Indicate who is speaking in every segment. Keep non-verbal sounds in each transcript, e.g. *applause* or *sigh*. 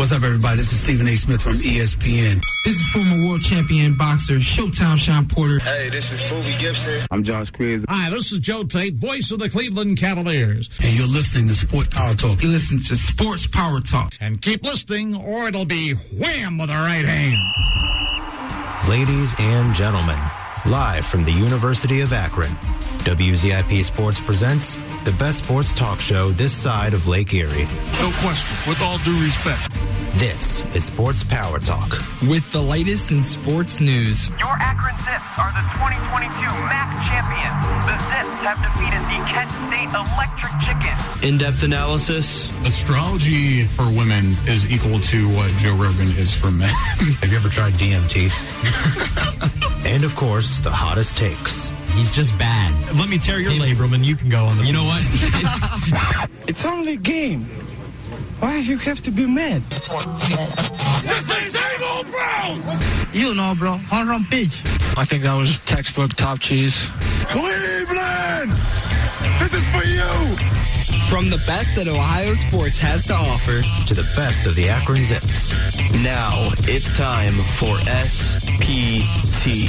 Speaker 1: What's up, everybody? This is Stephen A. Smith from ESPN.
Speaker 2: This is former world champion boxer Showtime Shawn Porter.
Speaker 3: Hey, this is Boobie Gibson.
Speaker 4: I'm Josh Cribbs.
Speaker 5: Hi, this is Joe Tait, voice of the Cleveland Cavaliers.
Speaker 1: And you're listening to Sports Power Talk.
Speaker 2: You listen to Sports Power Talk.
Speaker 5: And keep listening, or it'll be wham with the right hand.
Speaker 6: Ladies and gentlemen, live from the University of Akron, WZIP Sports presents the best sports talk show this side of Lake Erie.
Speaker 7: No question, with all due respect.
Speaker 6: This is Sports Power Talk.
Speaker 8: With the latest in sports news.
Speaker 9: Your Akron Zips are the 2022 MAC champions. The Zips have defeated the Kent State Electric Chicken.
Speaker 10: In-depth analysis.
Speaker 11: Astrology for women is equal to what Joe Rogan is for men. *laughs*
Speaker 6: have you ever tried DMT? *laughs* and of course, the hottest takes.
Speaker 12: He's just bad.
Speaker 13: Let me tear your hey, labrum and you can go on the.
Speaker 12: You know what? *laughs*
Speaker 14: it's only a game. Why you have to be mad?
Speaker 15: Just the same old Browns!
Speaker 14: You know, bro. Home run pitch.
Speaker 16: I think that was textbook top cheese.
Speaker 15: Cleveland! This is for you!
Speaker 8: From the best that Ohio sports has to offer
Speaker 6: to the best of the Akron Zips.
Speaker 10: Now it's time for SPT.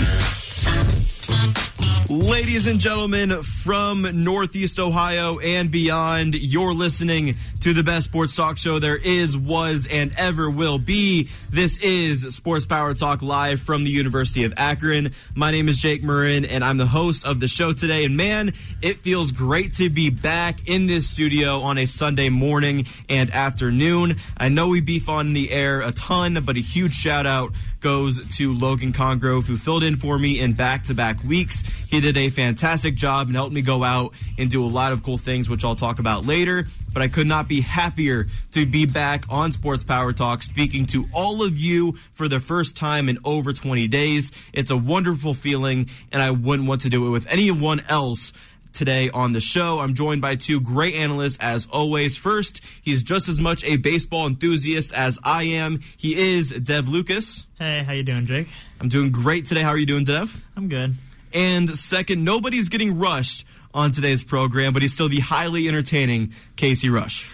Speaker 10: Ladies and gentlemen from Northeast Ohio and beyond, you're listening to the best sports talk show there is, was, and ever will be. This is Sports Power Talk live from the University of Akron. My name is Jake Murrin, and I'm the host of the show today. And man, it feels great to be back in this studio on a Sunday morning and afternoon. I know we beef on the air a ton, but a huge shout out goes to Logan Congrove, who filled in for me in back to back weeks. He did a fantastic job and helped me go out and do a lot of cool things, which I'll talk about later. But I could not be happier to be back on Sports Power Talk speaking to all of you for the first time in over 20 days. It's a wonderful feeling, and I wouldn't want to do it with anyone else today on the show. I'm joined by two great analysts as always. First, he's just as much a baseball enthusiast as I am. He is Dev Lucas.
Speaker 17: Hey, how you doing, Jake?
Speaker 10: I'm doing great today. How are you doing, Dev?
Speaker 17: I'm good.
Speaker 10: And second, nobody's getting rushed on today's program, but he's still the highly entertaining Casey Rush.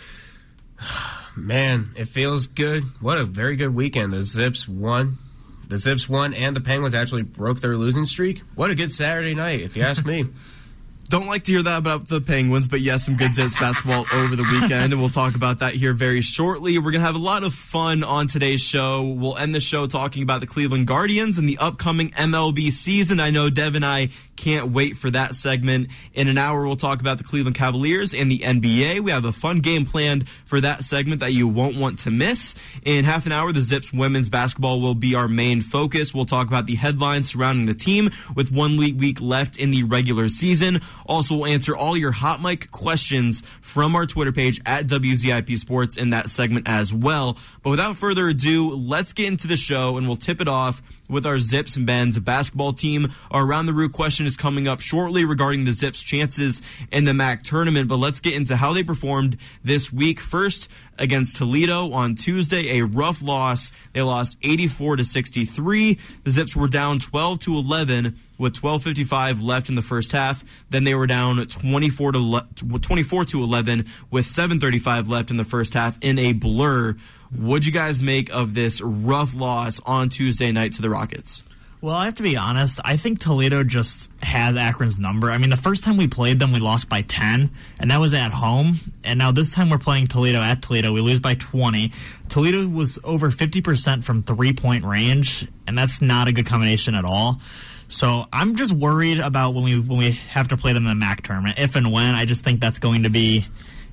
Speaker 10: *sighs*
Speaker 18: Man, it feels good. What a very good weekend. The Zips won. The Zips won, and the Penguins actually broke their losing streak. What a good Saturday night, if you ask me. *laughs*
Speaker 10: Don't like to hear that about the Penguins, but yes, some good Zips basketball over the weekend, and we'll talk about that here very shortly. We're going to have a lot of fun on today's show. We'll end the show talking about the Cleveland Guardians and the upcoming MLB season. I know Dev and I can't wait for that segment. In an hour, we'll talk about the Cleveland Cavaliers and the NBA. We have a fun game planned for that segment that you won't want to miss. In half an hour, the Zips women's basketball will be our main focus. We'll talk about the headlines surrounding the team with one week left in the regular season. Also, we'll answer all your hot mic questions from our Twitter page at WZIP Sports in that segment as well. But without further ado, let's get into the show and we'll tip it off with our Zips and Ben's basketball team. Our Around the Root question is coming up shortly regarding the Zips' chances in the MAC tournament, but let's get into how they performed this week. First, against Toledo on Tuesday, a rough loss. They lost 84 to 63. The Zips were down 12 to 11 with 12:55 left in the first half. Then they were down 24 to 24 to 11 with 7:35 left in the first half in a blur. What'd you guys make of this rough loss on Tuesday night to the Rockets?
Speaker 17: Well, I have to be honest. I think Toledo just has Akron's number. I mean, the first time we played them, we lost by 10, and that was at home. And now this time we're playing Toledo at Toledo. We lose by 20. Toledo was over 50% from three point range, and that's not a good combination at all. So I'm just worried about when we when we have to play them in the MAC tournament. If and when, I just think that's going to be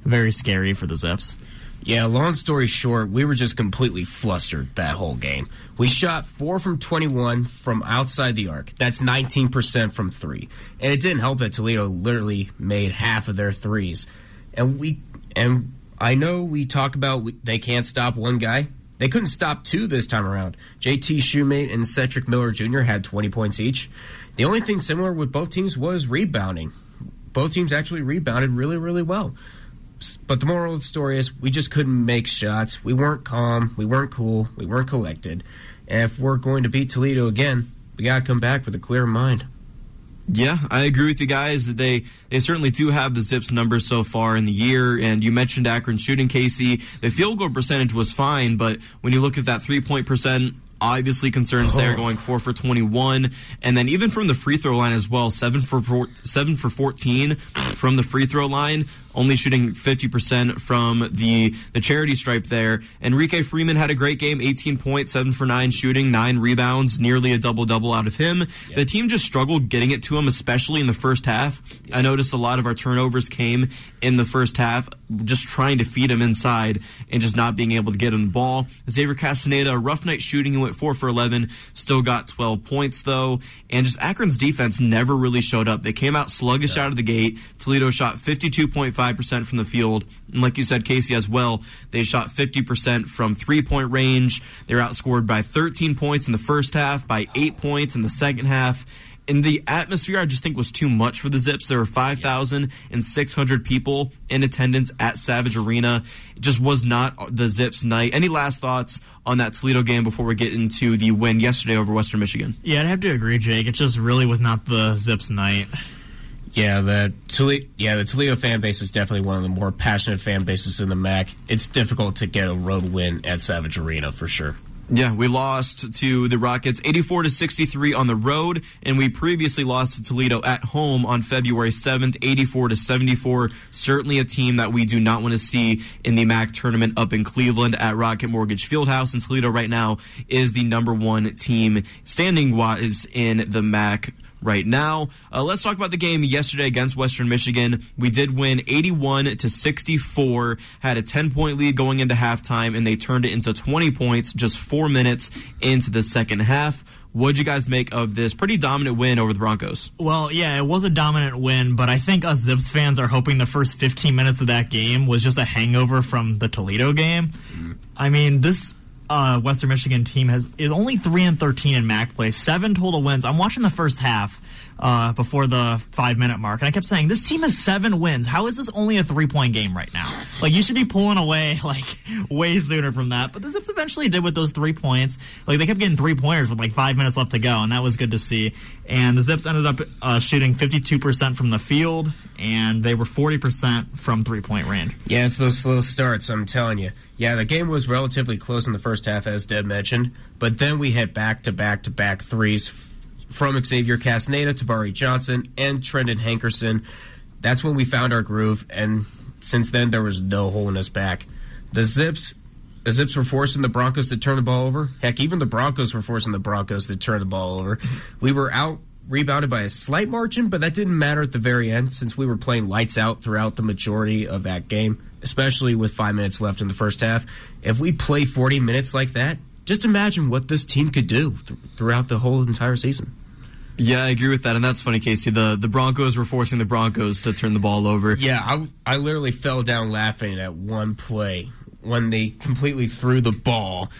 Speaker 17: very scary for the Zips.
Speaker 18: Yeah, long story short, we were just completely flustered that whole game. We shot 4 from 21 from outside the arc. That's 19% from 3. And it didn't help that Toledo literally made half of their threes. And we and I know we talk about we, they can't stop one guy. They couldn't stop two this time around. JT Shumate and Setric Millner Jr. had 20 points each. The only thing similar with both teams was rebounding. Both teams actually rebounded really, really well. But the moral of the story is we just couldn't make shots. We weren't calm. We weren't cool. We weren't collected. And if we're going to beat Toledo again, we got to come back with a clear mind.
Speaker 10: Yeah, I agree with you guys. That they they certainly do have the Zips numbers so far in the year. And you mentioned Akron shooting, Casey. The field goal percentage was fine, but when you look at that three point percent, obviously concerns oh. there, going four for twenty one, and then even from the free throw line as well, seven for four, seven for fourteen from the free throw line only shooting 50% from the, the charity stripe there. Enrique Freeman had a great game, 18 points, 7 for 9 shooting, 9 rebounds, nearly a double double out of him. Yep. The team just struggled getting it to him, especially in the first half. Yep. I noticed a lot of our turnovers came in the first half, just trying to feed him inside and just not being able to get him the ball. Xavier Castaneda, a rough night shooting, he went 4 for 11, still got 12 points though. And just Akron's defense never really showed up. They came out sluggish out of the gate. Toledo shot 52.5 55% from the field. And like you said, Casey, as well, they shot 50% from three point range. They were outscored by 13 points in the first half, by eight points in the second half. And the atmosphere, I just think, was too much for the Zips. There were 5,600 people in attendance at Savage Arena. It just was not the Zips night. Any last thoughts on that Toledo game before we get into the win yesterday over Western Michigan?
Speaker 17: Yeah, I'd have to agree, Jake. It just really was not the Zips night.
Speaker 18: Yeah, the Toledo, yeah, the Toledo fan base is definitely one of the more passionate fan bases in the MAC. It's difficult to get a road win at Savage Arena for sure.
Speaker 10: Yeah, we lost to the Rockets 84 to 63 on the road, and we previously lost to Toledo at home on February 7th, 84 to 74. Certainly a team that we do not want to see in the MAC tournament up in Cleveland at Rocket Mortgage Fieldhouse. And Toledo right now is the number one team standing wise in the MAC right now. Uh, let's talk about the game yesterday against Western Michigan. We did win 81 to 64, had a 10 point lead going into halftime, and they turned it into 20 points just four minutes into the second half. What'd you guys make of this pretty dominant win over the Broncos?
Speaker 17: Well, yeah, it was a dominant win, but I think us Zips fans are hoping the first 15 minutes of that game was just a hangover from the Toledo game. Mm-hmm. I mean, this uh, Western Michigan team has is only three and thirteen in MAC play, seven total wins. I'm watching the first half uh, before the five minute mark, and I kept saying, "This team has seven wins. How is this only a three point game right now? Like you should be pulling away *laughs* like way sooner from that." But the Zips eventually did with those three points. Like they kept getting three pointers with like five minutes left to go, and that was good to see. And the Zips ended up uh, shooting 52 percent from the field, and they were 40 percent from three point range.
Speaker 18: Yeah, it's those slow starts. I'm telling you. Yeah, the game was relatively close in the first half, as Dev mentioned, but then we hit back to back to back threes from Xavier Castaneda, Tavari Johnson, and Trendon Hankerson. That's when we found our groove, and since then there was no holding us back. The Zips, the Zips were forcing the Broncos to turn the ball over. Heck, even the Broncos were forcing the Broncos to turn the ball over. We were out rebounded by a slight margin, but that didn't matter at the very end since we were playing lights out throughout the majority of that game especially with five minutes left in the first half. If we play 40 minutes like that, just imagine what this team could do th- throughout the whole entire season.
Speaker 10: Yeah, I agree with that, and that's funny, Casey. The the Broncos were forcing the Broncos to turn the ball over.
Speaker 18: Yeah, I, I literally fell down laughing at one play when they completely threw the ball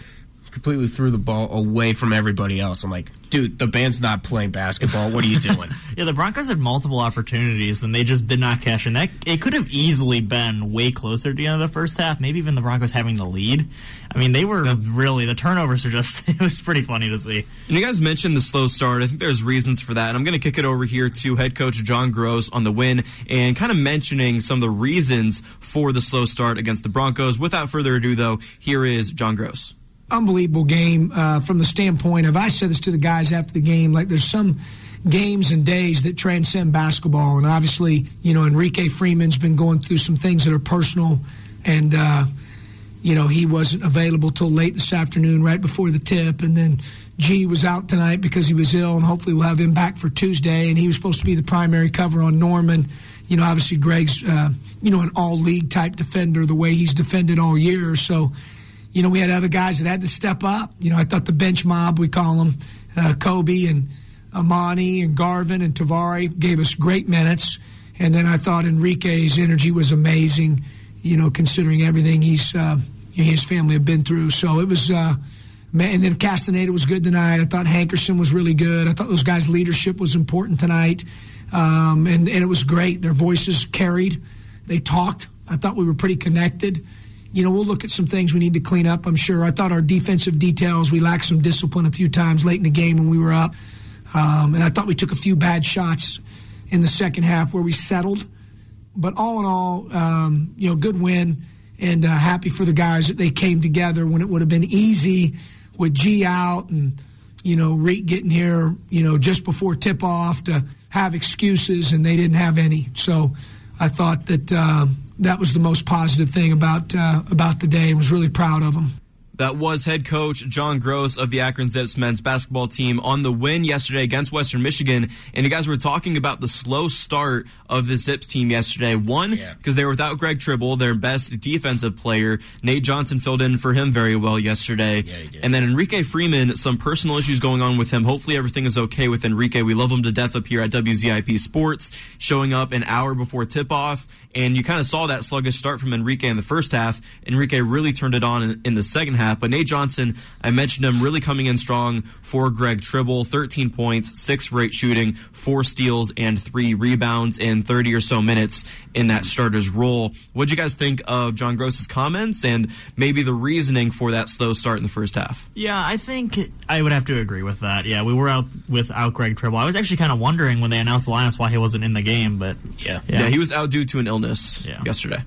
Speaker 18: completely threw the ball away from everybody else. I'm like, dude, the band's not playing basketball. What are you doing? *laughs*
Speaker 17: yeah, the Broncos had multiple opportunities and they just did not cash in. That it could have easily been way closer to the end of the first half. Maybe even the Broncos having the lead. I mean, they were yeah. really the turnovers are just. *laughs* It was pretty funny to see.
Speaker 10: And you guys mentioned the slow start. I think there's reasons for that. And I'm going to kick it over here to head coach John Groce on the win and kind of mentioning some of the reasons for the slow start against the Broncos. Without further ado, though, here is John Groce
Speaker 4: unbelievable game uh, from the standpoint of I said this to the guys after the game. Like there's some games and days that transcend basketball, and obviously, you know, Enrique Freeman's been going through some things that are personal, and uh, you know he wasn't available till late this afternoon, right before the tip, and then. G was out tonight because he was ill, and hopefully we'll have him back for Tuesday. And he was supposed to be the primary cover on Norman. You know, obviously Greg's, uh, you know, an all league type defender, the way he's defended all year. So you know, we had other guys that had to step up. You know, I thought the bench mob, we call them, uh, Kobe and Amani and Garvin and Tavari gave us great minutes. And then I thought Enrique's energy was amazing, you know, considering everything he's, uh, his family have been through. So it was, uh, and then Castaneda was good tonight. I thought Hankerson was really good. I thought those guys' leadership was important tonight. Um, and, and it was great. Their voices carried. They talked. I thought we were pretty connected you know, we'll look at some things we need to clean up, I'm sure. I thought our defensive details, we lacked some discipline a few times late in the game when we were up. Um, and I thought we took a few bad shots in the second half where we settled. But all in all, um, you know, good win and uh, happy for the guys that they came together when it would have been easy with G out and you know Reek getting here, you know, just before tip off to have excuses, and they didn't have any. So I thought that uh, that was the most positive thing about uh, about the day, and was really proud of them.
Speaker 10: That was head coach John Groce of the Akron Zips men's basketball team on the win yesterday against Western Michigan. And you guys were talking about the slow start of the Zips team yesterday. One, because yeah. they were without Greg Tribble, their best defensive player. Nate Johnson filled in for him very well yesterday.
Speaker 18: Yeah,
Speaker 10: and then Enrique Freeman, some personal issues going on with him. Hopefully everything is okay with Enrique. We love him to death up here at WZIP Sports, showing up an hour before tip off and you kind of saw that sluggish start from Enrique in the first half. Enrique really turned it on in, in, the second half. But Nate Johnson, I mentioned him really coming in strong for Greg Tribble 13 points, six rate shooting, four steals, and three rebounds in 30 or so minutes in that starter's role. What'd you guys think of John Groce's comments and maybe the reasoning for that slow start in the first half?
Speaker 17: Yeah, I think I would have to agree with that. Yeah, we were out without Greg Tribble. I was actually kind of wondering when they announced the lineups why he wasn't in the game, but
Speaker 18: yeah,
Speaker 10: yeah, yeah he was out due to an illness yeah. yesterday.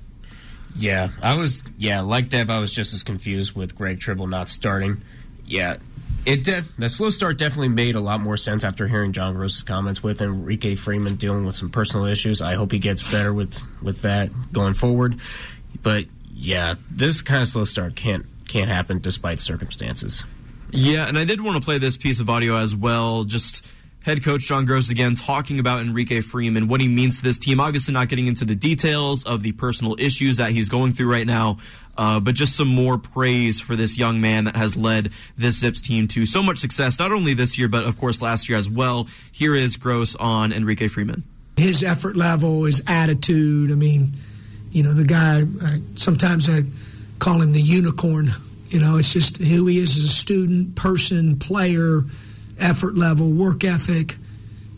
Speaker 18: Yeah, I was. Yeah, like Dev, I was just as confused with Greg Tribble not starting. Yeah, it def- the slow start definitely made a lot more sense after hearing John Groce's comments with Enrique Freeman dealing with some personal issues. I hope he gets better with with that going forward. But yeah, this kind of slow start can't can't happen despite circumstances.
Speaker 10: Yeah, and I did want to play this piece of audio as well. Just head coach John Groce again talking about Enrique Freeman, what he means to this team. Obviously, not getting into the details of the personal issues that he's going through right now, uh, but just some more praise for this young man that has led this Zips team to so much success, not only this year, but of course last year as well. Here is Groce on Enrique Freeman.
Speaker 4: His effort level, his attitude. I mean, you know, the guy, I, sometimes I call him the unicorn. You know, it's just who he is as a student, person, player effort level, work ethic,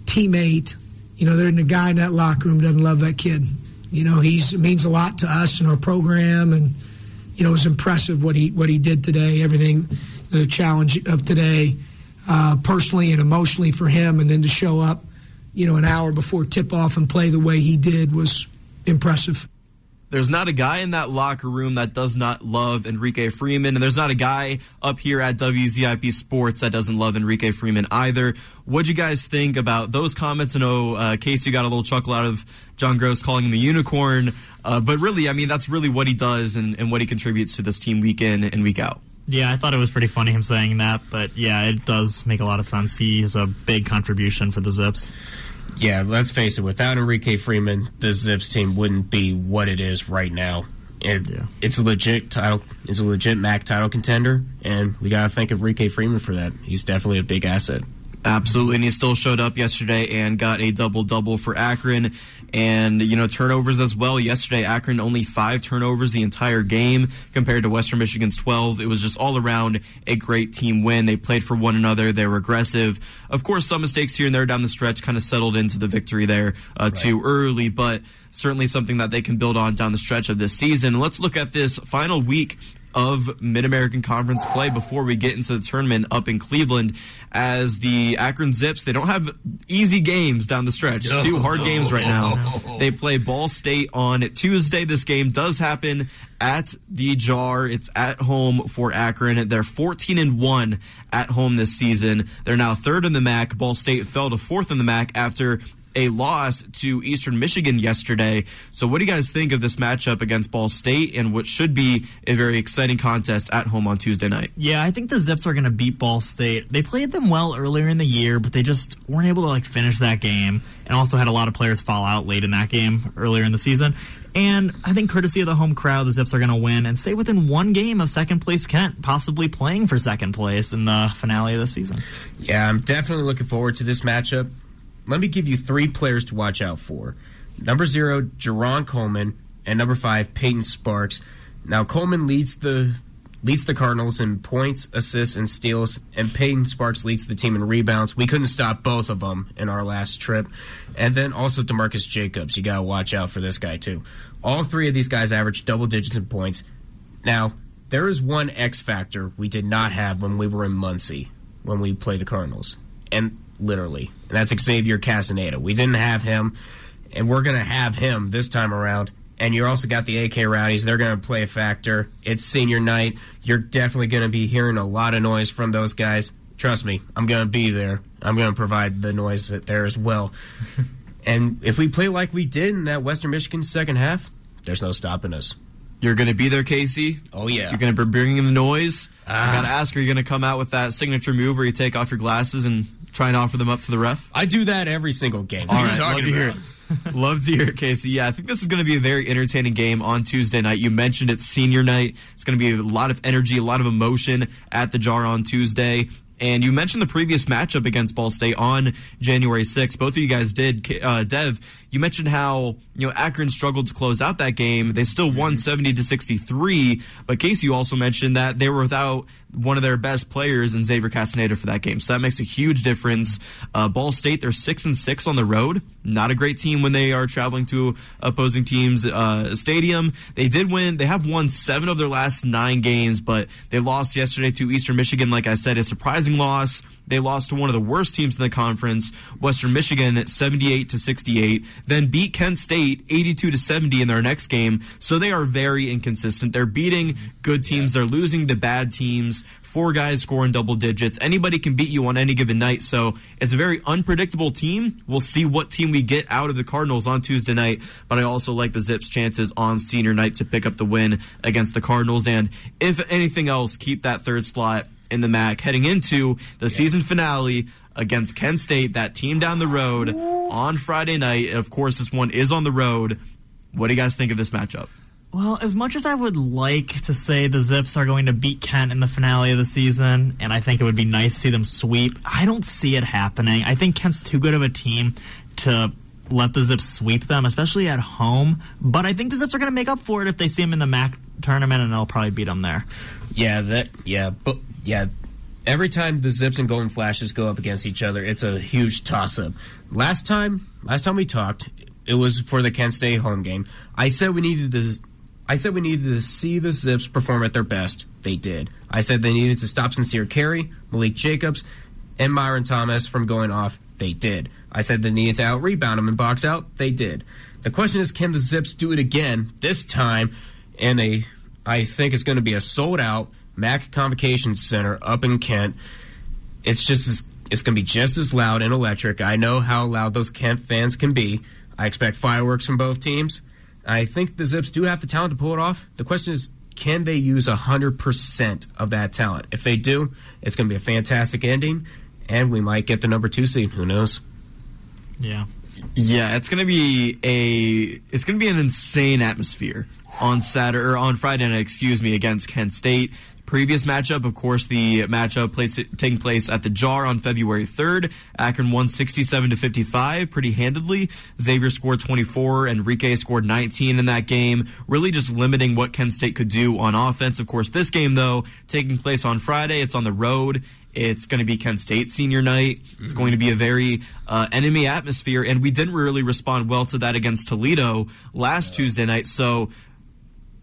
Speaker 4: teammate. You know, there's a guy in that locker room doesn't love that kid. You know, he's means a lot to us in our program, and you know, it was impressive what he what he did today. Everything, the challenge of today, uh, personally and emotionally for him, and then to show up, you know, an hour before tip off and play the way he did was impressive.
Speaker 10: There's not a guy in that locker room that does not love Enrique Freeman, and there's not a guy up here at WZIP Sports that doesn't love Enrique Freeman either. What'd you guys think about those comments? I know, uh, Casey got a little chuckle out of John Groce calling him a unicorn, uh, but really, I mean, that's really what he does and, and what he contributes to this team week in and week out.
Speaker 17: Yeah, I thought it was pretty funny him saying that, but yeah, it does make a lot of sense. He is a big contribution for the Zips
Speaker 18: yeah, let's face it. Without Enrique Freeman, the Zips team wouldn't be what it is right now. It, yeah. It's a legit title. It's a legit MAC title contender, and we gotta thank Enrique Freeman for that. He's definitely a big asset.
Speaker 10: Absolutely, and he still showed up yesterday and got a double double for Akron and you know turnovers as well. Yesterday, Akron only five turnovers the entire game compared to Western Michigan's twelve. It was just all around a great team win. They played for one another. They were aggressive. Of course, some mistakes here and there down the stretch kind of settled into the victory there uh, right. too early, but certainly something that they can build on down the stretch of this season. Let's look at this final week of Mid American Conference play before we get into the tournament up in Cleveland. As the Akron Zips, they don't have easy games down the stretch. No, Two hard no, games right now. No. They play Ball State on Tuesday. This game does happen at the Jar. It's at home for Akron. They're 14 and 1 at home this season. They're now third in the MAC. Ball State fell to fourth in the MAC after a loss to Eastern Michigan yesterday. So, what do you guys think of this matchup against Ball State and what should be a very exciting contest at home on Tuesday night?
Speaker 17: Yeah, I think the Zips are going to beat Ball State. They played them well earlier in the year, but they just weren't able to like finish that game, and also had a lot of players fall out late in that game earlier in the season. And I think, courtesy of the home crowd, the Zips are going to win and stay within one game of second place Kent, possibly playing for second place in the finale of the season.
Speaker 18: Yeah, I'm definitely looking forward to this matchup let me give you three players to watch out for. Number zero, Jarron Coleman, and number five, Peyton Sparks. Now Coleman leads the leads the Cardinals in points, assists, and steals, and Peyton Sparks leads the team in rebounds. We couldn't stop both of them in our last trip. And then also Demarcus Jacobs. You got to watch out for this guy, too. All three of these guys average double digits in points. Now, there is one X factor we did not have when we were in Muncie, when we play the Cardinals. And literally, and that's Xavier Castaneda. We didn't have him, and we're going to have him this time around. And you also got the AK Rowdies. They're going to play a factor. It's senior night. You're definitely going to be hearing a lot of noise from those guys. Trust me, I'm going to be there. I'm going to provide the noise there as well. *laughs* and if we play like we did in that Western Michigan second half, there's no stopping us.
Speaker 10: You're going to be there, Casey.
Speaker 18: Oh yeah.
Speaker 10: You're going to be bringing the noise.
Speaker 18: Ah.
Speaker 10: I got to ask: Are you going to come out with that signature move where you take off your glasses and try and offer them up to the ref?
Speaker 18: I do that every single game.
Speaker 10: All right, love to hear it. love to hear it, Casey. Yeah, I think this is going to be a very entertaining game on Tuesday night. You mentioned it's senior night. It's going to be a lot of energy, a lot of emotion at the jar on Tuesday. And you mentioned the previous matchup against Ball State on January 6th. Both of you guys did. Uh, Dev, you mentioned how you know Akron struggled to close out that game. They still won 70 to 63. But Casey, you also mentioned that they were without one of their best players in Xavier Castaneda for that game. So that makes a huge difference. Uh, Ball State, they're six and six on the road. Not a great team when they are traveling to opposing teams' uh, stadium. They did win. They have won seven of their last nine games, but they lost yesterday to Eastern Michigan. Like I said, a surprising loss. They lost to one of the worst teams in the conference, Western Michigan, at 78 to 68. Then beat Kent State 82 to 70 in their next game. So they are very inconsistent. They're beating good teams. They're losing to bad teams. Four guys scoring double digits. Anybody can beat you on any given night. So it's a very unpredictable team. We'll see what team we get out of the Cardinals on Tuesday night. But I also like the Zips' chances on senior night to pick up the win against the Cardinals. And if anything else, keep that third slot in the MAC heading into the season finale against Kent State, that team down the road on Friday night. Of course, this one is on the road. What do you guys think of this matchup?
Speaker 17: Well, as much as I would like to say the Zips are going to beat Kent in the finale of the season, and I think it would be nice to see them sweep, I don't see it happening. I think Kent's too good of a team to let the Zips sweep them, especially at home. But I think the Zips are going to make up for it if they see them in the MAC tournament, and they'll probably beat them there.
Speaker 18: Yeah, that yeah, but yeah. Every time the Zips and Golden Flashes go up against each other, it's a huge toss up. Last time, last time we talked, it was for the Kent State home game. I said we needed to, I said we needed to see the Zips perform at their best. They did. I said they needed to stop Sincere Carey, Malik Jacobs, and Myron Thomas from going off. They did. I said they needed to out rebound them and box out. They did. The question is, can the Zips do it again this time? And they, I think it's going to be a sold out Mac Convocation Center up in Kent. It's just as, it's going to be just as loud and electric. I know how loud those Kent fans can be. I expect fireworks from both teams. I think the Zips do have the talent to pull it off. The question is, can they use 100% of that talent? If they do, it's going to be a fantastic ending, and we might get the number two seed. Who knows?
Speaker 17: Yeah.
Speaker 10: Yeah, it's gonna be a it's gonna be an insane atmosphere on Saturday or on Friday night, excuse me, against Kent State. Previous matchup, of course, the matchup place, taking place at the Jar on February 3rd. Akron won 67 to 55 pretty handedly. Xavier scored 24, Enrique scored 19 in that game, really just limiting what Kent State could do on offense. Of course, this game though taking place on Friday, it's on the road. It's going to be Kent State senior night. It's going to be a very uh, enemy atmosphere, and we didn't really respond well to that against Toledo last Tuesday night. So,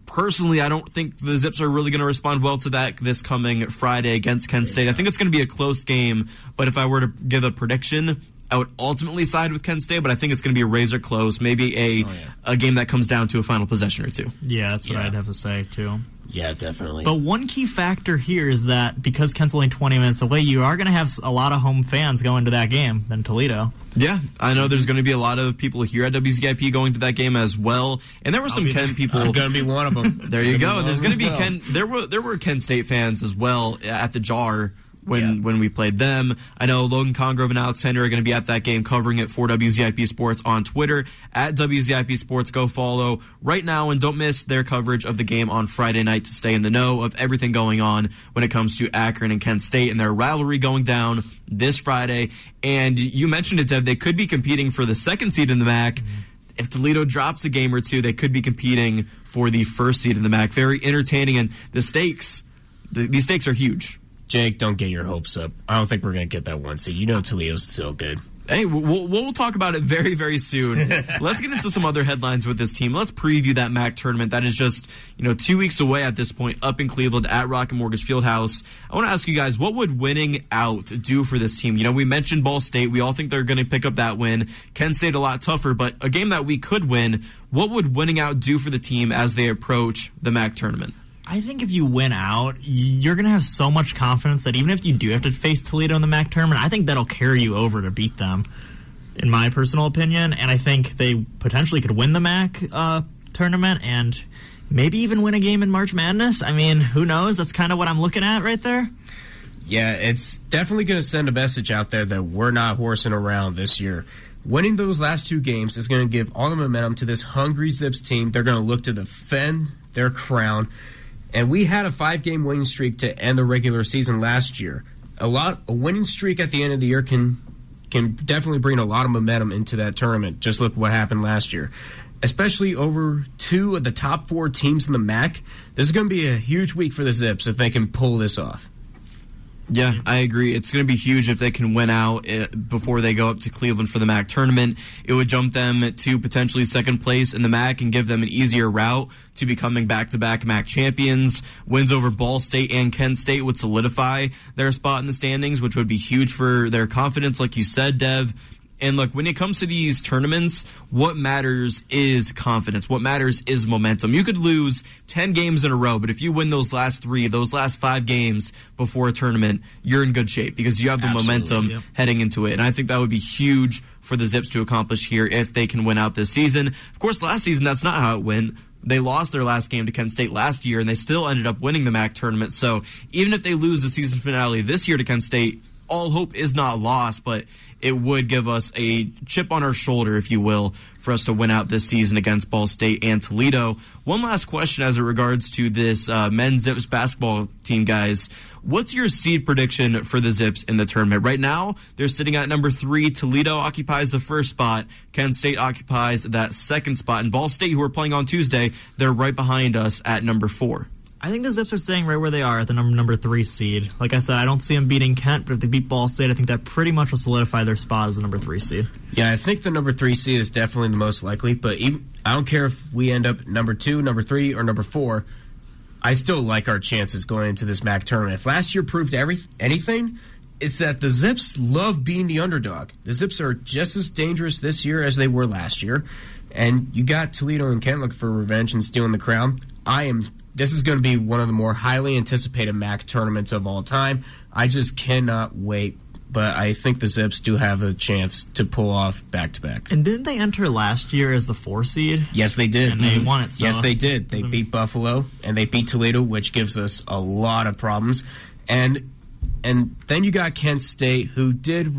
Speaker 10: personally, I don't think the Zips are really going to respond well to that this coming Friday against Kent State. I think it's going to be a close game, but if I were to give a prediction, I would ultimately side with Kent State, but I think it's going to be a razor close, maybe a a game that comes down to a final possession or two.
Speaker 17: Yeah, that's what I'd have to say too.
Speaker 18: Yeah, definitely.
Speaker 17: But one key factor here is that because Kent's only 20 minutes away, you are going to have a lot of home fans going to that game than Toledo.
Speaker 10: Yeah, I know there's going to be a lot of people here at WZIP going to that game as well, and there were some
Speaker 18: be
Speaker 10: Kent people.
Speaker 18: I'm gonna be one of them. *laughs*
Speaker 10: There you go. There's going to be
Speaker 18: well.
Speaker 10: Ken. There were there were Kent State fans as well at the Jar when when we played them. I know Logan Congrove and Alex Henry are going to be at that game covering it for WZIP Sports on Twitter at WZIP Sports. Go follow right now and don't miss their coverage of the game on Friday night to stay in the know of everything going on when it comes to Akron and Kent State and their rivalry going down this Friday. And you mentioned it, Dev. They could be competing for the second seed in the MAC. If Toledo drops a game or two, they could be competing for the first seed in the MAC. Very entertaining, and the stakes, the, these stakes are huge.
Speaker 18: Jake, don't get your hopes up. I don't think we're going to get that one seed. You know Toledo's still good.
Speaker 10: Hey, we'll, we'll talk about it very, very soon. *laughs* Let's get into some other headlines with this team. Let's preview that MAC tournament that is just, you know, two weeks away at this point up in Cleveland at Rocket Mortgage Fieldhouse. I want to ask you guys, what would winning out do for this team? You know, we mentioned Ball State. We all think they're going to pick up that win. Kent State a lot tougher, but a game that we could win. What would winning out do for the team as they approach the MAC tournament?
Speaker 17: I think if you win out, you're going to have so much confidence that even if you do have to face Toledo in the MAC tournament, I think that'll carry you over to beat them, in my personal opinion. And I think they potentially could win the MAC uh, tournament and maybe even win a game in March Madness. I mean, who knows? That's kind of what I'm looking at right there.
Speaker 18: Yeah, it's definitely going to send a message out there that we're not horsing around this year. Winning those last two games is going to give all the momentum to this hungry Zips team. They're going to look to defend their crown. And we had a five game winning streak to end the regular season last year. A lot a winning streak at the end of the year can can definitely bring a lot of momentum into that tournament. Just look what happened last year. Especially over two of the top four teams in the MAC. This is going to be a huge week for the Zips if they can pull this off.
Speaker 10: Yeah, I agree. It's going to be huge if they can win out uh, before they go up to Cleveland for the MAC tournament. It would jump them to potentially second place in the MAC and give them an easier route to becoming back-to-back MAC champions. Wins over Ball State and Kent State would solidify their spot in the standings, which would be huge for their confidence, like you said, Dev. And look, when it comes to these tournaments, what matters is confidence. What matters is momentum. You could lose 10 games in a row, but if you win those last three, those last five games before a tournament, you're in good shape because you have the
Speaker 17: Absolutely,
Speaker 10: momentum heading into it. And I think that would be huge for the Zips to accomplish here if they can win out this season. Of course, last season, that's not how it went. They lost their last game to Kent State last year, and they still ended up winning the MAC tournament. So even if they lose the season finale this year to Kent State, all hope is not lost, but it would give us a chip on our shoulder, if you will, for us to win out this season against Ball State and Toledo. One last question as it regards to this uh, men's Zips basketball team, guys. What's your seed prediction for the Zips in the tournament? Right now, they're sitting at number three. Toledo occupies the first spot. Kent State occupies that second spot. And Ball State, who are playing on Tuesday, they're right behind us at number four.
Speaker 17: I think the Zips are staying right where they are at the number number three seed. Like I said, I don't see them beating Kent, but if they beat Ball State, I think that pretty much will solidify their spot as the number three seed.
Speaker 18: Yeah, I think the number three seed is definitely the most likely. But even, I don't care if we end up number two, number three, or number four. I still like our chances going into this MAC tournament. If last year proved every anything, it's that the Zips love being the underdog. The Zips are just as dangerous this year as they were last year, and you got Toledo and Kent looking for revenge and stealing the crown. I am. This is going to be one of the more highly anticipated MAC tournaments of all time. I just cannot wait. But I think the Zips do have a chance to pull off back to back.
Speaker 17: And didn't they enter last year as the four seed?
Speaker 18: Yes, they did.
Speaker 17: And they
Speaker 18: Mhm.
Speaker 17: won it. So
Speaker 18: yes, they did. They beat Buffalo and they beat Toledo, which gives us a lot of problems. And and then you got Kent State, who did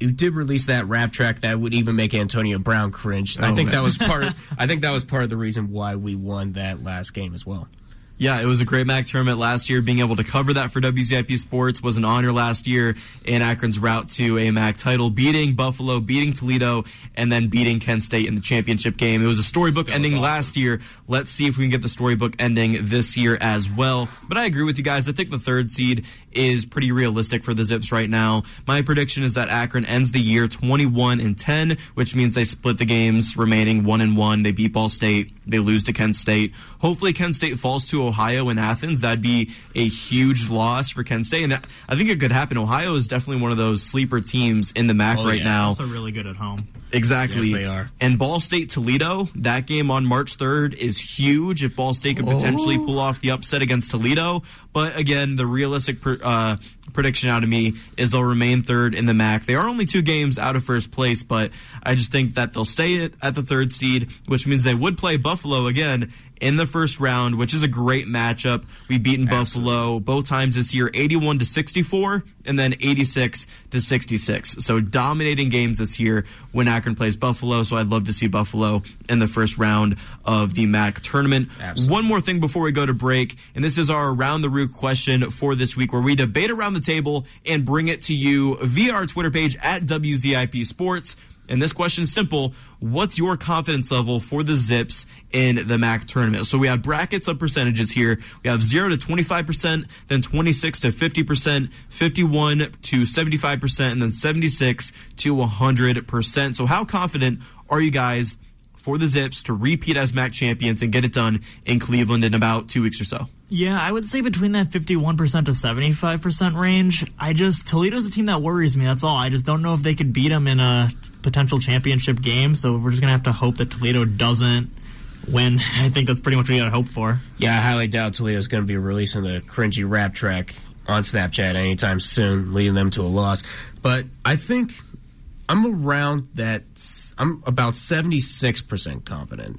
Speaker 18: who did release that rap track that would even make Antonio Brown cringe. I
Speaker 10: Oh,
Speaker 18: think
Speaker 10: man.
Speaker 18: that was part. Of, *laughs* I think that was part of the reason why we won that last game as well.
Speaker 10: Yeah, it was a great MAC tournament last year. Being able to cover that for WZIP Sports was an honor last year in Akron's route to a MAC title, beating Buffalo, beating Toledo, and then beating Kent State in the championship game. It was a storybook ending last year. Let's see if we can get the storybook ending this year as well. But I agree with you guys. I think the third seed is pretty realistic for the Zips right now. My prediction is that Akron ends the year 21 and 10, which means they split the games remaining 1 and 1. They beat Ball State, they lose to Kent State. Hopefully Kent State falls to Ohio in Athens. That'd be a huge loss for Kent State and I think it could happen. Ohio is definitely one of those sleeper teams in the MAC
Speaker 17: Oh,
Speaker 10: right
Speaker 17: yeah.
Speaker 10: now.
Speaker 17: Also really good at home.
Speaker 10: Exactly.
Speaker 18: Yes, they are.
Speaker 10: And Ball State Toledo, that game on March 3rd is huge if Ball State could potentially
Speaker 18: Oh.
Speaker 10: pull off the upset against Toledo. But again, the realistic pr- uh, prediction out of me is they'll remain third in the MAC. They are only two games out of first place, but I just think that they'll stay at, at the third seed, which means they would play Buffalo again in the first round, which is a great matchup. We've beaten Buffalo both times this year, 81 to 64 and then 86 to 66. So dominating games this year when Akron plays Buffalo. So I'd love to see Buffalo in the first round of the MAC tournament.
Speaker 18: Absolutely.
Speaker 10: One more thing before we go to break, and this is our around the root question for this week, where we debate around the table and bring it to you via our Twitter page at WZIP Sports. And this question is simple. What's your confidence level for the Zips in the MAC tournament? So we have brackets of percentages here. We have 0 to 25%, then 26 to 50%, 51 to 75%, and then 76 to 100%. So how confident are you guys for the Zips to repeat as MAC champions and get it done in Cleveland in about two weeks or so?
Speaker 17: Yeah, I would say between that 51% to 75% range. I just, Toledo's a team that worries me. That's all. I just don't know if they could beat them in a potential championship game. So we're just to have to hope that Toledo doesn't win. *laughs* I think that's pretty much what you got to hope for.
Speaker 18: Yeah, I highly doubt Toledo's to be releasing the cringy rap track on Snapchat anytime soon, leading them to a loss. But I think I'm around that. I'm about 76% confident.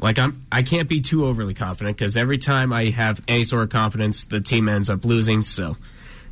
Speaker 18: Like I'm, I can't be too overly confident because every time I have any sort of confidence, the team ends up losing. So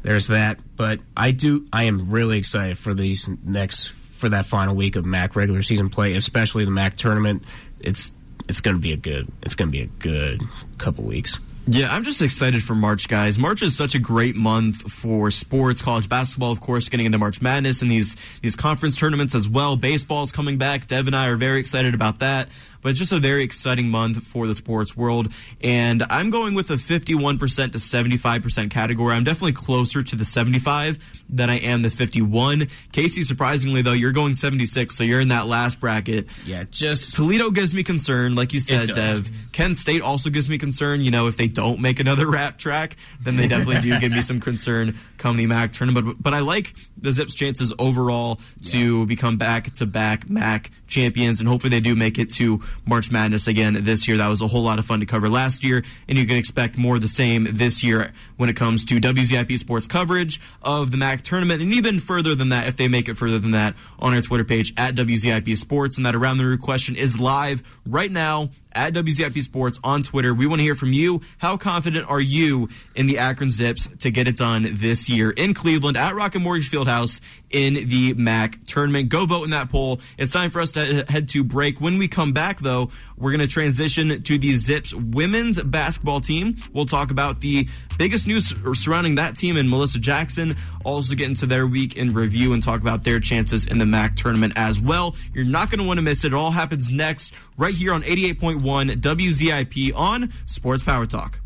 Speaker 18: there's that. But I do, I am really excited for these next for that final week of MAC regular season play, especially the MAC tournament. It's it's going to be a good, it's going to be a good couple weeks.
Speaker 10: Yeah, I'm just excited for March, guys. March is such a great month for sports, college basketball, of course, getting into March Madness and these these conference tournaments as well. Baseball's coming back. Dev and I are very excited about that. But it's just a very exciting month for the sports world. And I'm going with a 51% to 75% category. I'm definitely closer to the 75 than I am the 51. Casey, surprisingly, though, you're going 76, so you're in that last bracket.
Speaker 18: Yeah, just.
Speaker 10: Toledo gives me concern, like you said, Dev. Kent State also gives me concern. You know, if they don't make another *laughs* rap track, then they definitely do give me some concern come the MAC tournament. But, but I like the Zips' chances overall to yeah. become back to back MAC champions, and hopefully they do make it to March Madness again this year. That was a whole lot of fun to cover last year, and you can expect more of the same this year when it comes to WZIP sports coverage of the MAC tournament, and even further than that if they make it further than that on our Twitter page at WZIP Sports. And that Around the Root question is live right now at WZIP Sports on Twitter. We want to hear from you. How confident are you in the Akron Zips to get it done this year in Cleveland at Rocket Mortgage Fieldhouse in the MAC tournament? Go vote in that poll. It's time for us to head to break. When we come back, though, we're going to transition to the Zips women's basketball team. We'll talk about the biggest news surrounding that team and Melissa Jackson. Also get into their week in review and talk about their chances in the MAC tournament as well. You're not going to want to miss it. It all happens next right here on 88.1 WZIP on Sports Power Talk.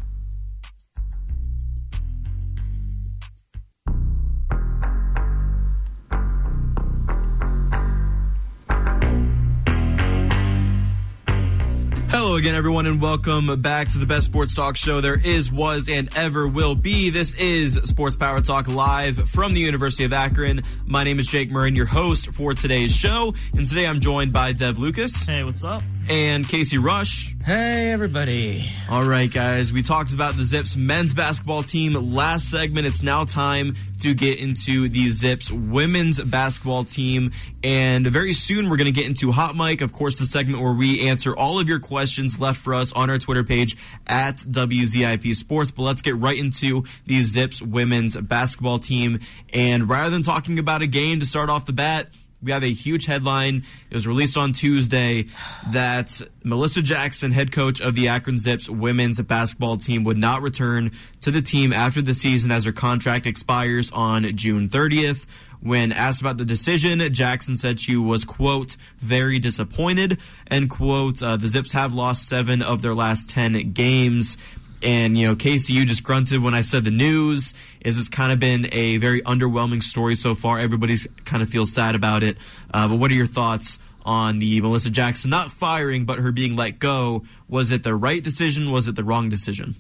Speaker 10: Hello again, everyone, and welcome back to the best sports talk show there is, was, and ever will be. This is Sports Power Talk live from the University of Akron. My name is Jake Murray, your host for today's show, and today I'm joined by Dev Lucas.
Speaker 17: Hey, what's up?
Speaker 10: And Casey Rush.
Speaker 18: Hey, everybody.
Speaker 10: All right, guys, we talked about the Zips men's basketball team last segment. It's now time to get into the Zips women's basketball team, and very soon we're going to get into Hot Mic, of course, the segment where we answer all of your questions left for us on our Twitter page at WZIP Sports. But let's get right into the Zips women's basketball team. And rather than talking about a game to start off the bat, we have a huge headline. It was released on Tuesday that Melissa Jackson, head coach of the Akron Zips women's basketball team, would not return to the team after the season as her contract expires on June 30th. When asked about the decision, Jackson said she was, quote, very disappointed, and, quote, uh, the Zips have lost seven of their last 10 games. And, you know, Casey, you just grunted when I said the news. Is this kind of been a very underwhelming story so far? Everybody's kind of feels sad about it. Uh, but what are your thoughts on the Melissa Jackson not firing, but her being let go? Was it the right decision? Was it the wrong decision?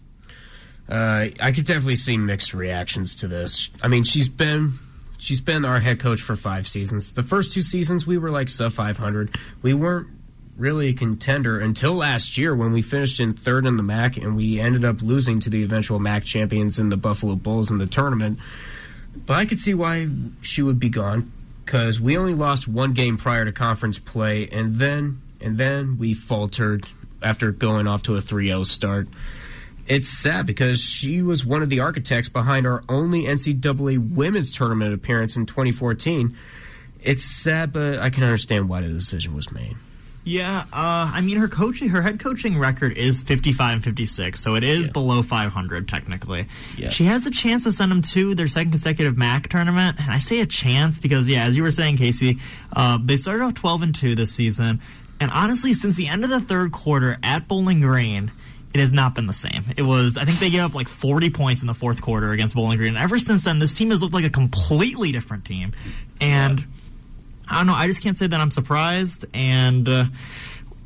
Speaker 18: Uh, I could definitely see mixed reactions to this. I mean, she's been she's been our head coach for five seasons. The first two seasons, we were like sub 500. We weren't really a contender until last year when we finished in third in the MAC and we ended up losing to the eventual MAC champions in the Buffalo Bulls in the tournament. But I could see why she would be gone because we only lost one game prior to conference play, and then and then we faltered after going off to a 3-0 start it's sad because she was one of the architects behind our only NCAA women's tournament appearance in 2014. It's sad, but I can understand why the decision was made.
Speaker 17: Yeah, uh, I mean her coaching, her head coaching record is 55 and 56, so it is yeah. below 500 technically. Yeah. She has the chance to send them to their second consecutive MAC tournament, and I say a chance because yeah, as you were saying, Casey, uh, they started off 12 and two this season, and honestly, since the end of the third quarter at Bowling Green. It has not been the same. It was, I think they gave up like 40 points in the fourth quarter against Bowling Green. And ever since then, this team has looked like a completely different team. And yeah I don't know. I just can't say that I'm surprised, and uh,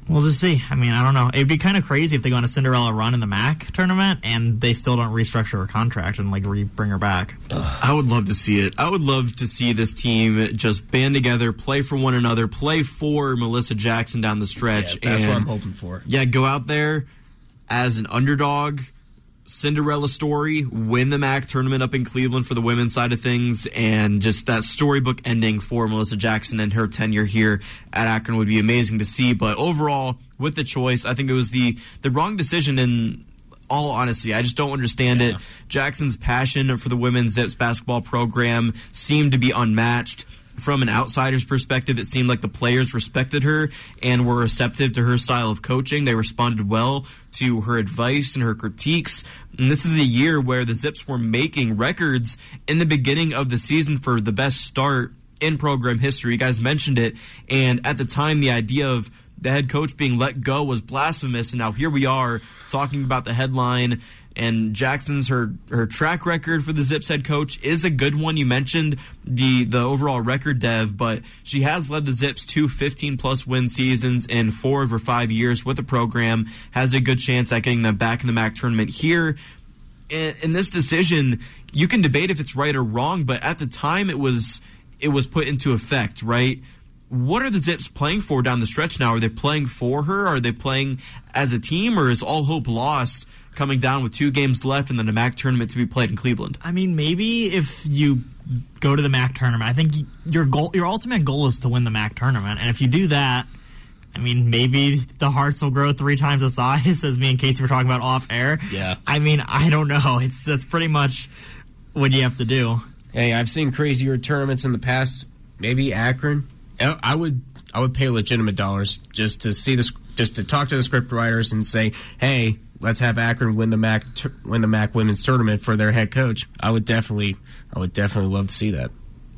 Speaker 17: we'll just see. I mean, I don't know. It'd be kind of crazy if they go on a Cinderella run in the MAC tournament and they still don't restructure her contract and like re- bring her back.
Speaker 10: I would love to see it. I would love to see this team just band together, play for one another, play for Melissa Jackson down the stretch.
Speaker 18: Yeah, that's
Speaker 10: and,
Speaker 18: what I'm hoping for.
Speaker 10: Yeah, go out there as an underdog Cinderella story, win the MAC tournament up in Cleveland for the women's side of things, and just that storybook ending for Melissa Jackson and her tenure here at Akron would be amazing to see. But overall, with the choice, I think it was the the wrong decision in all honesty. I just don't understand yeah. it. Jackson's passion for the women's Zips basketball program seemed to be unmatched from an outsider's perspective, it seemed like the players respected her and were receptive to her style of coaching. They responded well to her advice and her critiques. And this is a year where the Zips were making records in the beginning of the season for the best start in program history. You guys mentioned it. And at the time, the idea of the head coach being let go was blasphemous. And now here we are talking about the headline and Jackson's her her track record for the Zips head coach is a good one. You mentioned the the overall record, Dev, but she has led the Zips to 15 plus win seasons in four of her five years with the program. Has a good chance at getting them back in the MAC tournament here. In, in this decision, you can debate if it's right or wrong, but at the time it was it was put into effect, right? what are the Zips playing for down the stretch now? Are they playing for her? Are they playing as a team, or is all hope lost coming down with two games left and then a MAC tournament to be played in Cleveland.
Speaker 17: I mean, maybe if you go to the MAC tournament, I think your goal, your ultimate goal is to win the MAC tournament, and if you do that. I mean, maybe the hearts will grow three times the size, *laughs* as me and Casey were talking about off air.
Speaker 18: Yeah.
Speaker 17: I mean, I don't know. *laughs* It's that's pretty much what you have to do.
Speaker 18: Hey, I've seen crazier tournaments in the past. Maybe Akron. I would I would pay legitimate dollars just to see this, just to talk to the script writers and say, hey, let's have Akron win the MAC win the MAC women's tournament for their head coach. I would definitely I would definitely love to see that.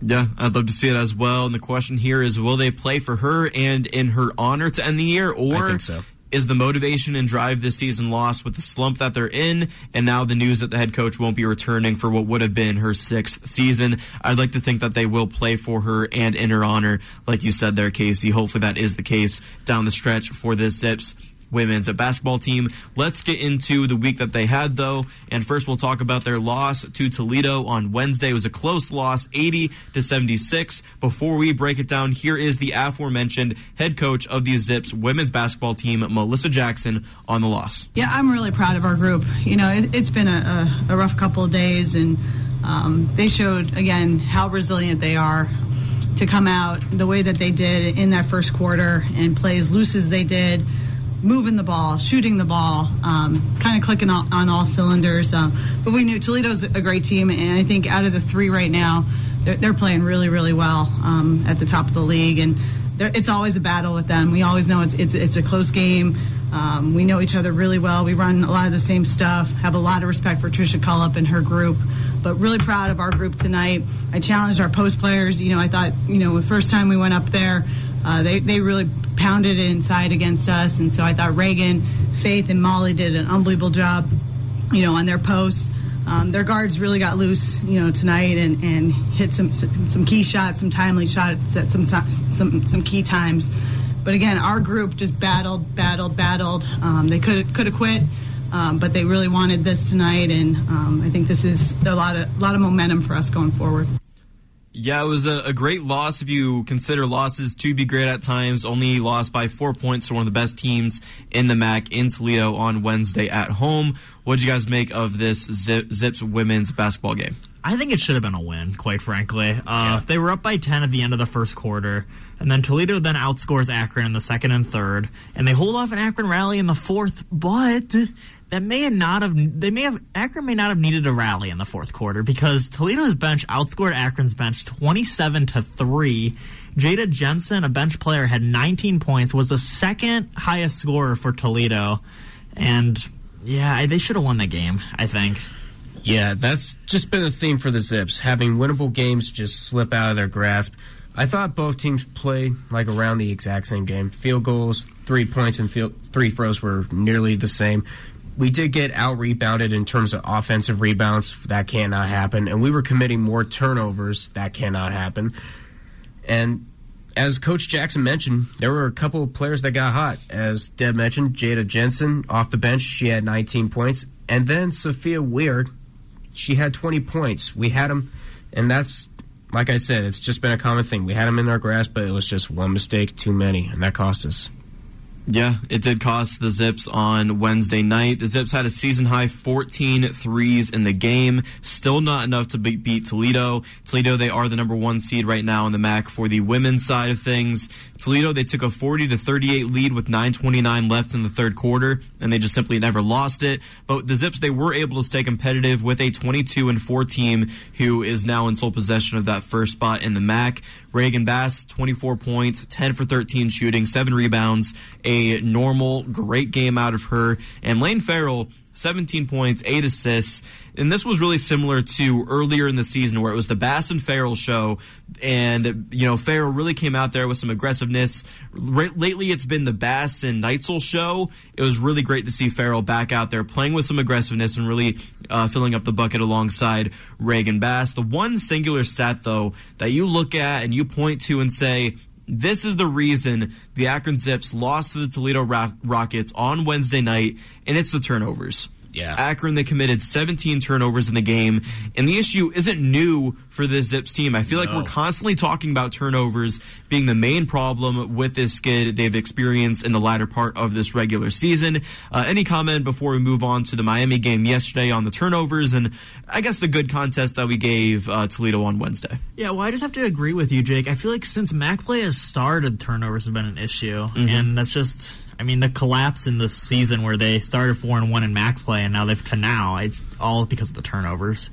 Speaker 10: Yeah, I'd love to see it as well. And the question here is, will they play for her and in her honor to end the year, or
Speaker 18: so.
Speaker 10: is the motivation and drive this season lost with the slump that they're in, and now the news that the head coach won't be returning for what would have been her sixth season? I'd like to think that they will play for her and in her honor, like you said there, Casey. Hopefully that is the case down the stretch for this Zips women's basketball team. Let's get into the week that they had, though. And first, we'll talk about their loss to Toledo on Wednesday. It was a close loss, 80 to 76. Before we break it down, here is the aforementioned head coach of the Zips women's basketball team, Melissa Jackson, on the loss.
Speaker 12: Yeah, I'm really proud of our group. You know, it, has been a, a, a, rough couple of days, and um, they showed again how resilient they are to come out the way that they did in that first quarter and play as loose as they did moving the ball, shooting the ball, um, kind of clicking on, on all cylinders. Um, but we knew Toledo's a great team, and I think out of the three right now, they're, they're playing really, really well um, at the top of the league, and it's always a battle with them. We always know it's it's, it's a close game. Um, we know each other really well. We run a lot of the same stuff. Have a lot of respect for Tricia Cullop and her group but really proud of our group tonight. I challenged our post players. You know, I thought, you know, the first time we went up there, uh, they, they really pounded it inside against us. And so I thought Reagan, Faith, and Molly did an unbelievable job, you know, on their posts. Um, their guards really got loose, you know, tonight and, and hit some, some key shots, some timely shots at some some some key times. But again, our group just battled, battled, battled. Um, they could could have quit, um, but they really wanted this tonight, and um, I think this is a lot of a lot of momentum for us going forward.
Speaker 10: Yeah, it was a, a, great loss if you consider losses to be great at times. Only lost by four points to one of the best teams in the MAC in Toledo on Wednesday at home. What did you guys make of this Zips women's basketball game?
Speaker 17: I think it should have been a win, quite frankly. Uh, yeah. They were up by 10 at the end of the first quarter, and then Toledo then outscores Akron in the second and third, and they hold off an Akron rally in the fourth, but that may not have they may have Akron may not have needed a rally in the fourth quarter because Toledo's bench outscored Akron's bench 27 to 3. Jada Jensen, a bench player, had 19 points, was the second highest scorer for Toledo. And yeah, they should have won the game, I think.
Speaker 18: Yeah, that's just been a theme for the Zips, having winnable games just slip out of their grasp. I thought both teams played like around the exact same game. Field goals, three points, and field, three throws were nearly the same we did get out rebounded in terms of offensive rebounds. That cannot happen. And we were committing more turnovers. That cannot happen. And as Coach Jackson mentioned, there were a couple of players that got hot. As Dev mentioned, Jada Jensen off the bench, she had 19 points. And then Sophia Wiard, she had 20 points. We had them, and that's, like I said, it's just been a common thing. We had them in our grasp, but it was just one mistake too many, and that cost us.
Speaker 10: Yeah, it did cost the Zips on Wednesday night. The Zips had a season high 14 threes in the game. Still not enough to beat Toledo. Toledo, they are the number one seed right now in the MAC for the women's side of things. Toledo, they took a 40 to 38 lead with 9.29 left in the third quarter, and they just simply never lost it. But the Zips, they were able to stay competitive with a 22 and 4 team who is now in sole possession of that first spot in the MAC. Reagan Bass, 24 points, 10 for 13 shooting, 7 rebounds, a normal, great game out of her. And Lane Farrell, 17 points, 8 assists. And this was really similar to earlier in the season where it was the Bass and Farrell show. And, you know, Farrell really came out there with some aggressiveness. R- lately, it's been the Bass and Neitzel show. It was really great to see Farrell back out there playing with some aggressiveness and really uh, filling up the bucket alongside Reagan Bass. The one singular stat, though, that you look at and you point to and say, this is the reason the Akron Zips lost to the Toledo Rockets on Wednesday night, and it's the turnovers.
Speaker 18: Yeah.
Speaker 10: Akron, they committed 17 turnovers in the game. And the issue isn't new for the Zips team. I feel no. like we're constantly talking about turnovers being the main problem with this skid they've experienced in the latter part of this regular season. Uh, any comment before we move on to the Miami game yesterday on the turnovers and I guess the good contest that we gave uh, Toledo on Wednesday?
Speaker 17: Yeah, well, I just have to agree with you, Jake. I feel like since MAC play has started, turnovers have been an issue. Mm-hmm. And that's just I mean, the collapse in the season where they started four and one in MAC play, and now they've to now. It's all because of the turnovers.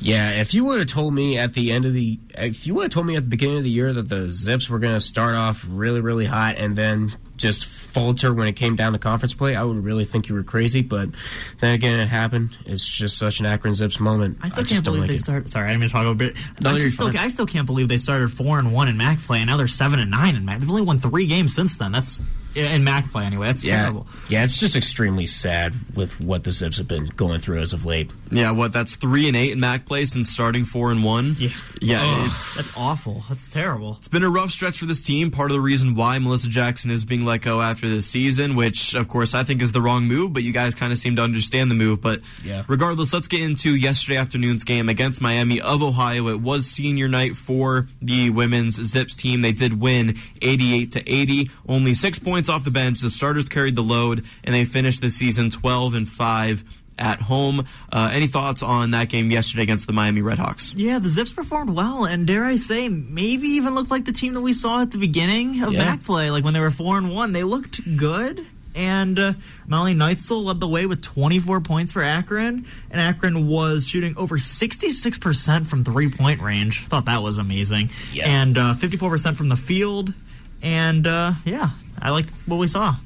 Speaker 18: Yeah, if you would have told me at the end of the, if you would have told me at the beginning of the year that the Zips were going to start off really, really hot and then just falter when it came down to conference play, I would really think you were crazy. But then again, it happened. It's just such an Akron Zips moment.
Speaker 17: I still I can't believe like they started. Sorry, I didn't mean to talk a bit. No, I, still, I still can't believe they started four and one in MAC play, and now they're seven and nine in MAC. They've only won three games since then. That's in MAC play anyway. That's
Speaker 18: yeah.
Speaker 17: terrible.
Speaker 18: Yeah, it's just extremely sad with what the Zips have been going through as of late.
Speaker 10: Yeah, what that's three and eight in MAC play since starting four and one.
Speaker 17: Yeah,
Speaker 10: yeah, oh,
Speaker 17: it's that's awful. That's terrible.
Speaker 10: It's been a rough stretch for this team. Part of the reason why Melissa Jackson is being let go after this season, which of course I think is the wrong move, but you guys kind of seem to understand the move. But
Speaker 18: yeah.
Speaker 10: regardless, let's get into yesterday afternoon's game against Miami of Ohio. It was senior night for the women's Zips team. They did win 88 to 80, only six points off the bench. The starters carried the load, and they finished the season 12 and five at home. Uh, any thoughts on that game yesterday against the Miami Redhawks?
Speaker 17: Yeah, the Zips performed well, and dare I say, maybe even looked like the team that we saw at the beginning of yeah. MAC play, like when they were four and one. They looked good. And uh, Molly Neitzel led the way with 24 points for Akron, and Akron was shooting over 66% from three point range. Thought that was amazing.
Speaker 18: Yeah.
Speaker 17: And uh, 54% from the field. And uh, yeah, I liked what we saw.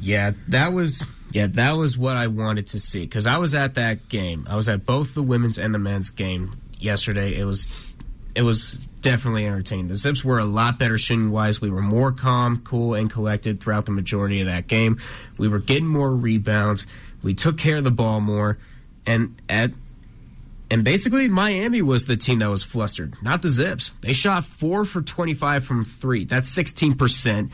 Speaker 18: Yeah, that was yeah, that was what I wanted to see because I was at that game. I was at both the women's and the men's game yesterday. It was it was definitely entertaining. The Zips were a lot better shooting wise. We were more calm, cool, and collected throughout the majority of that game. We were getting more rebounds. We took care of the ball more, and at and basically Miami was the team that was flustered, not the Zips. They shot four for twenty five from three. That's sixteen percent.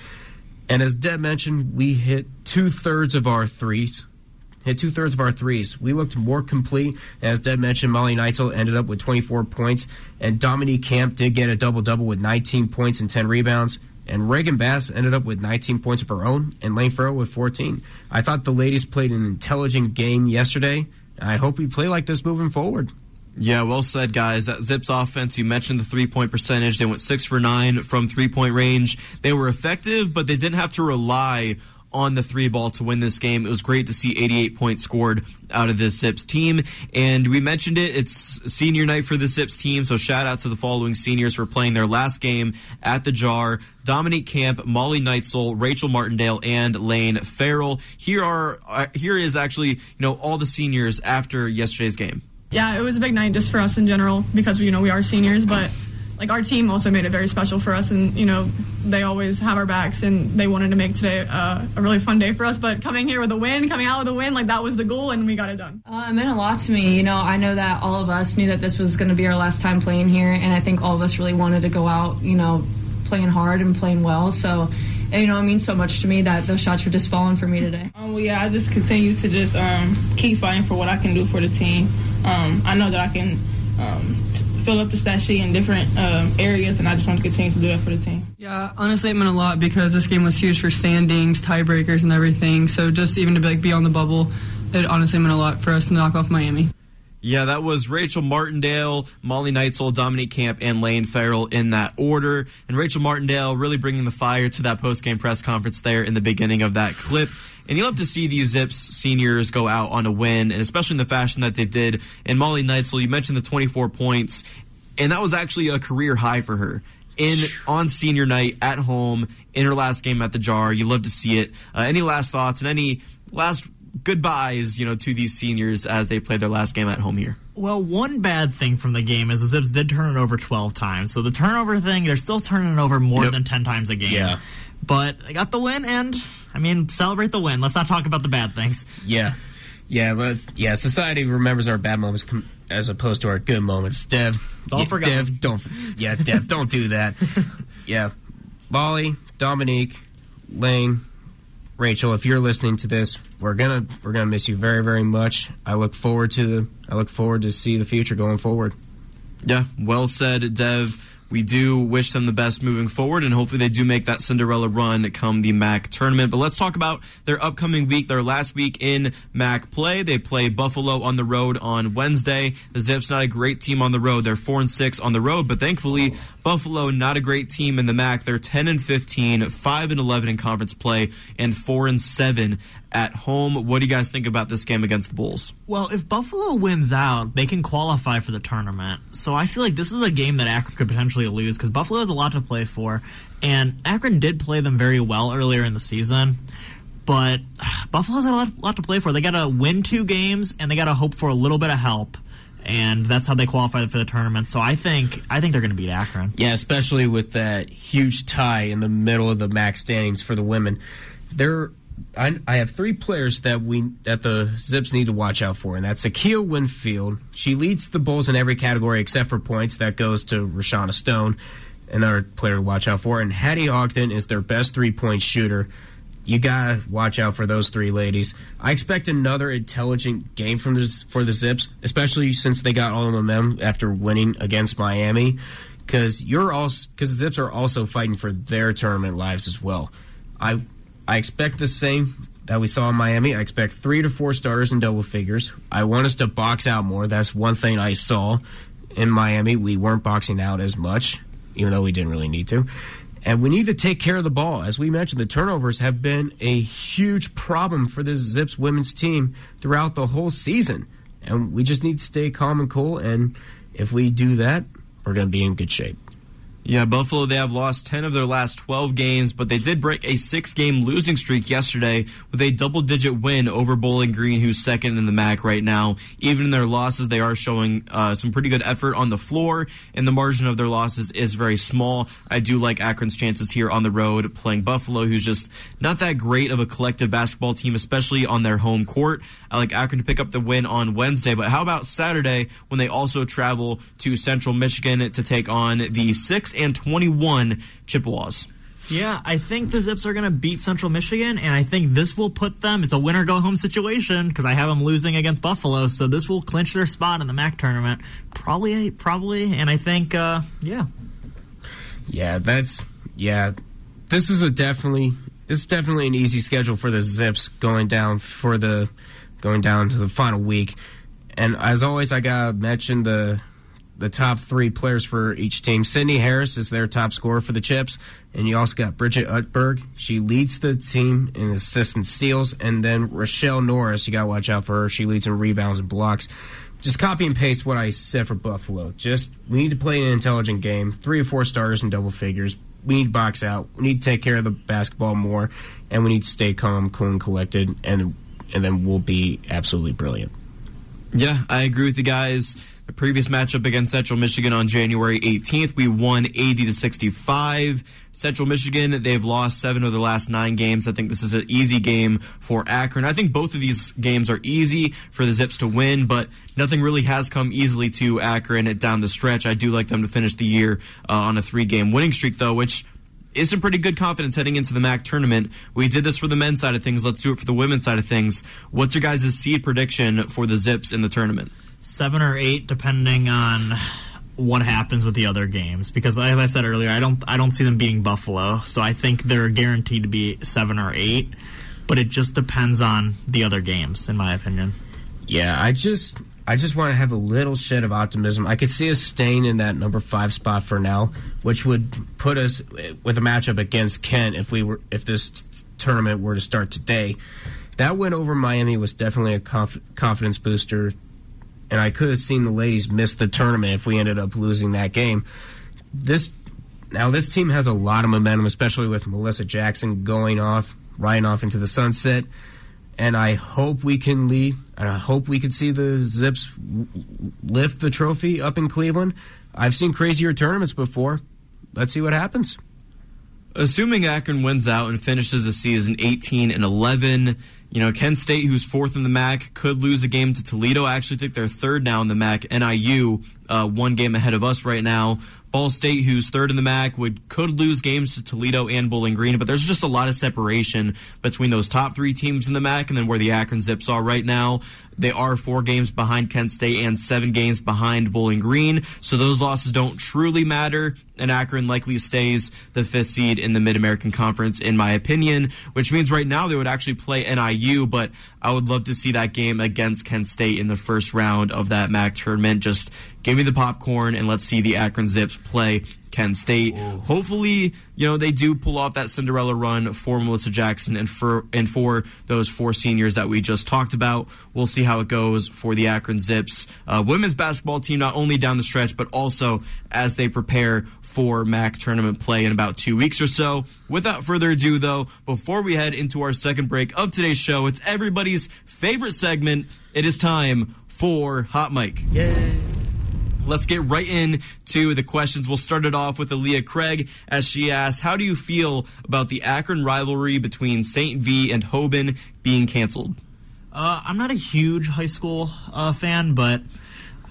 Speaker 18: And as Dev mentioned, we hit two thirds of our threes. Hit two thirds of our threes. We looked more complete. As Dev mentioned, Molly Neitzel ended up with 24 points, and Dominique Camp did get a double double with 19 points and 10 rebounds. And Reagan Bass ended up with 19 points of her own, and Lane Farrell with 14. I thought the ladies played an intelligent game yesterday. I hope we play like this moving forward.
Speaker 10: Yeah, well said, guys. That Zips offense, you mentioned the three point percentage. They went six for nine from three point range. They were effective, but they didn't have to rely on the three ball to win this game. It was great to see 88 points scored out of this Zips team. And we mentioned it, it's senior night for the Zips team. So shout out to the following seniors for playing their last game at the Jar. Dominique Camp, Molly Neitzel, Rachel Martindale, and Lane Farrell. Here are uh, here is actually you know all the seniors after yesterday's game.
Speaker 19: Yeah, it was a big night just for us in general because you know we are seniors, but like our team also made it very special for us and you know they always have our backs and they wanted to make today uh, a really fun day for us but coming here with a win coming out with a win like that was the goal and we got it done.
Speaker 20: Uh, it meant a lot to me. You know i know that all of us knew that this was going to be our last time playing here and i think all of us really wanted to go out you know playing hard and playing well. So and, you know, it means so much to me that those shots were just falling for me today.
Speaker 21: Um, well, yeah, I just continue to just um, keep fighting for what I can do for the team. Um, I know that I can um, fill up the stat sheet in different um, areas, and I just want to continue to do that for the team.
Speaker 22: Yeah, honestly, it meant a lot because this game was huge for standings, tiebreakers, and everything. So just even to be, like, be on the bubble, it honestly meant a lot for us to knock off Miami.
Speaker 10: Yeah, that was Rachel Martindale, Molly Neitzel, Dominique Camp, and Lane Farrell in that order. And Rachel Martindale really bringing the fire to that post-game press conference there in the beginning of that clip. And you love to see these Zips seniors go out on a win, and especially in the fashion that they did. And Molly Neitzel, you mentioned the 24 points, and that was actually a career high for her. In on senior night at home in her last game at the Jar, you love to see it. Uh, any last thoughts and any last goodbyes, you know, to these seniors as they play their last game at home here?
Speaker 17: Well, one bad thing from the game is the Zips did turn it over 12 times. So the turnover thing, they're still turning it over more yep. than 10 times a game.
Speaker 18: Yeah.
Speaker 17: But they got the win, and I mean, celebrate the win. Let's not talk about the bad things.
Speaker 18: Yeah. Yeah, but yeah, society remembers our bad moments as opposed to our good moments. Dev,
Speaker 17: don't yeah, forget.
Speaker 18: Dev, don't. Yeah, Dev, don't do that. *laughs* Yeah, Molly, Dominique, Lane, Rachel, if you're listening to this, we're gonna we're gonna miss you very very much. I look forward to I look forward to see the future going forward.
Speaker 10: Yeah, well said, Dev we do wish them the best moving forward, and hopefully they do make that Cinderella run come the MAC tournament. But let's talk about their upcoming week, their last week in MAC play. They play Buffalo on the road on Wednesday. The Zips not a great team on the road; they're four and six on the road, but thankfully Buffalo not a great team in the MAC. They're ten and 15, 5 and eleven in conference play, and four and seven at home. What do you guys think about this game against the Bulls?
Speaker 17: Well, if Buffalo wins out, they can qualify for the tournament. So I feel like this is a game that Akron could potentially lose because Buffalo has a lot to play for, and Akron did play them very well earlier in the season. But *sighs* Buffalo's had a lot, lot to play for. They got to win two games, and they got to hope for a little bit of help and that's how they qualified for the tournament. So I think I think they're going to beat Akron.
Speaker 18: Yeah, especially with that huge tie in the middle of the MAC standings for the women. They're I, I, have three players that we that the Zips need to watch out for, and that's Akia Winfield. She leads the Bulls in every category except for points. That goes to Rashana Stone, another player to watch out for. And Hattie Ogden is their best three point shooter. You gotta watch out for those three ladies. I expect another intelligent game from this for the Zips, especially since they got all the momentum after winning against Miami. Because you're also because the Zips are also fighting for their tournament lives as well. I I expect the same that we saw in Miami. I expect three to four starters in double figures. I want us to box out more. That's one thing I saw in Miami. We weren't boxing out as much, even though we didn't really need to. And we need to take care of the ball. As we mentioned, the turnovers have been a huge problem for this Zips women's team throughout the whole season. And we just need to stay calm and cool. And if we do that, we're going to be in good shape.
Speaker 10: Yeah, Buffalo, they have lost 10 of their last 12 games, but they did break a six game losing streak yesterday with a double digit win over Bowling Green, who's second in the MAC right now. Even in their losses, they are showing uh, some pretty good effort on the floor, and the margin of their losses is very small. I do like Akron's chances here on the road playing Buffalo, who's just not that great of a collective basketball team, especially on their home court. I like Akron to pick up the win on Wednesday, but how about Saturday when they also travel to Central Michigan to take on the six and 21 Chippewas.
Speaker 17: Yeah, I think the Zips are going to beat Central Michigan, and I think this will put them. It's a winner go home situation because I have them losing against Buffalo, so this will clinch their spot in the MAC tournament. Probably, probably, and I think, uh, yeah,
Speaker 18: yeah, that's yeah. This is a definitely it's definitely an easy schedule for the Zips going down for the going down to the final week. And as always, I gotta mention the the top three players for each team. Sydney Harris is their top scorer for the Chips, and you also got Bridget Utberg. She leads the team in assists and steals, and then Rochelle Norris. You gotta watch out for her. She leads in rebounds and blocks. Just copy and paste what I said for Buffalo. Just we need to play an intelligent game. Three or four starters in double figures. We need to box out. We need to take care of the basketball more, and we need to stay calm, cool, and collected, and and then we'll be absolutely brilliant.
Speaker 10: Yeah, I agree with you guys. The previous matchup against Central Michigan on January 18th, we won 80 to 65. Central Michigan, they've lost seven of the last nine games. I think this is an easy game for Akron. I think both of these games are easy for the Zips to win, but nothing really has come easily to Akron down the stretch. I do like them to finish the year uh, on a three game winning streak, though, which is some pretty good confidence heading into the MAC tournament. We did this for the men's side of things. Let's do it for the women's side of things. What's your guys' seed prediction for the Zips in the tournament?
Speaker 17: Seven or eight, depending on what happens with the other games. Because, as I said earlier, I don't I don't see them beating Buffalo, so I think they're guaranteed to be seven or eight. But it just depends on the other games, in my opinion.
Speaker 18: Yeah, I just I just want to have a little shit of optimism. I could see us staying in that number five spot for now, which would put us eh, with a matchup against Kent if we were if this t- tournament were to start today. That win over Miami was definitely a conf- confidence booster and I could have seen the ladies miss the tournament if we ended up losing that game. This now this team has a lot of momentum, especially with Melissa Jackson going off, riding off into the sunset. And I hope we can lead. And I hope we can see the Zips lift the trophy up in Cleveland. I've seen crazier tournaments before. Let's see what happens.
Speaker 10: Assuming Akron wins out and finishes the season 18 and 11, you know, Kent State, who's fourth in the MAC, could lose a game to Toledo. I actually think they're third now in the MAC. NIU, uh, one game ahead of us right now. Ball State, who's third in the MAC, would could lose games to Toledo and Bowling Green, but there's just a lot of separation between those top three teams in the MAC and then where the Akron Zips are right now. They are four games behind Kent State and seven games behind Bowling Green, so those losses don't truly matter. And Akron likely stays the fifth seed in the Mid American Conference, in my opinion, which means right now they would actually play NIU, but I would love to see that game against Kent State in the first round of that MAC tournament. Just give me the popcorn and let's see the Akron Zips play Kent State. Hopefully, you know, they do pull off that Cinderella run for Melissa Jackson and for and for those four seniors that we just talked about. We'll see how it goes for the Akron Zips uh, women's basketball team, not only down the stretch, but also as they prepare for MAC tournament play in about two weeks or so. Without further ado, though, before we head into our second break of today's show, it's everybody's favorite segment. It is time for Hot Mic.
Speaker 18: Yay.
Speaker 10: Let's get right into the questions. We'll start it off with Aaliyah Craig as she asks, How do you feel about the Akron rivalry between St. V and Hoban being canceled?
Speaker 17: Uh, I'm not a huge high school uh, fan, but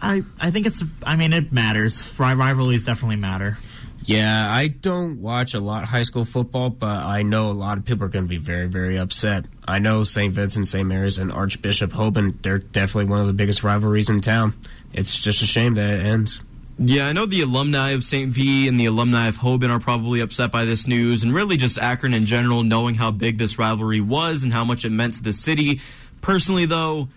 Speaker 17: I I think it's I mean it matters. Rivalries definitely matter.
Speaker 18: Yeah, I don't watch a lot of high school football, but I know a lot of people are going to be very, very upset. I know St. Vincent, St. Mary's, and Archbishop Hoban, they're definitely one of the biggest rivalries in town it's just a shame that it ends.
Speaker 10: Yeah, I know the alumni of St. V and the alumni of Hoban are probably upset by this news, and really just Akron in general, knowing how big this rivalry was and how much it meant to the city. Personally, though,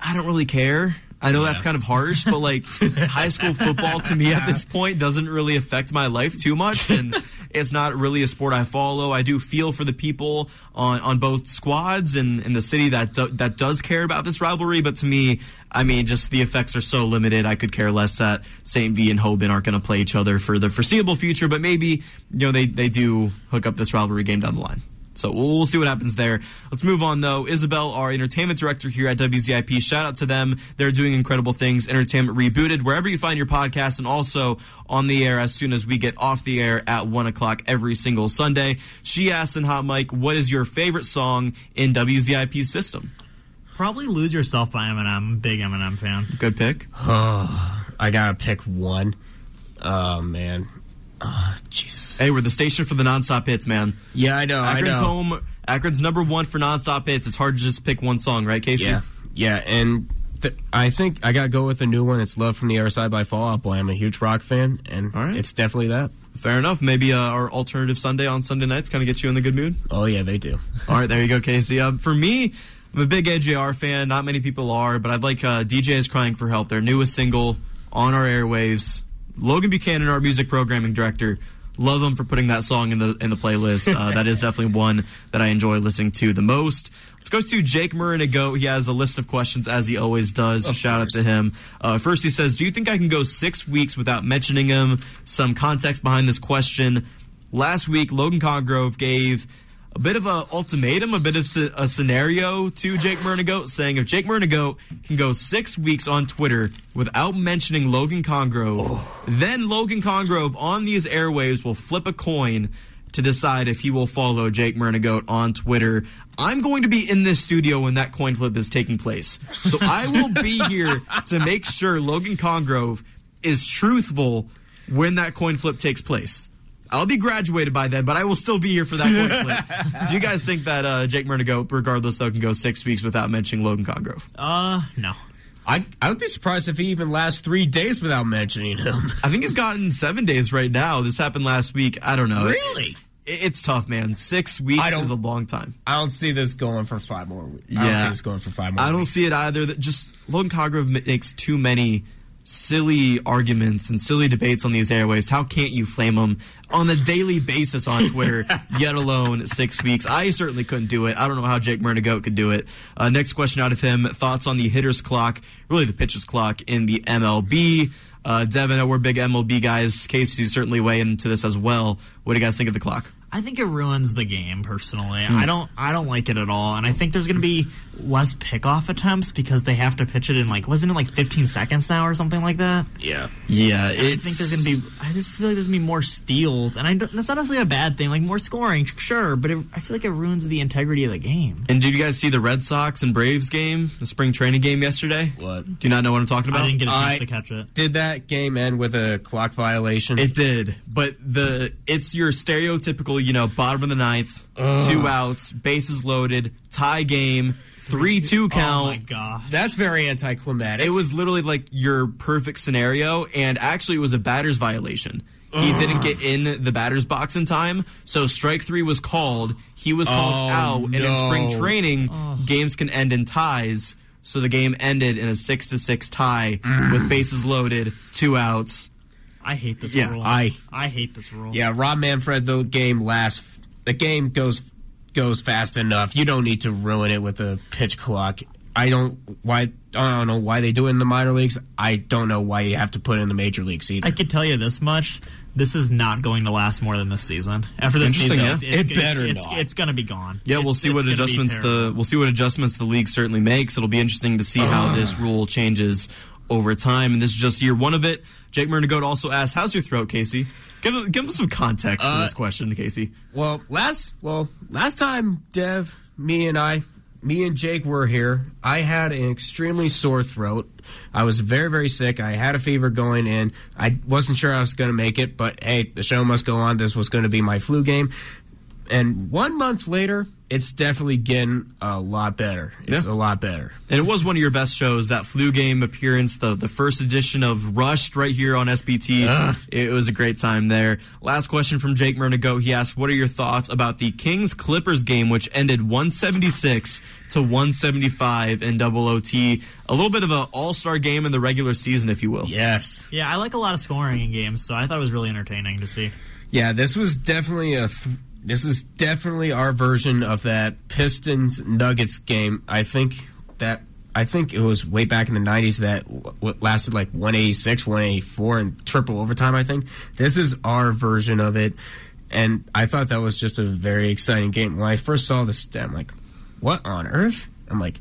Speaker 10: I don't really care. I know yeah. that's kind of harsh, but like *laughs* high school football to me at this point doesn't really affect my life too much, and it's not really a sport I follow. I do feel for the people on, on both squads and in the city that do, that does care about this rivalry, but to me, I mean, just the effects are so limited. I could care less that St. V and Hoban aren't going to play each other for the foreseeable future, but maybe you know they they do hook up this rivalry game down the line. So we'll see what happens there. Let's move on though. Isabel, our entertainment director here at WZIP, shout out to them. They're doing incredible things. Entertainment Rebooted, wherever you find your podcast, and also on the air as soon as we get off the air at 1 o'clock every single Sunday. She asked in Hot Mic, what is your favorite song in WZIP's system?
Speaker 17: Probably Lose Yourself by Eminem. Big Eminem fan.
Speaker 10: Good pick.
Speaker 18: Oh, *sighs* I gotta pick one. Oh, man. Oh, Jesus.
Speaker 10: Hey, we're the station for the nonstop hits, man.
Speaker 18: Yeah, I know.
Speaker 10: Akron's
Speaker 18: I know.
Speaker 10: home. Akron's number one for nonstop hits. It's hard to just pick one song, right, Casey?
Speaker 18: Yeah, yeah, and th- I think I gotta go with a new one. It's "Love from the Other Side" by Fall Out Boy. I'm a huge rock fan, and right. it's definitely that.
Speaker 10: Fair enough. Maybe uh, our alternative Sunday on Sunday nights kind of gets you in the good mood.
Speaker 18: Oh yeah, they do.
Speaker 10: All right, there you go, Casey. Uh, for me, I'm a big AJR fan. Not many people are, but I'd like uh, DJs Crying for Help, their newest single on our airwaves. Logan Buchanan, our music programming director, love him for putting that song in the in the playlist. Uh, that is *laughs* definitely one that I enjoy listening to the most. Let's go to Jake Murray go. He has a list of questions as he always does.
Speaker 18: Of
Speaker 10: Shout
Speaker 18: course.
Speaker 10: out to him. Uh, first, he says, "Do you think I can go six weeks without mentioning him?" Some context behind this question. Last week, Logan Congrove gave a bit of a ultimatum, a bit of a scenario to Jake Murnigoat, saying if Jake Murnigoat can go six weeks on Twitter without mentioning Logan Congrove, oh. then Logan Congrove on these airwaves will flip a coin to decide if he will follow Jake Murnigoat on Twitter. I'm going to be in this studio when that coin flip is taking place. So I will be here to make sure Logan Congrove is truthful when that coin flip takes place. I'll be graduated by then, but I will still be here for that *laughs* coin flip. Do you guys think that uh, Jake Murnigoat, regardless though, can go six weeks without mentioning Logan Congrove?
Speaker 17: Uh, no.
Speaker 18: I I would be surprised if he even lasts three days without mentioning him.
Speaker 10: I think he's gotten seven days right now. This happened last week. I don't know.
Speaker 18: Really?
Speaker 10: It- it's tough, man. Six weeks
Speaker 18: I don't-
Speaker 10: is a long time.
Speaker 18: I don't see this going for five more weeks. I don't
Speaker 10: Yeah.
Speaker 18: see this going for five more
Speaker 10: I don't
Speaker 18: weeks.
Speaker 10: see it either. That just Logan Congrove makes too many silly arguments and silly debates on these airways. How can't you flame them on a daily basis on Twitter? *laughs* yet alone six weeks. I certainly couldn't do it. I don't know how Jake Murnigoat could do it. Uh, next question out of him: thoughts on the hitters clock, really the pitchers clock in the MLB. Uh, Devin, we're big MLB guys. Casey certainly weigh into this as well. What do you guys think of the clock?
Speaker 17: I think it ruins the game personally.
Speaker 10: Hmm.
Speaker 17: I don't I don't like it at all, and I think there's going to be less pickoff attempts because they have to pitch it in like wasn't it like 15 seconds now or something like that?
Speaker 18: Yeah.
Speaker 10: Yeah,
Speaker 17: I think there's going to be. I just feel like there's going to be more steals, and I don't, that's not necessarily a bad thing. Like more scoring, sure, but it, I feel like it ruins the integrity of the game.
Speaker 10: And did you guys see the Red Sox and Braves game, the spring training game yesterday?
Speaker 18: What?
Speaker 10: Do you not know what I'm talking about?
Speaker 17: I didn't get a chance
Speaker 18: I-
Speaker 17: to catch it.
Speaker 18: Did that game end with a clock violation?
Speaker 10: It did, but the it's your stereotypical, you know, bottom of the ninth,
Speaker 18: Ugh.
Speaker 10: two outs, bases loaded, tie game, three two count.
Speaker 17: Oh my god.
Speaker 18: That's very anticlimactic.
Speaker 10: It was literally like your perfect scenario, and actually, it was a batter's violation. He didn't get in the batter's box in time, so strike three was called. He was called
Speaker 18: Oh,
Speaker 10: out, and in spring
Speaker 18: no.
Speaker 10: training, games can end in ties. So the game ended in a six to six tie mm. with bases loaded, two outs.
Speaker 17: I hate this
Speaker 10: Yeah,
Speaker 17: rule.
Speaker 18: I-
Speaker 17: I hate this rule.
Speaker 18: Yeah, Rob Manfred. The game lasts. The game goes goes fast enough. You don't need to ruin it with a pitch clock. I don't why. I don't know why they do it in the minor leagues. I don't know why you have to put it in the major leagues either.
Speaker 17: I could tell you this much: this is not going to last more than this season. After this season,
Speaker 10: yeah.
Speaker 17: it's, it's,
Speaker 18: It better
Speaker 17: it's, it's,
Speaker 18: not.
Speaker 17: it's going to be gone.
Speaker 10: Yeah, we'll see what
Speaker 17: it's gonna be
Speaker 10: adjustments the we'll see what adjustments the league certainly makes. It'll be interesting to see uh-huh.
Speaker 18: how
Speaker 10: this rule changes over time. And this is just year one of it. Jake Murnigoat also asked, "How's your throat, Casey?" Give give him some context for
Speaker 18: Uh,
Speaker 10: this question, Casey.
Speaker 18: Well, last well last time Dev, me and I, me and Jake were here. I had an extremely sore throat. I was very very sick. I had a fever going in. I wasn't sure I was going to make it, but hey, the show must go on. This was going to be my flu game. And one month later, it's definitely getting a lot better. It's
Speaker 10: Yeah.
Speaker 18: a lot better.
Speaker 10: And it was one of your best shows. That flu game appearance, the the first edition of Rushed, right here on SPT.
Speaker 18: Ugh.
Speaker 10: It was a great time there. Last question from Jake Murnigoat. He asked, "What are your thoughts about the Kings Clippers game, which ended 176 to 175 in double OT? A little bit of an All Star game in the regular season, if you will."
Speaker 18: Yes.
Speaker 17: Yeah, I like a lot of scoring in games, so I thought it was really entertaining to see.
Speaker 18: Yeah, this was definitely a. Th- this is definitely our version of that Pistons Nuggets game. I think that I think it was way back in the '90s that w- lasted like 186, 184, and triple overtime. I think this is our version of it, and I thought that was just a very exciting game. When I first saw this, I'm like, "What on earth?" I'm like,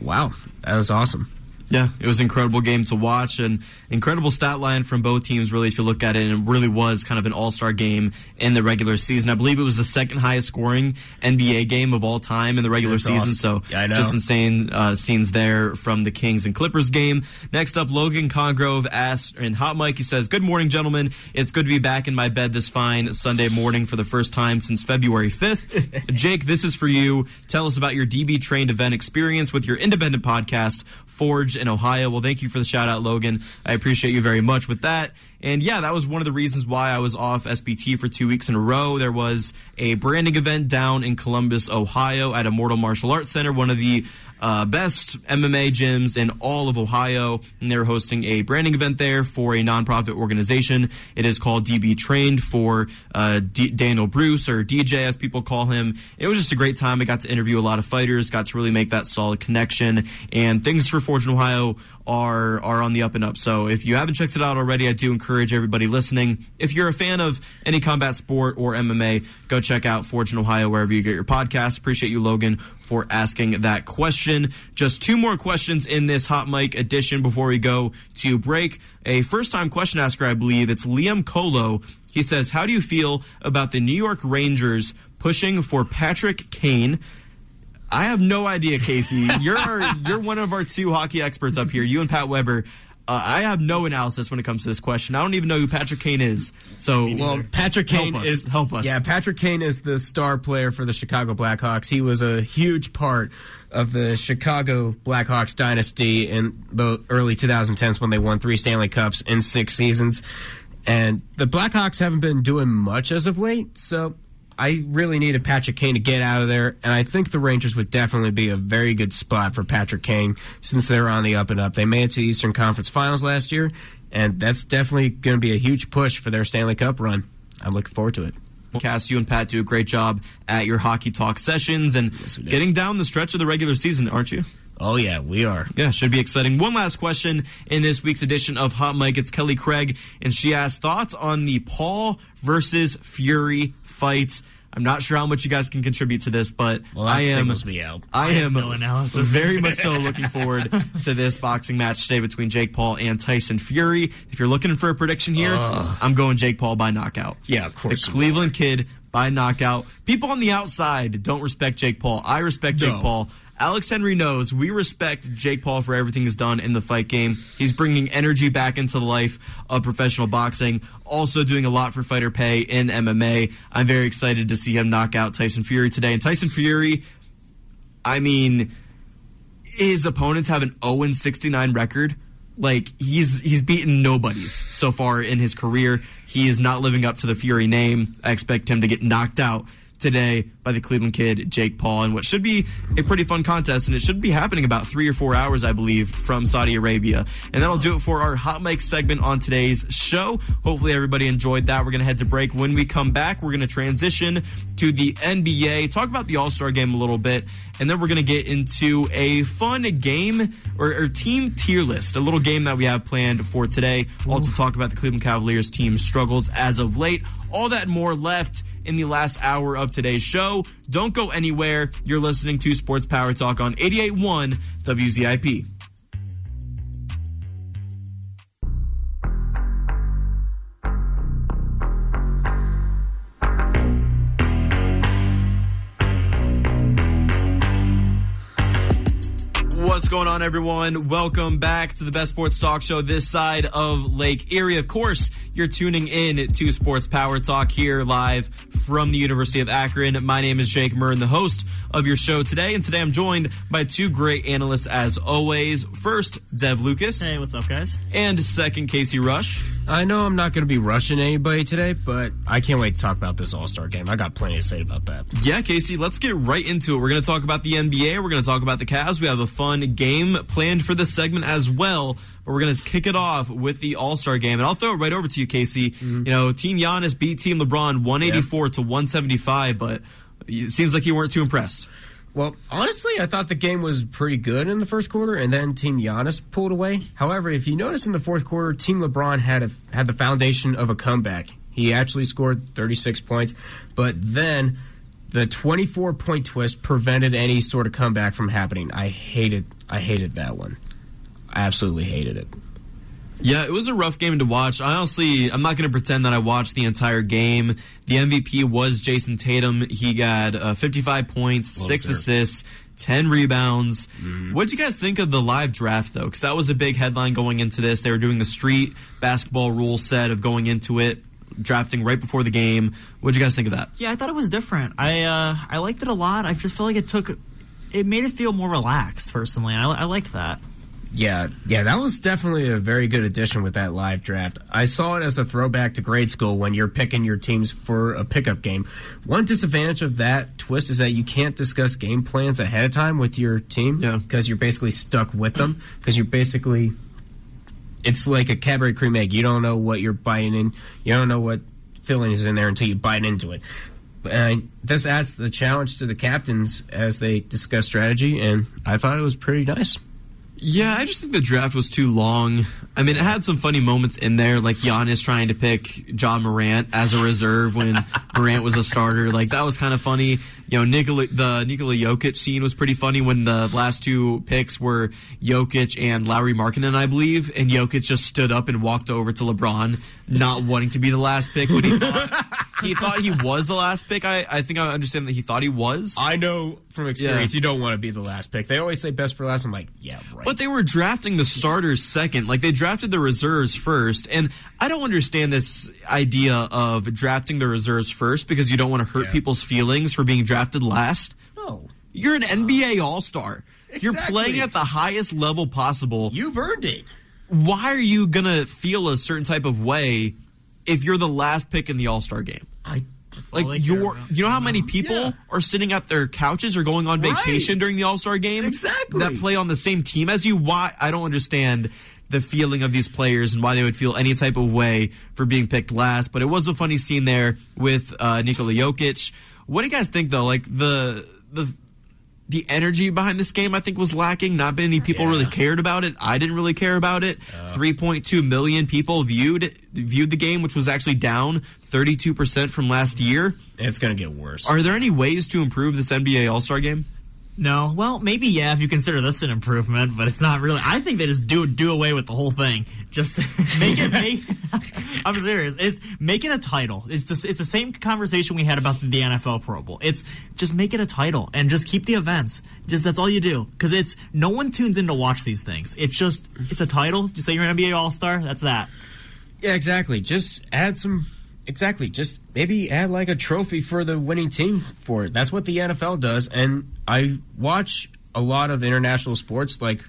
Speaker 18: "Wow, that was awesome."
Speaker 10: Yeah, it was an incredible game to watch and incredible stat line from both teams, really, if you look at it. And it really was kind of an all star game in the regular season. I believe it was the second highest scoring NBA game of all time in the regular
Speaker 18: That's
Speaker 10: season.
Speaker 18: awesome.
Speaker 10: So
Speaker 18: Yeah, I know.
Speaker 10: just insane uh, scenes there from the Kings and Clippers game. Next up, Logan Congrove asked in Hot Mic, he says, Good morning, gentlemen. It's good to be back in my bed this fine Sunday morning for the first time since February 5th. *laughs* Jake, this is for you. Tell us about your DB trained event experience with your independent podcast, Forge in Ohio. Well, thank you for the shout out, Logan. I appreciate you very much with that. And yeah, that was one of the reasons why I was off SPT for two weeks in a row. There was a branding event down in Columbus, Ohio at Immortal Martial Arts Center, one of the uh, best MMA gyms in all of Ohio. And they're hosting a branding event there for a nonprofit organization. It is called DB Trained for uh, D- Daniel Bruce, or DJ as people call him. It was just a great time. I got to interview a lot of fighters, got to really make that solid connection. And things for Fortune Ohio are are on the up and up. So if you haven't checked it out already, I do encourage everybody listening. If you're a fan of any combat sport or MMA, go check out Fortune Ohio wherever you get your podcast. Appreciate you, Logan, for asking that question. Just two more questions in this hot mic edition before we go to break. A first time question asker, I believe. It's Liam Colo. He says, How do you feel about the New York Rangers pushing for Patrick Kane? I have no idea, Casey. You're our, you're one of our two hockey experts up here. You and Pat Weber. Uh, I have no analysis when it comes to this question. I don't even know who Patrick Kane is. So,
Speaker 18: well, Patrick Kane
Speaker 10: help us,
Speaker 18: is
Speaker 10: help us.
Speaker 18: Yeah, Patrick Kane is the star player for the Chicago Blackhawks. He was a huge part of the Chicago Blackhawks dynasty in the early 2010s when they won three Stanley Cups in six seasons. And the Blackhawks haven't been doing much as of late, so I really needed Patrick Kane to get out of there, and I think the Rangers would definitely be a very good spot for Patrick Kane since they're on the up and up. They made it to the Eastern Conference Finals last year, and that's definitely going to be a huge push for their Stanley Cup run. I'm looking forward to it.
Speaker 10: Cass, you and Pat do a great job at your hockey talk sessions and getting down the stretch of the regular season, aren't you?
Speaker 18: Oh, yeah, we are.
Speaker 10: Yeah, should be exciting. One last question in this week's edition of Hot Mic. It's Kelly Craig, and she asked thoughts on the Paul versus Fury fight. I'm not sure how much you guys can contribute to this, but
Speaker 18: well, I
Speaker 10: am.
Speaker 18: Me out.
Speaker 10: I,
Speaker 17: I
Speaker 10: am
Speaker 17: no analysis.
Speaker 10: very *laughs* much so looking forward to this boxing match today between Jake Paul and Tyson Fury. If you're looking for a prediction here,
Speaker 18: uh,
Speaker 10: I'm going Jake Paul by knockout.
Speaker 18: Yeah, of course.
Speaker 10: The Cleveland Kid by knockout. People on the outside don't respect Jake Paul. I respect Jake Paul. Alex Henry knows we respect Jake Paul for everything he's done in the fight game. He's bringing energy back into the life of professional boxing. Also doing a lot for fighter pay in MMA. I'm very excited to see him knock out Tyson Fury today. And Tyson Fury, I mean, his opponents have an 0 69 record. Like he's he's beaten nobody's so far in his career. He is not living up to the Fury name. I expect him to get knocked out today by the Cleveland kid Jake Paul in what should be a pretty fun contest and it should be happening about 3 or 4 hours I believe from Saudi Arabia. And that'll do it for our hot mic segment on today's show. Hopefully everybody enjoyed that. We're going to head to break. When we come back, we're going to transition to the NBA, talk about the All-Star game a little bit, and then we're going to get into a fun game or, or team tier list, a little game that we have planned for today. Also talk about the Cleveland Cavaliers team struggles as of late. All that more left in the last hour of today's show. Don't go anywhere. You're listening to Sports Power Talk on 88.1 WZIP. What's going on, everyone? Welcome back to the best sports talk show this side of Lake Erie. Of course, you're tuning in to Sports Power Talk here live from the University of Akron. My name is Jake Murren, the host of your show today, and today I'm joined by two great analysts as always. First, Dev Lucas.
Speaker 17: Hey, what's up, guys?
Speaker 10: And second, Casey Rush.
Speaker 18: I know I'm not going to be rushing anybody today, but I can't wait to talk about this All Star game. I got plenty to say about that.
Speaker 10: Yeah, Casey, let's get right into it. We're going to talk about the NBA. We're going to talk about the Cavs. We have a fun game planned for this segment as well. But we're going to kick it off with the All Star game. And I'll throw it right over to you, Casey. Mm-hmm. You know, Team Giannis beat Team LeBron 184 to 175, but it seems like you weren't too impressed.
Speaker 18: Well, honestly, I thought the game was pretty good in the first quarter, and then Team Giannis pulled away. However, if you notice in the fourth quarter, Team LeBron had a, had the foundation of a comeback. He actually scored 36 points, but then the 24 point twist prevented any sort of comeback from happening. I hated I hated that one. I absolutely hated it.
Speaker 10: Yeah, it was a rough game to watch. I honestly, I'm not going to pretend that I watched the entire game. The MVP was Jayson Tatum. He got uh, 55 points,
Speaker 18: Well
Speaker 10: six
Speaker 18: deserved.
Speaker 10: assists, 10 rebounds. What did you guys think of the live draft, though? Because that was a big headline going into this. They were doing the street basketball rule set of going into it, drafting right before the game. What did you guys think of that?
Speaker 17: Yeah, I thought it was different. I uh, I liked it a lot. I just felt like it took, it made it feel more relaxed. Personally, I, I liked that.
Speaker 18: Yeah, yeah, that was definitely a very good addition with that live draft. I saw it as a throwback to grade school when you're picking your teams for a pickup game. One disadvantage of that twist is that you can't discuss game plans ahead of time with your team because you're basically stuck with them because you're basically it's like a Cadbury Creme Egg. You don't know what you're biting in. You don't know what filling is in there until you bite into it. And this adds the challenge to the captains as they discuss strategy, and I thought it was pretty nice.
Speaker 10: Yeah, I just think the draft was too long. I mean, it had some funny moments in there, like Giannis trying to pick Ja Morant as a reserve when *laughs* Morant was a starter. Like that was kind of funny. You know, Nikola, the Nikola Jokic scene was pretty funny when the last two picks were Jokic and Lauri Markkanen, I believe, and Jokic just stood up and walked over to LeBron, not wanting to be the last pick when he thought *laughs* he thought he was the last pick. I, I think I understand that he thought he was.
Speaker 18: I know from experience you don't want to be the last pick. They always say best for last. I'm like, yeah, right.
Speaker 10: But they were drafting the starters second. Like they drafted the reserves first. And I don't understand this idea of drafting the reserves first because you don't want to hurt
Speaker 18: Yeah.
Speaker 10: people's feelings for being drafted last.
Speaker 18: No.
Speaker 10: You're an uh, NBA All Star. You're playing at the highest level possible.
Speaker 18: You've earned it.
Speaker 10: Why are you going to feel a certain type of way if you're the last pick in the All Star game?
Speaker 18: I
Speaker 10: like you're, you know how many uh-huh. people are sitting at their couches or going on
Speaker 18: Right.
Speaker 10: vacation during the All Star game?
Speaker 18: Exactly.
Speaker 10: That play on the same team as you. Why I don't understand the feeling of these players and why they would feel any type of way for being picked last. But it was a funny scene there with uh, Nikola Jokic. What do you guys think though? Like the the the energy behind this game, I think, was lacking. Not many people really cared about it. I didn't really care about it. Three point two million people viewed viewed the game, which was actually down thirty two percent from last year.
Speaker 18: It's going to get worse.
Speaker 10: Are there any ways to improve this NBA All Star game?
Speaker 17: No, well, maybe yeah, if you consider this an improvement, but it's not really. I think they just do do away with the whole thing. Just *laughs* make it. Make, *laughs* I'm serious. It's make it a title. It's the it's the same conversation we had about the NFL Pro Bowl. It's just make it a title and just keep the events. Just that's all you do because it's no one tunes in to watch these things. It's just it's a title. Just say you're an NBA All Star. That's that.
Speaker 18: Yeah, exactly. Just add some. Exactly. Just maybe add like a trophy for the winning team for it. That's what the NFL does. And I watch a lot of international sports like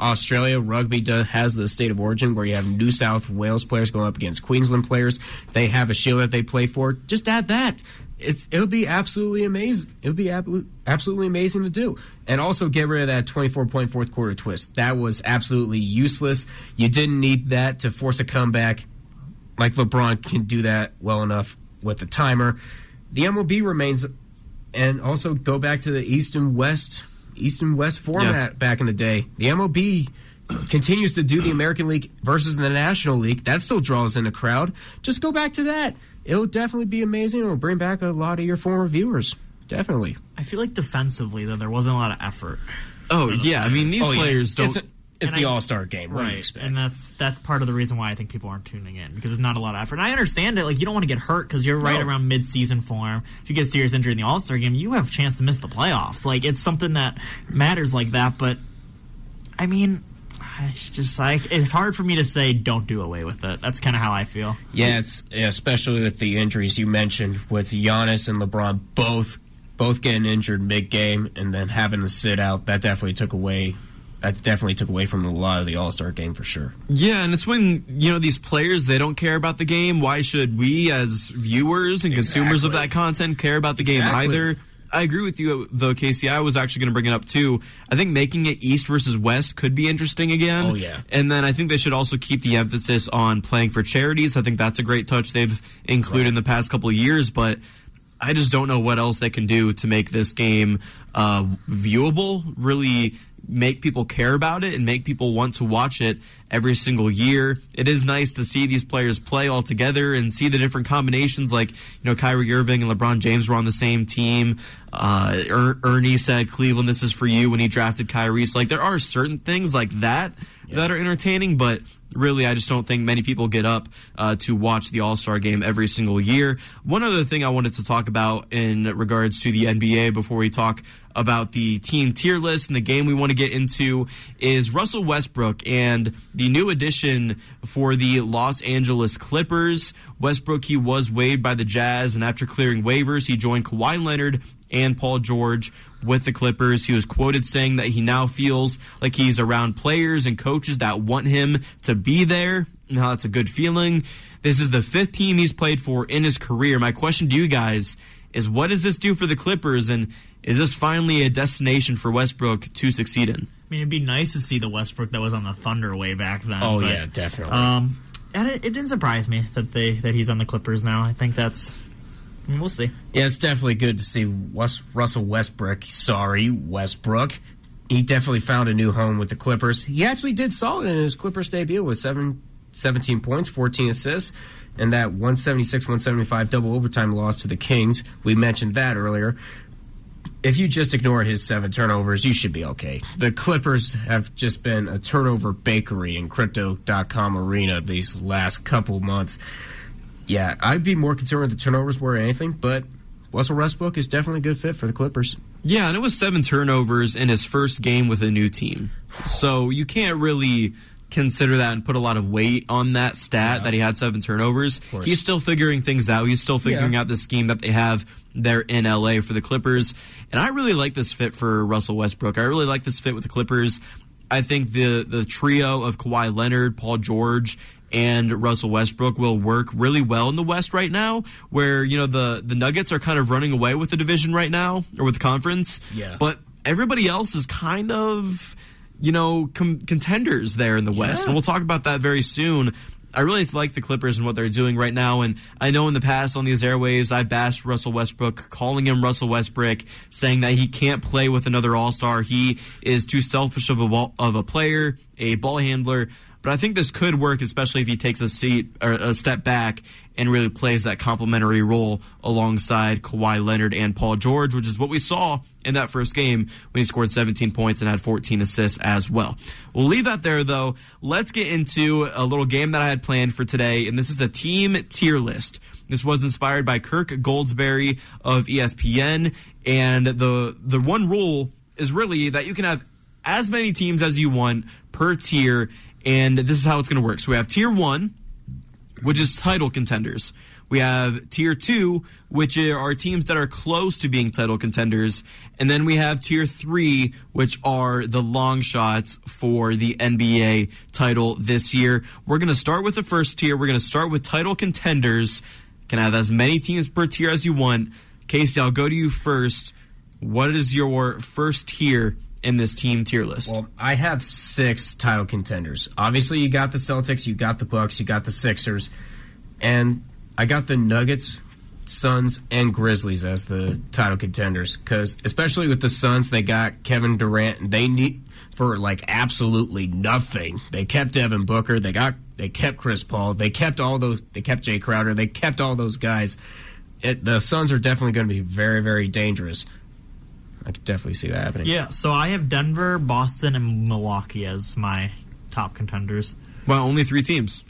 Speaker 18: Australia rugby does, has the state of origin where you have New South Wales players going up against Queensland players. They have a shield that they play for. Just add that. It, would be absolutely amazing. It would be absolutely amazing to do. And also get rid of that 24 point fourth quarter twist. That was absolutely useless. You didn't need that to force a comeback like LeBron can do that well enough with the timer. The MLB remains, and also go back to the East and West, East and West format back in the day. The MLB continues to do the American League versus the National League. That still draws in a crowd. Just go back to that. It'll definitely be amazing. It'll bring back a lot of your former viewers. Definitely.
Speaker 17: I feel like defensively though there wasn't a lot of effort.
Speaker 10: Oh yeah, I mean these
Speaker 18: Oh, yeah.
Speaker 10: players don't.
Speaker 18: It's,
Speaker 17: And
Speaker 18: the All Star game. What
Speaker 17: right, and that's that's part of the reason why I think people aren't tuning in because there's not a lot of effort. And I understand it. Like you don't want to get hurt because you're right
Speaker 18: No.
Speaker 17: around mid-season form. If you get a serious injury in the All Star game, you have a chance to miss the playoffs. Like it's something that matters like that. But I mean, it's just like it's hard for me to say don't do away with it. That's kind of how I feel.
Speaker 18: Yeah, it's yeah, especially with the injuries you mentioned with Giannis and LeBron both both getting injured mid game and then having to sit out. That definitely took away. That definitely took away from a lot of the All Star game for sure.
Speaker 10: Yeah, and it's when you know these players they don't care about the game. Why should we, as viewers and consumers of that content, care about the game either? I agree with you, though, Casey. I was actually going to bring it up too. I think making it East versus West could be interesting again.
Speaker 18: Oh, yeah.
Speaker 10: and then I think they should also keep the emphasis on playing for charities. I think that's a great touch they've included in the past couple of years, but. I just don't know what else they can do to make this game uh, viewable, really make people care about it and make people want to watch it every single year. It is nice to see these players play all together and see the different combinations. Like, you know, Kyrie Irving and LeBron James were on the same team. Uh, er- Ernie said, Cleveland, this is for you when he drafted Kyrie. So, like, there are certain things like that that are entertaining, but really, I just don't think many people get up uh, to watch the All Star game every single year. One other thing I wanted to talk about in regards to the NBA before we talk about the team tier list and the game we want to get into is Russell Westbrook and the new addition for the Los Angeles Clippers. Westbrook, he was waived by the Jazz, and after clearing waivers, he joined Kawhi Leonard and Paul George with the Clippers. He was quoted saying that he now feels like he's around players and coaches that want him to be there. Now that's a good feeling. This is the fifth team he's played for in his career. My question to you guys is what does this do for the Clippers and is this finally a destination for Westbrook to succeed in?
Speaker 17: I mean, it'd be nice to see the Westbrook that was on the Thunder way back then.
Speaker 18: Oh
Speaker 17: but,
Speaker 18: yeah, definitely.
Speaker 17: Um, and it, it didn't surprise me that they that he's on the Clippers now. I think that's. I mean, we'll see.
Speaker 18: Yeah, it's definitely good to see West, Russell Westbrook. Sorry, Westbrook. He definitely found a new home with the Clippers. He actually did solid in his Clippers debut with seven, 17 points, 14 assists, and that 176 175 double overtime loss to the Kings. We mentioned that earlier. If you just ignore his seven turnovers, you should be okay. The Clippers have just been a turnover bakery in Crypto.com arena these last couple months. Yeah, I'd be more concerned with the turnovers more than anything, but Russell Westbrook is definitely a good fit for the Clippers.
Speaker 10: Yeah, and it was seven turnovers in his first game with a new team. So you can't really consider that and put a lot of weight on that stat that he had seven turnovers. He's still figuring things out. He's still figuring
Speaker 18: Yeah.
Speaker 10: out the scheme that they have there in LA for the Clippers. And I really like this fit for Russell Westbrook. I really like this fit with the Clippers. I think the the trio of Kawhi Leonard, Paul George, and Russell Westbrook will work really well in the West right now, where you know the the Nuggets are kind of running away with the division right now or with the conference.
Speaker 18: Yeah.
Speaker 10: But everybody else is kind of you know com- contenders there in the West,
Speaker 18: Yeah.
Speaker 10: and we'll talk about that very soon. I really like the Clippers and what they're doing right now, and I know in the past on these airwaves I bashed Russell Westbrook, calling him Russell Westbrook, saying that he can't play with another All Star. He is too selfish of a ball, of a player, a ball handler. But I think this could work, especially if he takes a seat or a step back and really plays that complementary role alongside Kawhi Leonard and Paul George, which is what we saw in that first game when he scored 17 points and had 14 assists as well. We'll leave that there though. Let's get into a little game that I had planned for today, and this is a team tier list. This was inspired by Kirk Goldsberry of ESPN, and the the one rule is really that you can have as many teams as you want per tier, and this is how it's going to work. So we have tier one, which is title contenders. We have tier two, which are teams that are close to being title contenders. And then we have tier three, which are the long shots for the NBA title this year. We're going to start with the first tier. We're going to start with title contenders. Can have as many teams per tier as you want. Casey, I'll go to you first. What is your first tier in this team tier list?
Speaker 18: Well, I have six title contenders. Obviously, you got the Celtics, you got the Bucks, you got the Sixers, and I got the Nuggets, Suns, and Grizzlies as the title contenders. Because especially with the Suns, they got Kevin Durant. They need for like absolutely nothing. They kept Devin Booker. They got they kept Chris Paul. They kept all those. They kept Jae Crowder. They kept all those guys. It, the Suns are definitely going to be very very dangerous. I could definitely see that happening.
Speaker 17: Yeah, so I have Denver, Boston, and Milwaukee as my top contenders.
Speaker 10: Well, only three teams.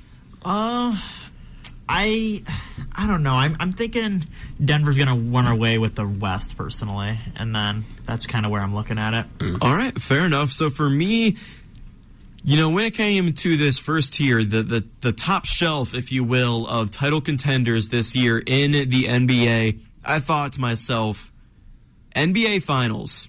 Speaker 17: Uh, I I don't know. I'm I'm thinking Denver's gonna run away with the West personally, and then that's kind of where I'm looking at it.
Speaker 10: All right, fair enough. So for me, you know, when it came to this first tier, the, the, the top shelf, if you will, of title contenders this year in the NBA, I thought to myself, NBA Finals,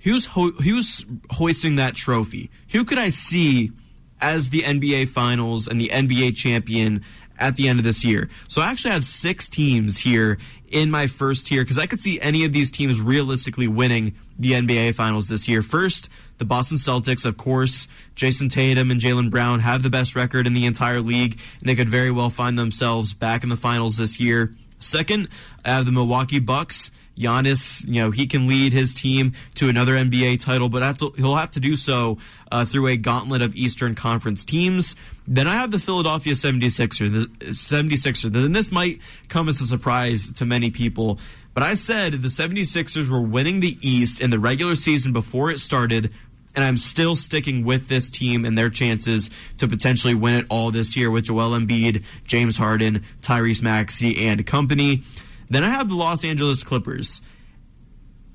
Speaker 10: who's ho- who's hoisting that trophy? Who could I see as the NBA Finals and the NBA champion at the end of this year? So I actually have six teams here in my first tier because I could see any of these teams realistically winning the NBA Finals this year. First, the Boston Celtics, of course. Jayson Tatum and Jaylen Brown have the best record in the entire league, and they could very well find themselves back in the finals this year. Second, I have the Milwaukee Bucks. Giannis, you know, he can lead his team to another NBA title, but have to, he'll have to do so uh, through a gauntlet of Eastern Conference teams. Then I have the Philadelphia 76ers. The 76ers. And this might come as a surprise to many people, but I said the 76ers were winning the East in the regular season before it started, and I'm still sticking with this team and their chances to potentially win it all this year with Joel Embiid, James Harden, Tyrese Maxey, and company. Then I have the Los Angeles Clippers.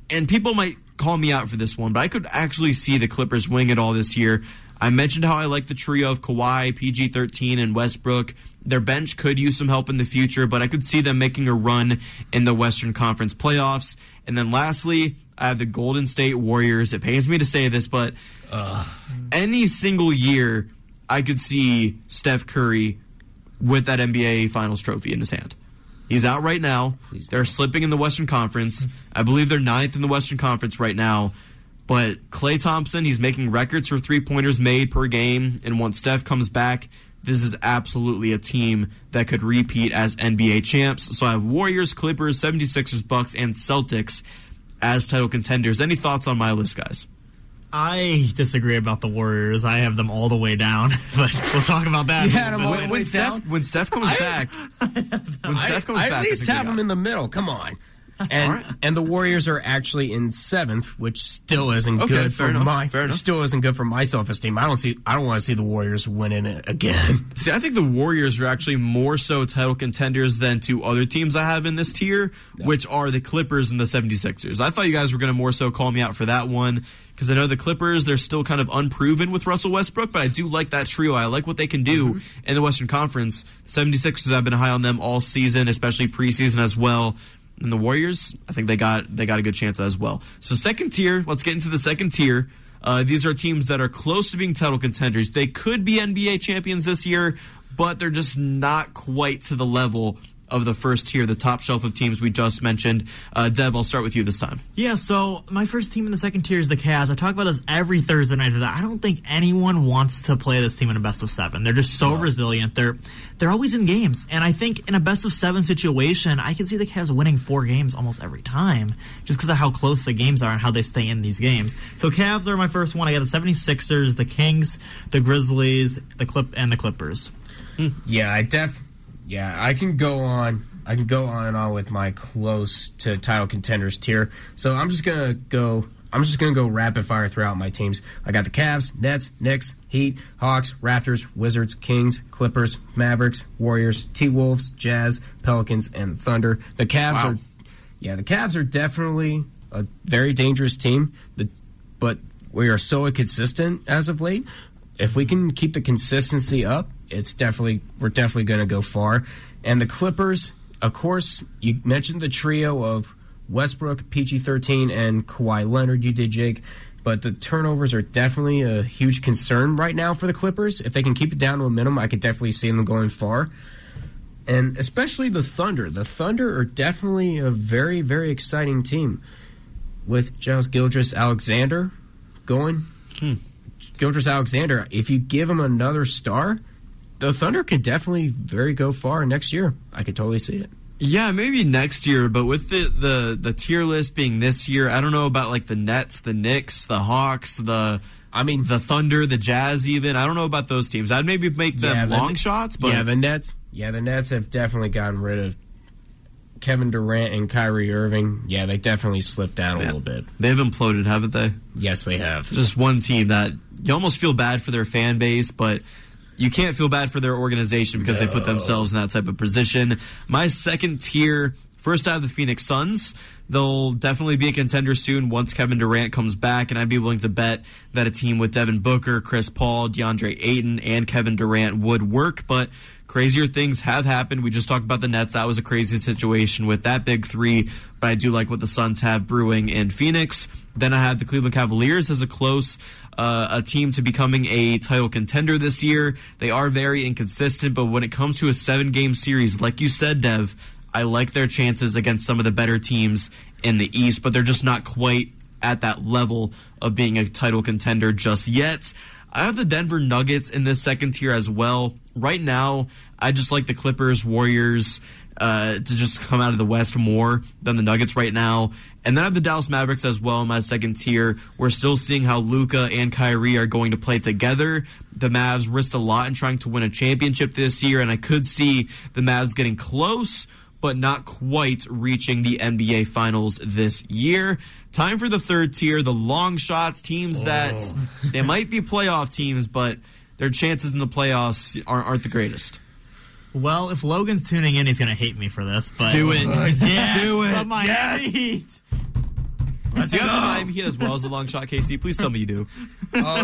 Speaker 10: And people might call me out for this one, but I could actually see the Clippers wing it all this year. I mentioned how I like the trio of Kawhi, PG 13, and Westbrook. Their bench could use some help in the future, but I could see them making a run in the Western Conference playoffs. And then lastly, I have the Golden State Warriors. It pains me to say this, but uh, any single year, I could see Steph Curry with that NBA Finals trophy in his hand. He's out right now. they're slipping in the Western Conference. *laughs* I believe they're ninth in the Western Conference right now. But Klay Thompson, he's making records for three pointers made per game. And once Steph comes back, this is absolutely a team that could repeat as NBA champs. So I have Warriors, Clippers, 76ers, Bucks, and Celtics as title contenders. Any thoughts on my list, guys?
Speaker 17: I disagree about the Warriors. I have them all the way down, *laughs* but we'll talk about that.
Speaker 18: Yeah,
Speaker 10: when, when Steph when Steph comes
Speaker 18: I,
Speaker 10: back, *laughs* when
Speaker 18: I,
Speaker 10: Steph comes
Speaker 18: I
Speaker 10: back,
Speaker 18: at least have them in the middle. Come on. And and the Warriors are actually in seventh, which still isn't
Speaker 10: Okay,
Speaker 18: good
Speaker 10: fair
Speaker 18: for
Speaker 10: enough,
Speaker 18: my
Speaker 10: fair
Speaker 18: still isn't good for my self esteem. I don't see I don't want to see the Warriors winning it again. *laughs*
Speaker 10: See, I think the Warriors are actually more so title contenders than two other teams I have in this tier, which are the Clippers and the 76ers. I thought you guys were going to more so call me out for that one because I know the Clippers, they're still kind of unproven with Russell Westbrook, but I do like that trio. I like what they can do in the Western Conference. The 76ers, I've been high on them all season, especially preseason as well. And the Warriors, I think they got they got a good chance as well. So second tier, let's get into the second tier. Uh, these are teams that are close to being title contenders. They could be NBA champions this year, but they're just not quite to the level of the first tier, the top shelf of teams we just mentioned. Uh, Dev, I'll start with you this time.
Speaker 17: Yeah, so my first team in the second tier is the Cavs. I talk about this every Thursday night. That I don't think anyone wants to play this team in a best of seven. They're just so resilient. They're they're always in games, and I think in a best of seven situation, I can see the Cavs winning four games almost every time, just because of how close the games are and how they stay in these games. So Cavs are my first one. I got the 76ers, the Kings, the Grizzlies, the Clip, and the Clippers.
Speaker 18: Yeah, I def. Yeah, I can go on. I can go on and on with my close to title contenders tier. So I'm just gonna go. I'm just gonna go rapid fire throughout my teams. I got the Cavs, Nets, Knicks, Heat, Hawks, Raptors, Wizards, Kings, Clippers, Mavericks, Warriors, T Wolves, Jazz, Pelicans, and Thunder. The Cavs
Speaker 10: Wow.
Speaker 18: are. Yeah, the Cavs are definitely a very dangerous team. The, but we are so inconsistent as of late. If we can keep the consistency up, it's definitely we're definitely going to go far. And the Clippers, of course, you mentioned the trio of Westbrook, PG13, and Kawhi Leonard. You did, Jake. But the turnovers are definitely a huge concern right now for the Clippers. If they can keep it down to a minimum, I could definitely see them going far. And especially the Thunder. The Thunder are definitely a very, very exciting team with Giles Gilgeous-Alexander going. Hmm. Gilgeous-Alexander, if you give him another star, the Thunder could definitely very go far next year. I could totally see it.
Speaker 10: Yeah, maybe next year, but with the, the, the tier list being this year, I don't know about like the Nets, the Knicks, the Hawks, the
Speaker 18: I mean
Speaker 10: the Thunder, the Jazz even. I don't know about those teams. I'd maybe make them
Speaker 18: Yeah, the-
Speaker 10: long shots, but
Speaker 18: yeah, the Nets. Yeah, the Nets have definitely gotten rid of Kevin Durant and Kyrie Irving. Yeah, they definitely slipped down a little bit.
Speaker 10: they've imploded, haven't they?
Speaker 18: Yes, they have.
Speaker 10: Just one team that you almost feel bad for their fan base, but you can't feel bad for their organization because they put themselves in that type of position. My second tier, first out of the Phoenix Suns. They'll definitely be a contender soon once Kevin Durant comes back, and I'd be willing to bet that a team with Devin Booker, Chris Paul, DeAndre Ayton, and Kevin Durant would work, but crazier things have happened. We just talked about the Nets. That was a crazy situation with that big three, but I do like what the Suns have brewing in Phoenix. Then I have the Cleveland Cavaliers as a close uh, a team to becoming a title contender this year. They are very inconsistent, but when it comes to a seven game series, like you said, Dev, I like their chances against some of the better teams in the East, but they're just not quite at that level of being a title contender just yet. I have the Denver Nuggets in this second tier as well. Right now, I just like the Clippers, Warriors uh, to just come out of the West more than the Nuggets right now. And then I have the Dallas Mavericks as well in my second tier. We're still seeing how Luka and Kyrie are going to play together. The Mavs risked a lot in trying to win a championship this year, and I could see the Mavs getting close, but not quite reaching the NBA Finals this year. Time for the third tier, the long shots, teams oh. that they might be playoff teams, but their chances in the playoffs aren't, aren't the greatest.
Speaker 17: Well, if Logan's tuning in, he's going to hate me for this. But
Speaker 10: Do it. *laughs* *laughs*
Speaker 17: Yes,
Speaker 10: Do it.
Speaker 17: the Miami
Speaker 10: Yes.
Speaker 17: Heat.
Speaker 10: do you have the Miami Heat as well as a long shot, Casey? Please tell me you do. *laughs*
Speaker 18: Uh,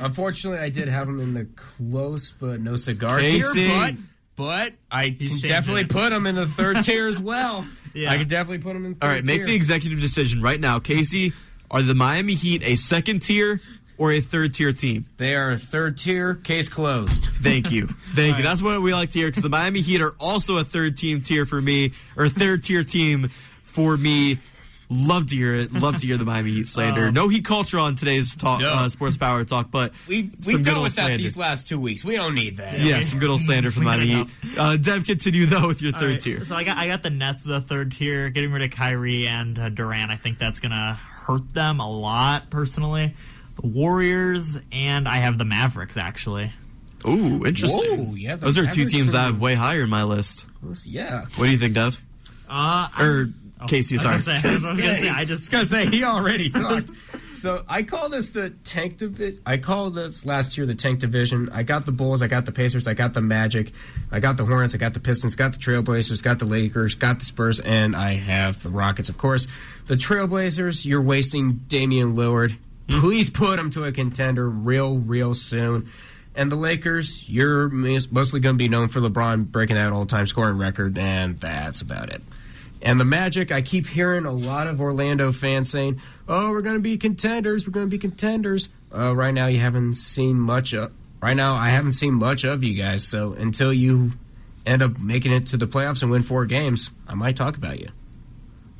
Speaker 18: Unfortunately, I did have him in the close but no cigar
Speaker 10: Casey.
Speaker 18: tier, but but I can definitely
Speaker 17: it.
Speaker 18: put him in the third tier as well.
Speaker 17: Yeah.
Speaker 18: I could definitely put him in. Third
Speaker 10: All right, make the executive decision right now. Casey, are the Miami Heat a second tier or a third tier team?
Speaker 18: They are third tier. Case closed. *laughs*
Speaker 10: Thank you. Thank you. That's what we like to hear because the Miami Heat are also a third team tier for me, or third tier team for me. Love to hear it. Love to hear the Miami Heat slander.
Speaker 18: Um,
Speaker 10: no Heat culture on today's talk,
Speaker 18: No.
Speaker 10: uh, Sports Power Talk, but *laughs*
Speaker 18: we we've
Speaker 10: good
Speaker 18: dealt
Speaker 10: old
Speaker 18: with that these last two weeks. We don't need that.
Speaker 10: Yeah, some good old slander from *laughs* the Miami Heat. Uh, Dev, continue though with your
Speaker 17: All
Speaker 10: third
Speaker 17: right,
Speaker 10: tier.
Speaker 17: So I got I got the Nets as a third tier. Getting rid of Kyrie and uh, Durant, I think that's gonna hurt them a lot personally. The Warriors and I have the Mavericks actually.
Speaker 10: Ooh, interesting.
Speaker 18: Whoa, yeah, the
Speaker 10: Those are two
Speaker 18: Mavericks
Speaker 10: teams I have way higher in my list.
Speaker 18: Yeah.
Speaker 10: What do you think, Dev?
Speaker 17: Uh,
Speaker 10: or
Speaker 17: oh,
Speaker 10: Casey,
Speaker 17: I was
Speaker 10: sorry.
Speaker 17: gonna say- I was gonna say, I just *laughs*
Speaker 18: gonna say he already talked. So I call this the tank division. I call this last year the tank division. I got the Bulls, I got the Pacers, I got the Magic, I got the Hornets, I got the Pistons, got the Trailblazers, got the Lakers, got the Spurs, and I have the Rockets. Of course, the Trailblazers. You're wasting Damian Lillard. Please put him to a contender real, real soon. And the Lakers, you're mostly going to be known for LeBron breaking that all-time scoring record, and that's about it. And the Magic, I keep hearing a lot of Orlando fans saying, "Oh, we're going to be contenders. We're going to be contenders." Uh, right now, you haven't seen much of. Right now, I haven't seen much of you guys. So until you end up making it to the playoffs and win four games, I might talk about you.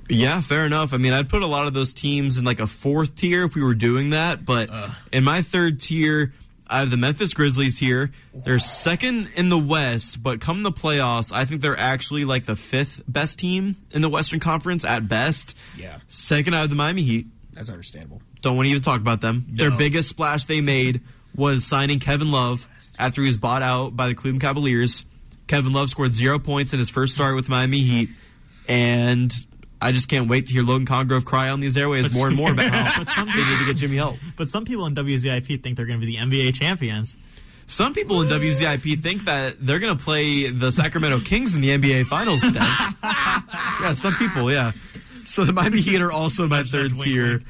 Speaker 10: Yeah, fair enough. I mean, I'd put a lot of those teams in like a fourth tier if we were doing that. But uh. in my third tier, I have the Memphis Grizzlies here. They're second in the West, but come the playoffs, I think they're actually like the fifth best team in the Western Conference at best.
Speaker 18: Yeah.
Speaker 10: Second, I have the Miami Heat.
Speaker 18: That's understandable.
Speaker 10: Don't want to even talk about them. Their biggest splash they made was signing Kevin Love after he was bought out by the Cleveland Cavaliers. Kevin Love scored zero points in his first start with Miami Heat, and I just can't wait to hear Logan Congrove cry on these airways more and more about how *laughs*
Speaker 17: But some
Speaker 10: they need to get Jimmy help.
Speaker 17: But some people in WZIP think they're going to be the NBA champions.
Speaker 10: Some people in WZIP think that they're going to play the Sacramento Kings in the NBA Finals. *laughs* Yeah, some people, yeah. So the Miami Heat are also in my third tier.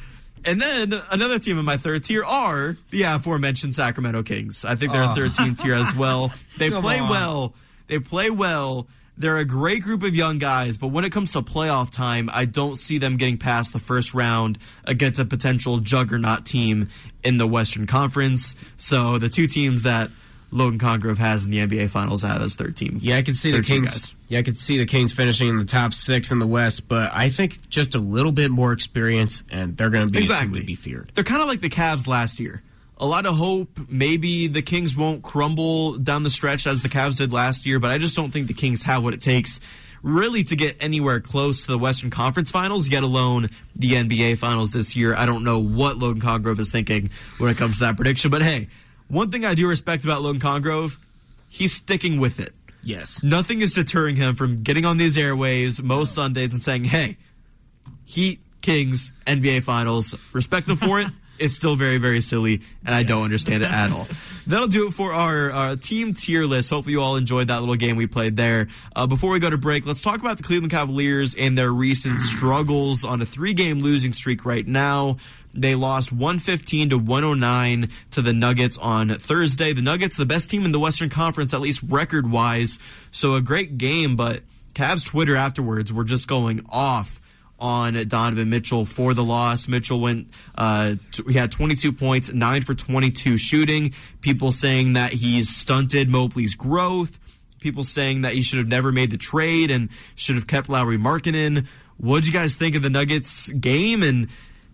Speaker 10: And then another team in my third tier are the aforementioned Sacramento Kings. I think they're a ah.
Speaker 18: Oh.
Speaker 10: 13 tier as well. *laughs* They
Speaker 18: Come
Speaker 10: play
Speaker 18: on.
Speaker 10: well. They play well. They're a great group of young guys, but when it comes to playoff time, I don't see them getting past the first round against a potential juggernaut team in the Western Conference. So the two teams that Logan Congrove has in the NBA Finals have as third team.
Speaker 18: Yeah, I can see the Kings.
Speaker 10: guys.
Speaker 18: Yeah, I could see the Kings finishing in the top six in the West, but I think just a little bit more experience, and they're going to be
Speaker 10: Exactly.
Speaker 18: to be feared.
Speaker 10: They're kind of like the Cavs last year. A lot of hope. Maybe the Kings won't crumble down the stretch as the Cavs did last year, but I just don't think the Kings have what it takes really to get anywhere close to the Western Conference Finals, yet alone the NBA Finals this year. I don't know what Logan Congrove is thinking when it comes to that prediction, but hey, one thing I do respect about Logan Congrove, he's sticking with it.
Speaker 18: Yes.
Speaker 10: Nothing is deterring him from getting on these airwaves most Sundays and saying, hey, Heat, Kings, NBA Finals. Respect them for it. *laughs* It's still very, very silly, and I don't understand it at all. *laughs* That'll do it for our, our team tier list. Hopefully, you all enjoyed that little game we played there. Uh, before we go to break, let's talk about the Cleveland Cavaliers and their recent struggles on a three game losing streak right now. They lost 115 to 109 to the Nuggets on Thursday. The Nuggets, the best team in the Western Conference, at least record wise. So a great game, but Cavs Twitter afterwards were just going off on Donovan Mitchell for the loss. Mitchell went, uh, t- he had 22 points, 9 for 22 shooting. People saying that he's stunted Mobley's growth. People saying that he should have never made the trade and should have kept Lauri Markkanen. What'd you guys think of the Nuggets game? And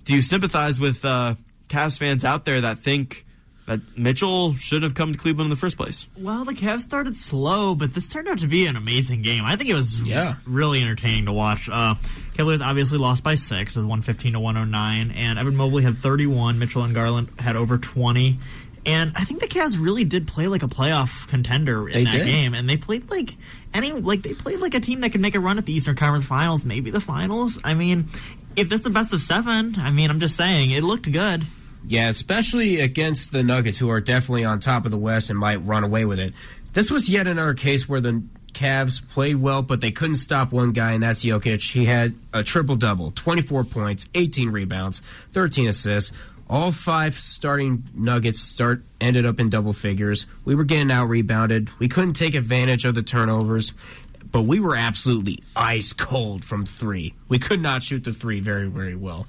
Speaker 10: do you sympathize with uh, Cavs fans out there that think that Mitchell should have come to Cleveland in the first place?
Speaker 17: Well, the Cavs started slow, but this turned out to be an amazing game. I think it was
Speaker 18: Yeah.
Speaker 17: really entertaining to watch. Uh, Cavaliers obviously lost by six. It was 115 to 109. And Evan Mobley had 31. Mitchell and Garland had over 20. And I think the Cavs really did play like a playoff contender in
Speaker 18: They
Speaker 17: that
Speaker 18: did.
Speaker 17: game. And they played like any like they played like a team that could make a run at the Eastern Conference Finals, maybe the finals. I mean, if that's the best of seven, I mean, I'm just saying it looked good.
Speaker 18: Yeah, especially against the Nuggets, who are definitely on top of the West and might run away with it. This was yet another case where the Cavs played well, but they couldn't stop one guy, and that's Jokic. He had a triple double 24 points, 18 rebounds, 13 assists. All five starting Nuggets start ended up in double figures. We were getting out rebounded. We couldn't take advantage of the turnovers, but we were absolutely ice cold from three. We could not shoot the three very, very well.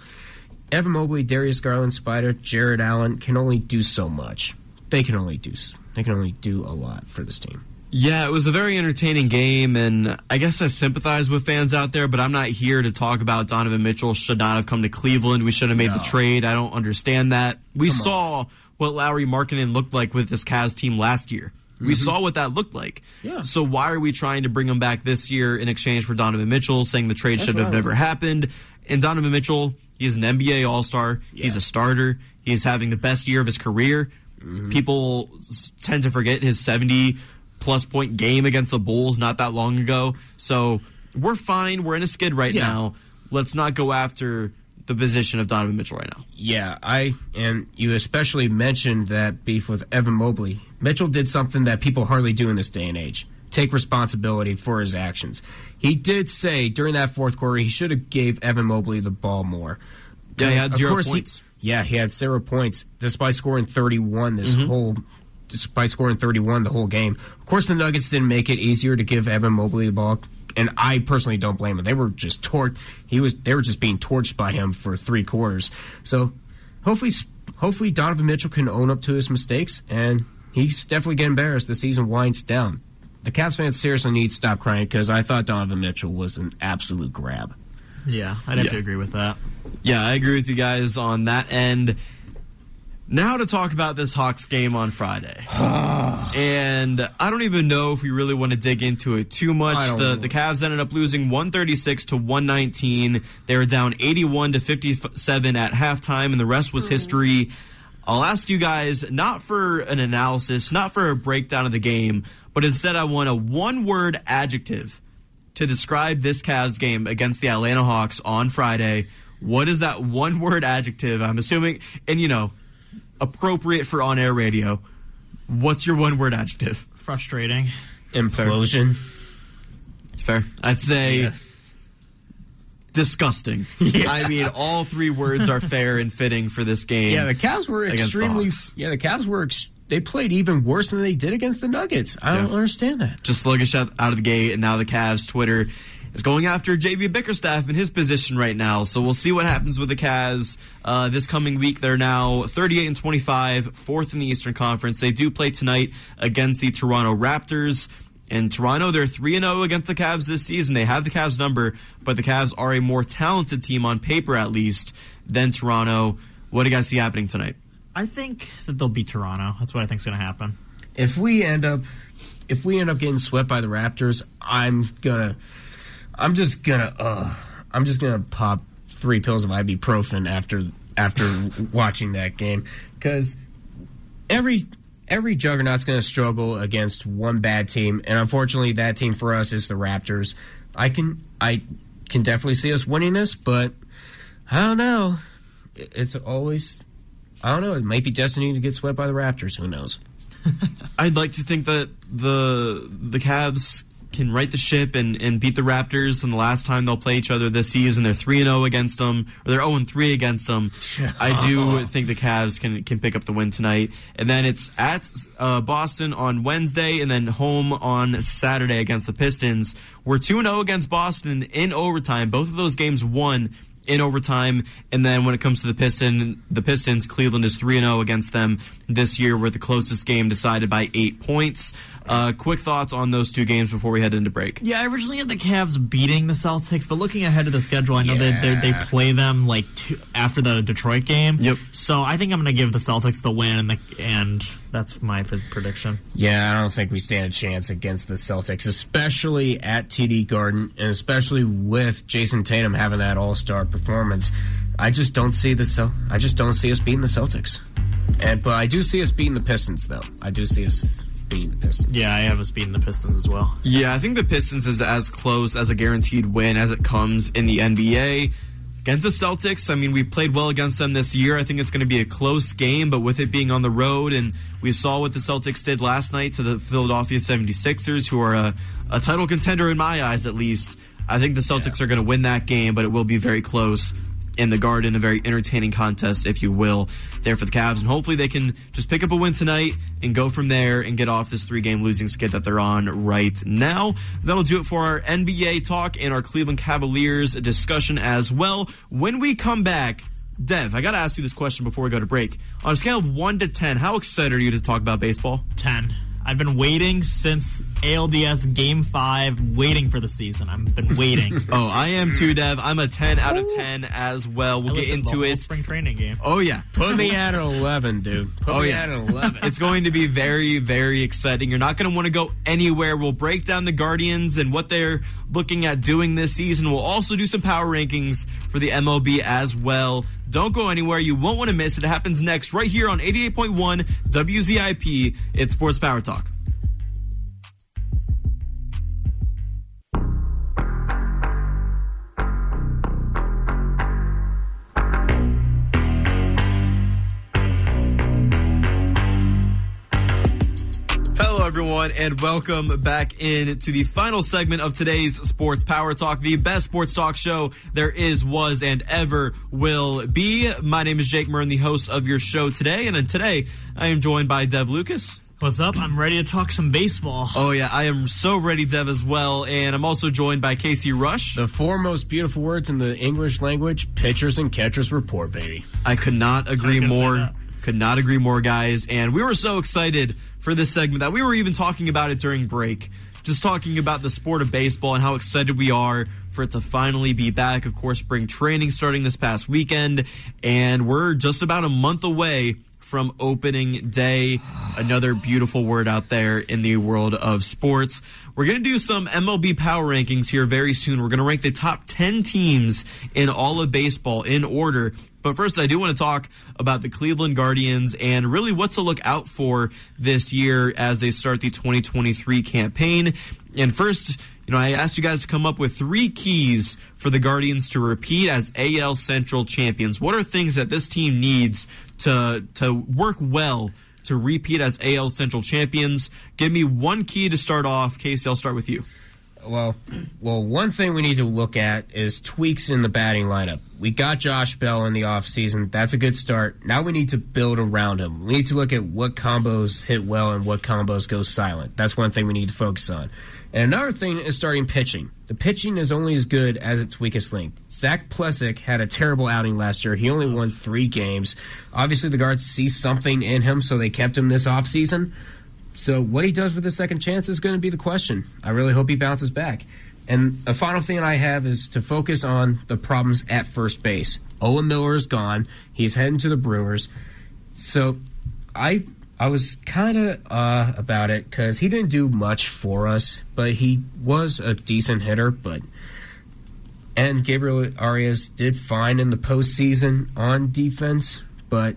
Speaker 18: Evan Mobley, Darius Garland, Spider, Jarrett Allen can only do so much. They can only do they can only do a lot for this team.
Speaker 10: Yeah, it was a very entertaining game, and I guess I sympathize with fans out there, but I'm not here to talk about Donovan Mitchell should not have come to Cleveland. We should have made
Speaker 18: No.
Speaker 10: the trade. I don't understand that. We
Speaker 18: Come on.
Speaker 10: saw what Lauri Markkanen looked like with this Cavs team last year. We
Speaker 18: Mhm.
Speaker 10: saw what that looked like.
Speaker 18: Yeah.
Speaker 10: So why are we trying to bring him back this year in exchange for Donovan Mitchell, saying the trade
Speaker 18: That's
Speaker 10: should have never happened? And Donovan Mitchell, he's an NBA All Star. He's a starter. He's having the best year of his career.
Speaker 18: Mm-hmm.
Speaker 10: People s- tend to forget his 70 plus point game against the Bulls not that long ago. So we're fine. We're in a skid right
Speaker 18: Yeah.
Speaker 10: now. Let's not go after the position of Donovan Mitchell right now.
Speaker 18: Yeah, I and you especially mentioned that beef with Evan Mobley. Mitchell did something that people hardly do in this day and age. Take responsibility for his actions. He did say during that fourth quarter he should have gave Evan Mobley the ball more.
Speaker 10: Yeah, he had zero
Speaker 18: course he-
Speaker 10: points.
Speaker 18: yeah, he had zero points despite scoring 31 this
Speaker 10: Mhm.
Speaker 18: whole despite scoring 31 the whole game. Of course the Nuggets didn't make it easier to give Evan Mobley the ball and I personally don't blame him. They were just torched. he was they were just being torched by him for 3 quarters. So hopefully hopefully Donovan Mitchell can own up to his mistakes and he's definitely getting better as the season winds down. The Cavs fans seriously need to stop crying because I thought Donovan Mitchell was an absolute grab.
Speaker 17: Yeah, I'd have
Speaker 10: Yeah.
Speaker 17: to agree with that.
Speaker 10: Yeah, I agree with you guys on that end. Now to talk about this Hawks game on Friday. *sighs* and I don't even know if we really want to dig into it too much. The
Speaker 18: know.
Speaker 10: the Cavs ended up losing 136 to 119. They were down 81 to 57 at halftime and the rest was hmm. history. I'll ask you guys not for an analysis, not for a breakdown of the game, but instead I want a one-word adjective to describe this Cavs game against the Atlanta Hawks on Friday. What is that one word adjective? I'm assuming, and you know, appropriate for on air radio. What's your one word adjective?
Speaker 17: Frustrating.
Speaker 18: Implosion.
Speaker 10: Fair. I'd say disgusting. *laughs* I mean, all three words are fair and fitting for this game.
Speaker 18: Yeah, the Cavs were
Speaker 10: against the
Speaker 18: extremely. Yeah, the Cavs were. Ex- they played even worse than they did against the Nuggets. I don't understand that.
Speaker 10: just sluggish out, out of the gate, and now the Cavs Twitter is going after JB Bickerstaff in his position right now. So we'll see what happens with the Cavs uh, this coming week. They're now 38 and 25, fourth in the Eastern Conference. They do play tonight against the Toronto Raptors. In Toronto, they're 3 0 against the Cavs this season. They have the Cavs number, but the Cavs are a more talented team on paper, at least, than Toronto. What do you guys see happening tonight?
Speaker 17: I think that they'll beat Toronto. That's what I think is going to happen.
Speaker 18: If we end up, if we end up getting swept by the Raptors, I'm gonna, I'm just gonna, uh, I'm just gonna pop three pills of ibuprofen after after *laughs* watching that game because every every juggernaut's going to struggle against one bad team, and unfortunately, that team for us is the Raptors. I can I can definitely see us winning this, but I don't know. It's always I don't know. It might be destiny to get swept by the Raptors. Who knows? *laughs*
Speaker 10: I'd like to think that the the Cavs can right the ship and, and beat the Raptors. And the last time they'll play each other this season, they're three and zero against them, or they're zero and three against them. *laughs* I do think the Cavs can can pick up the win tonight. And then it's at uh, Boston on Wednesday, and then home on Saturday against the Pistons. We're two and zero against Boston in overtime. Both of those games won in overtime. And then when it comes to the Piston, the Pistons, Cleveland is three and zero against them this year, with the closest game decided by eight points. Uh, quick thoughts on those two games before we head into break.
Speaker 17: Yeah, I originally had the Cavs beating the Celtics, but looking ahead to the schedule, I know that they, they
Speaker 18: Yeah.
Speaker 17: play them like two, after the Detroit game.
Speaker 10: Yep.
Speaker 17: So I think I'm going to give the Celtics the win, and, the, and that's my p- prediction.
Speaker 18: Yeah, I don't think we stand a chance against the Celtics, especially at TD Garden, and especially with Jayson Tatum having that All Star performance. I just don't see the Cel- I just don't see us beating the Celtics. And but I do see us beating the Pistons, though. I do see us beating the Pistons.
Speaker 17: Yeah, I have us beating the Pistons as well.
Speaker 10: Yeah, I think the Pistons is as close as a guaranteed win as it comes in the NBA. Against the Celtics, I mean, we've played well against them this year. I think it's going to be a close game, but with it being on the road, and we saw what the Celtics did last night to the Philadelphia 76ers, who are a, a title contender in my eyes at least. I think the Celtics are going to win that game, but it will be very close. In the Garden. A very entertaining contest, if you will, there for the Cavs. And hopefully they can just pick up a win tonight and go from there and get off this three game losing skid that they're on right now. That'll do it for our NBA talk and our Cleveland Cavaliers discussion as well. When we come back, Dev, I got to ask you this question before we go to break. On a scale of 1 to 10, how excited are you to talk about baseball?
Speaker 17: 10. I've been waiting since ALDS Game 5, waiting for the season. I've been waiting. *laughs*
Speaker 10: oh, I am too, Dev. I'm a 10 out of 10 as well. We'll
Speaker 17: I
Speaker 10: get into it.
Speaker 17: Spring training game.
Speaker 10: Oh, yeah.
Speaker 18: Put me at an 11, dude. Put
Speaker 10: oh,
Speaker 18: me
Speaker 10: yeah.
Speaker 18: at an 11.
Speaker 10: it's going to be very, very exciting. You're not going to want to go anywhere. We'll break down the Guardians and what they're looking at doing this season. We'll also do some power rankings for the MLB as well. Don't go anywhere. You won't want to miss it. Happens next right here on 88.1 WZIP. It's Sports Power Talk. Everyone, and welcome back in to the final segment of today's Sports Power Talk, the best sports talk show there is, was, and ever will be. My name is Jake Murn, the host of your show today, and today I am joined by Dev Lucas.
Speaker 17: What's up? I'm ready to talk some baseball.
Speaker 10: Oh, yeah, I am so ready, Dev, as well, and I'm also joined by Casey Rush.
Speaker 18: The four most beautiful words in the English language pitchers and catchers report, baby.
Speaker 10: I could not agree more. Could not agree more, guys. And we were so excited for this segment that we were even talking about it during break. Just talking about the sport of baseball and how excited we are for it to finally be back. Of course, spring training starting this past weekend, and we're just about a month away from opening day. Another beautiful word out there in the world of sports. We're going to do some MLB power rankings here very soon. We're going to rank the top 10 teams in all of baseball in order. But first, I do want to talk about the Cleveland Guardians and really what's to look out for this year as they start the 2023 campaign. And first, you know, I asked you guys to come up with three keys for the Guardians to repeat as AL Central champions. What are things that this team needs to to work well to repeat as AL Central champions? Give me one key to start off. Casey, I'll start with you.
Speaker 18: Well, well, one thing we need to look at is tweaks in the batting lineup. We got Josh Bell in the offseason. That's a good start. Now we need to build around him. We need to look at what combos hit well and what combos go silent. That's one thing we need to focus on. And another thing is starting pitching. The pitching is only as good as its weakest link. Zach Plesac had a terrible outing last year. He only won three games. Obviously, the guards see something in him, so they kept him this offseason. So what he does with his second chance is going to be the question. I really hope he bounces back. And a final thing I have is to focus on the problems at first base. Owen Miller is gone. He's heading to the Brewers. So I I was kind of uh, about it because he didn't do much for us, but he was a decent hitter. But and Gabriel Arias did fine in the postseason on defense, but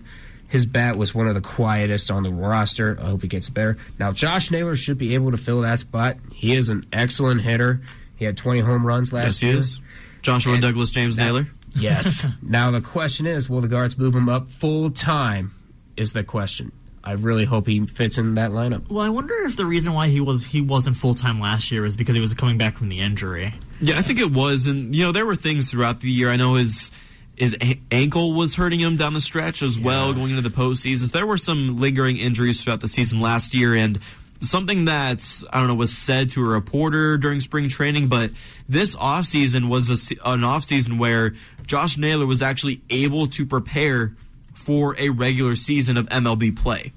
Speaker 18: his bat was one of the quietest on the roster. I hope he gets better. Now, Josh Naylor should be able to fill that spot. He is an excellent hitter. He had 20 home runs last
Speaker 10: yes, he
Speaker 18: year.
Speaker 10: is. Joshua
Speaker 18: And
Speaker 10: Douglas James
Speaker 18: now-
Speaker 10: Naylor.
Speaker 18: Yes. *laughs* now the question is, will the guards move him up full time? Is the question. I really hope he fits in that lineup.
Speaker 17: Well, I wonder if the reason why he was he wasn't full time last year is because he was coming back from the injury.
Speaker 10: Yeah, I think it was, and you know there were things throughout the year. I know his his a- ankle was hurting him down the stretch as well, going into the postseason. So there were some lingering injuries throughout the season last year, and something that I don't know was said to a reporter during spring training, but this offseason was a, an offseason where Josh Naylor was actually able to prepare for a regular season of MLB play.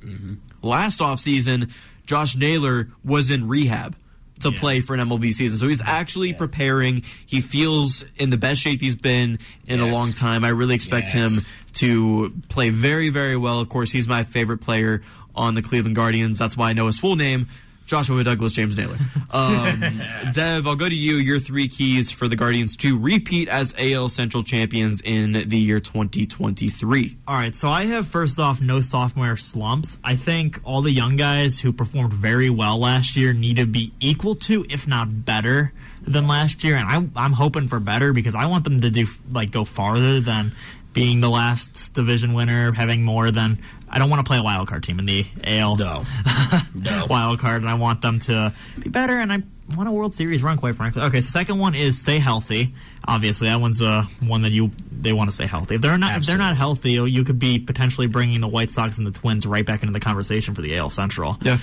Speaker 10: Mm-hmm. Last offseason, Josh Naylor was in rehab to play for an MLB season. So he's actually preparing. He feels in the best shape he's been in a long time. I really expect
Speaker 18: Yes.
Speaker 10: him to play very, very well. Of course, he's my favorite player on the Cleveland Guardians. That's why I know his full name. Joshua Douglas James Naylor. Um, *laughs* Dev, I'll go to you. Your three keys for the Guardians to repeat as AL Central champions in the year 2023.
Speaker 17: All right, so I have first off no sophomore slumps. I think all the young guys who performed very well last year need to be equal to, if not better, than last year, and I, I'm hoping for better because I want them to do like go farther than being the last division winner, having more than I don't want to play a wild card team in the AL
Speaker 18: No. *laughs* No.
Speaker 17: wild card, and I want them to be better. And I want a World Series run, quite frankly. Okay, so second one is stay healthy. Obviously, that one's uh, one that you they want to stay healthy. If they're not if they're not healthy, you could be potentially bringing the White Sox and the Twins right back into the conversation for the AL Central.
Speaker 10: Yeah,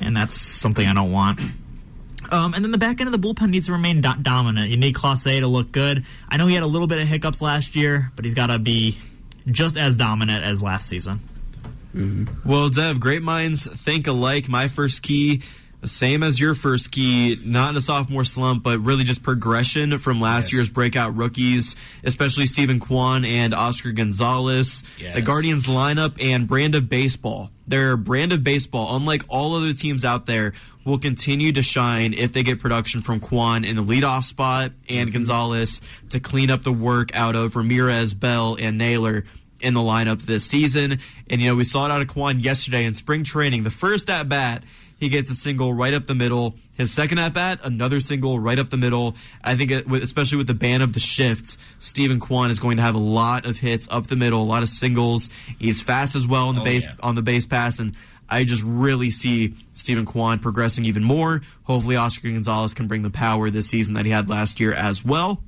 Speaker 17: and that's something I don't want. Um, and then the back end of the bullpen needs to remain do- dominant. You need Clase to look good. I know he had a little bit of hiccups last year, but he's got to be just as dominant as last season. Mm-hmm.
Speaker 10: Well, Dev, great minds think alike. My first key, same as your first key, not in a sophomore slump, but really just progression from last year's breakout rookies, especially Steven Kwan and Oscar Gonzalez.
Speaker 18: Yes.
Speaker 10: The Guardians lineup and brand of baseball. Their brand of baseball, unlike all other teams out there, will continue to shine if they get production from Kwan in the leadoff spot and mm-hmm. Gonzalez to clean up the work out of Ramirez, Bell, and Naylor in the lineup this season. And, you know, we saw it out of Kwan yesterday in spring training. The first at bat, he gets a single right up the middle. His second at bat, another single right up the middle. I think, it, especially with the ban of the shifts, Steven Kwan is going to have a lot of hits up the middle, a lot of singles. He's fast as well on the
Speaker 18: Oh,
Speaker 10: base
Speaker 18: yeah.
Speaker 10: on the base pass, and I just really see Steven Kwan progressing even more. Hopefully, Oscar Gonzalez can bring the power this season that he had last year as well.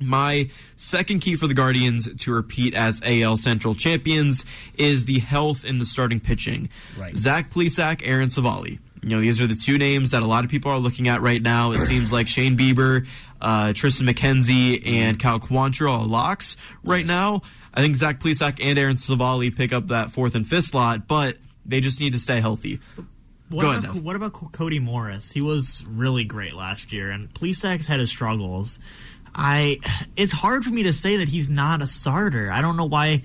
Speaker 10: My second key for the Guardians to repeat as AL Central champions is the health in the starting pitching.
Speaker 18: Right.
Speaker 10: Zach Plesac, Aaron Civale. You know, these are the two names that a lot of people are looking at right now. It seems like Shane Bieber, uh, Triston McKenzie, and Cal Quantrill are locks right now. I think Zach Plesac and Aaron Civale pick up that fourth and fifth slot, but they just need to stay healthy.
Speaker 17: What
Speaker 10: Go
Speaker 17: about,
Speaker 10: ahead,
Speaker 17: what about Cody Morris? He was really great last year, and Plesac had his struggles. I it's hard for me to say that he's not a starter. I don't know why.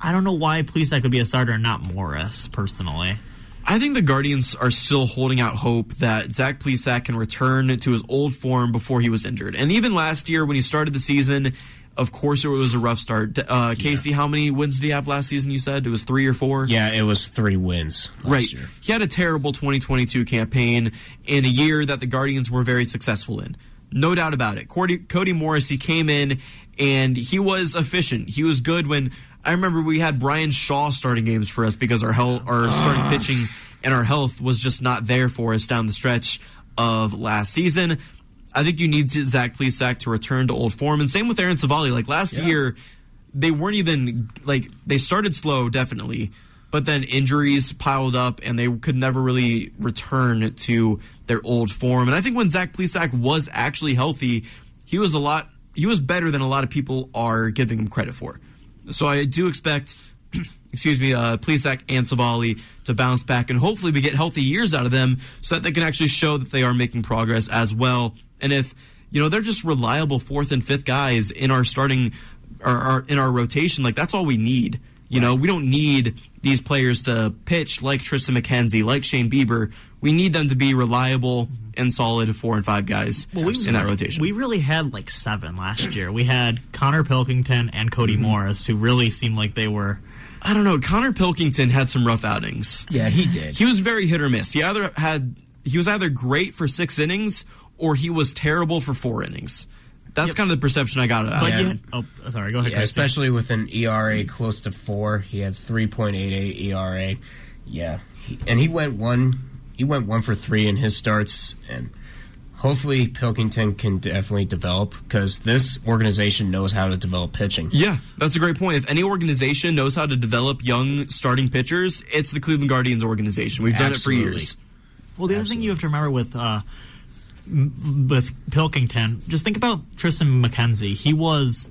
Speaker 17: I don't know why Plesac could be a starter and not Morris. Personally,
Speaker 10: I think the Guardians are still holding out hope that Zach Plesac can return to his old form before he was injured. And even last year, when he started the season, of course it was a rough start. Uh, Casey, how many wins did he have last season? You said it was three or four.
Speaker 18: Yeah, it was three wins last
Speaker 10: right.
Speaker 18: year.
Speaker 10: He had a terrible 2022 campaign in a year that the Guardians were very successful in. No doubt about it. Cody, Cody Morris, he came in and he was efficient. He was good when I remember we had Bryan Shaw starting games for us because our health, our ah. starting pitching and our health was just not there for us down the stretch of last season. I think you need Zach Plesac to return to old form, and same with Aaron Civale. Like last year, they weren't even like they started slow, definitely, but then injuries piled up, and they could never really return to their old form. And I think when Zach Plesac was actually healthy, he was a lot. He was better than a lot of people are giving him credit for. So I do expect, *clears throat* excuse me, uh, Plesac and Civale to bounce back, and hopefully we get healthy years out of them, so that they can actually show that they are making progress as well. And if you know they're just reliable fourth and fifth guys in our starting, or, or in our rotation, like that's all we need. You know, we don't need these players to pitch like Triston McKenzie, like Shane Bieber. We need them to be reliable and solid four and five guys
Speaker 17: Well, we,
Speaker 10: in that rotation.
Speaker 17: We really had like seven last year. We had Connor Pilkington and Cody
Speaker 10: Mm-hmm.
Speaker 17: Morris, who really seemed like they were.
Speaker 10: I don't know. Connor Pilkington had some rough outings.
Speaker 18: Yeah, he did.
Speaker 10: He was very hit or miss. He either had he was either great for six innings or he was terrible for four innings. That's kind of the perception I got out
Speaker 17: But
Speaker 10: of
Speaker 17: you, oh, sorry, go ahead.
Speaker 18: Yeah, especially with an ERA close to four. He had 3.88 ERA. Yeah, he, and he went one. He went one for three in his starts, and hopefully Pilkington can definitely develop because this organization knows how to develop pitching.
Speaker 10: Yeah, that's a great point. If any organization knows how to develop young starting pitchers, it's the Cleveland Guardians organization. We've done it for years.
Speaker 17: Well, the other thing you have to remember with uh, m- with Pilkington, just think about Triston McKenzie. He was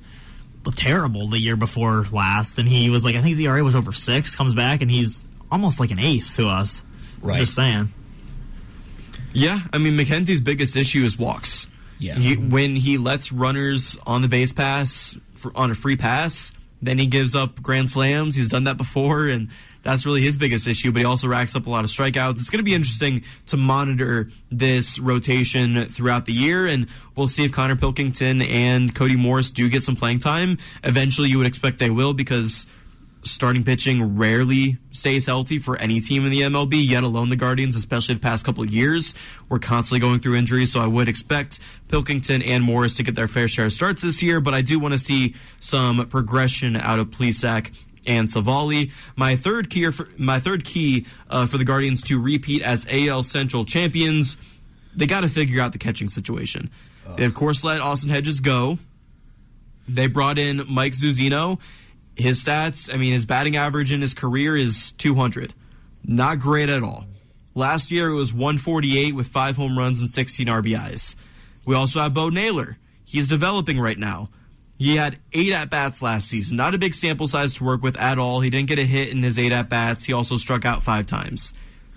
Speaker 17: terrible the year before last, and he was like, I think his ERA was over six. Comes back, and he's almost like an ace to us.
Speaker 18: Right.
Speaker 17: Just saying.
Speaker 10: Yeah, I mean McKenzie's biggest issue is walks.
Speaker 18: Yeah.
Speaker 10: He, when he lets runners on the base pass for, on a free pass, then he gives up grand slams. He's done that before, and that's really his biggest issue. But he also racks up a lot of strikeouts. It's going to be interesting to monitor this rotation throughout the year, and we'll see if Connor Pilkington and Cody Morris do get some playing time. Eventually, you would expect they will because starting pitching rarely stays healthy for any team in the MLB, yet alone the Guardians, especially the past couple of years. We're constantly going through injuries, so I would expect Pilkington and Morris to get their fair share of starts this year, but I do want to see some progression out of Plesac and Civale. My third key, for, my third key uh, for the Guardians to repeat as AL Central champions, they got to figure out the catching situation. They of course let Austin Hedges go. They brought in Mike Zunino. His stats, I mean, his batting average in his career is 200. Not great at all. Last year it was 148 with five home runs and 16 RBIs. We also have Bo Naylor. He's developing right now. He had eight at bats last season. Not a big sample size to work with at all. He didn't get a hit in his eight at bats. He also struck out five times.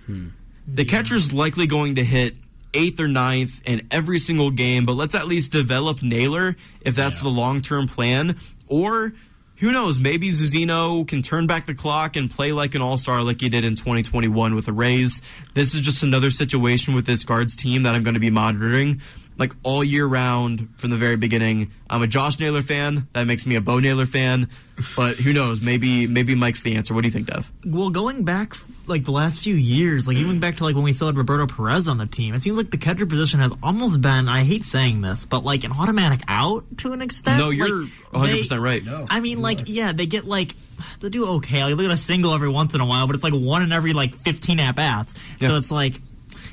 Speaker 18: Hmm.
Speaker 10: The catcher's likely going to hit eighth or ninth in every single game, but let's at least develop Naylor if that's the long term plan. Or who knows, maybe Zunino can turn back the clock and play like an all star like he did in 2021 with the Rays. This is just another situation with this guards team that I'm going to be monitoring like all year round from the very beginning. I'm a Josh Naylor fan. That makes me a Bo Naylor fan. But who knows? Maybe maybe Mike's the answer. What do you think, Dev?
Speaker 17: Well, going back like the last few years, like even back to like when we still had Roberto Perez on the team, it seems like the catcher position has almost been. I hate saying this, but like an automatic out to an extent.
Speaker 10: No, you're 100
Speaker 17: they-
Speaker 10: percent right.
Speaker 17: No, I mean, like, yeah, they get like they do okay. Like, look at a single every once in a while, but it's like one in every like 15 at bats. So it's like,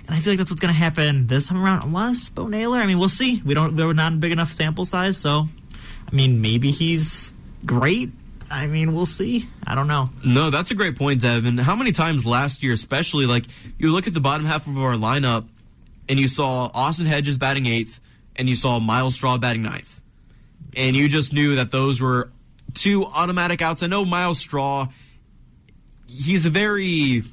Speaker 17: and I feel like that's what's going to happen this time around, unless Bo Naylor. I mean, we'll see. We don't. We're not a big enough sample size, so I mean, maybe he's great. I mean, we'll see. I don't know.
Speaker 10: No, that's a great point, Devin. How many times last year, especially, like you look at the bottom half of our lineup, and you saw Austin Hedges batting eighth, and you saw Myles Straw batting ninth, and you just knew that those were two automatic outs. I know Myles Straw, he's a very,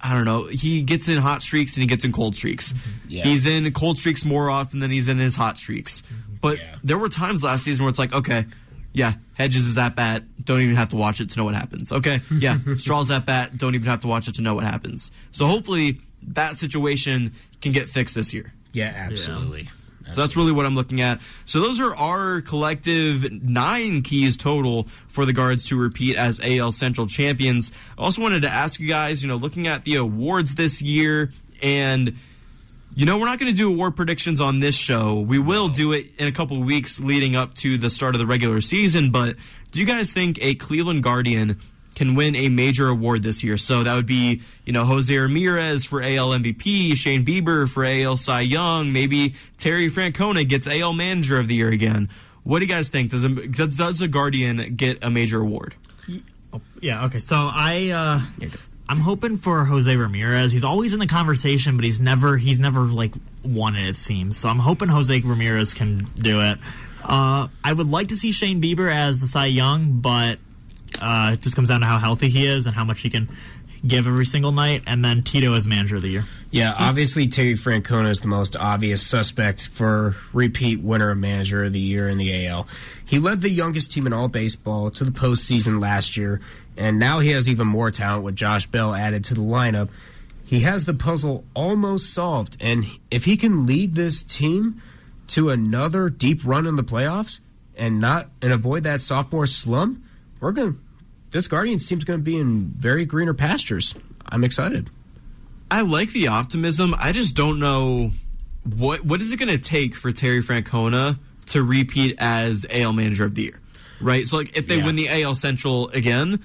Speaker 10: I don't know, he gets in hot streaks and he gets in cold streaks. Mm-hmm.
Speaker 18: Yeah.
Speaker 10: He's in cold streaks more often than he's in his hot streaks. Mm-hmm. But there were times last season where it's like, okay, yeah, Hedges is at bat. Don't even have to watch it to know what happens. Okay, yeah, *laughs* Straw's at bat. Don't even have to watch it to know what happens. So hopefully that situation can get fixed this year.
Speaker 18: Yeah, absolutely.
Speaker 10: So that's really what I'm looking at. So those are our collective nine keys total for the guards to repeat as AL Central champions. I also wanted to ask you guys, you know, looking at the awards this year and you know, we're not going to do award predictions on this show. We will do it in a couple weeks leading up to the start of the regular season. But do you guys think a Cleveland Guardian can win a major award this year? So that would be, you know, Jose Ramirez for AL MVP, Shane Bieber for AL Cy Young, maybe Terry Francona gets AL Manager of the Year again. What do you guys think? Does a, does does a Guardian get a major award?
Speaker 17: Yeah. Okay. So I, uh, I'm hoping for Jose Ramirez. He's always in the conversation, but he's never, he's never like won it. It seems. So I'm hoping Jose Ramirez can do it. Uh, I would like to see Shane Bieber as the Cy Young, but uh, it just comes down to how healthy he is and how much he can give every single night. And then Tito as Manager of the Year.
Speaker 18: Yeah, obviously Terry Francona is the most obvious suspect for repeat winner of manager of the year in the AL. He led the youngest team in all baseball to the postseason last year, and now he has even more talent with Josh Bell added to the lineup. He has the puzzle almost solved, and if he can lead this team to another deep run in the playoffs and not and avoid that sophomore slump, we're going. This Guardians team's going to be in very greener pastures. I'm excited.
Speaker 10: I like the optimism. I just don't know what what is it going to take for Terry Francona to repeat as AL Manager of the Year, right? So like if they
Speaker 18: Yeah.
Speaker 10: win the AL Central again,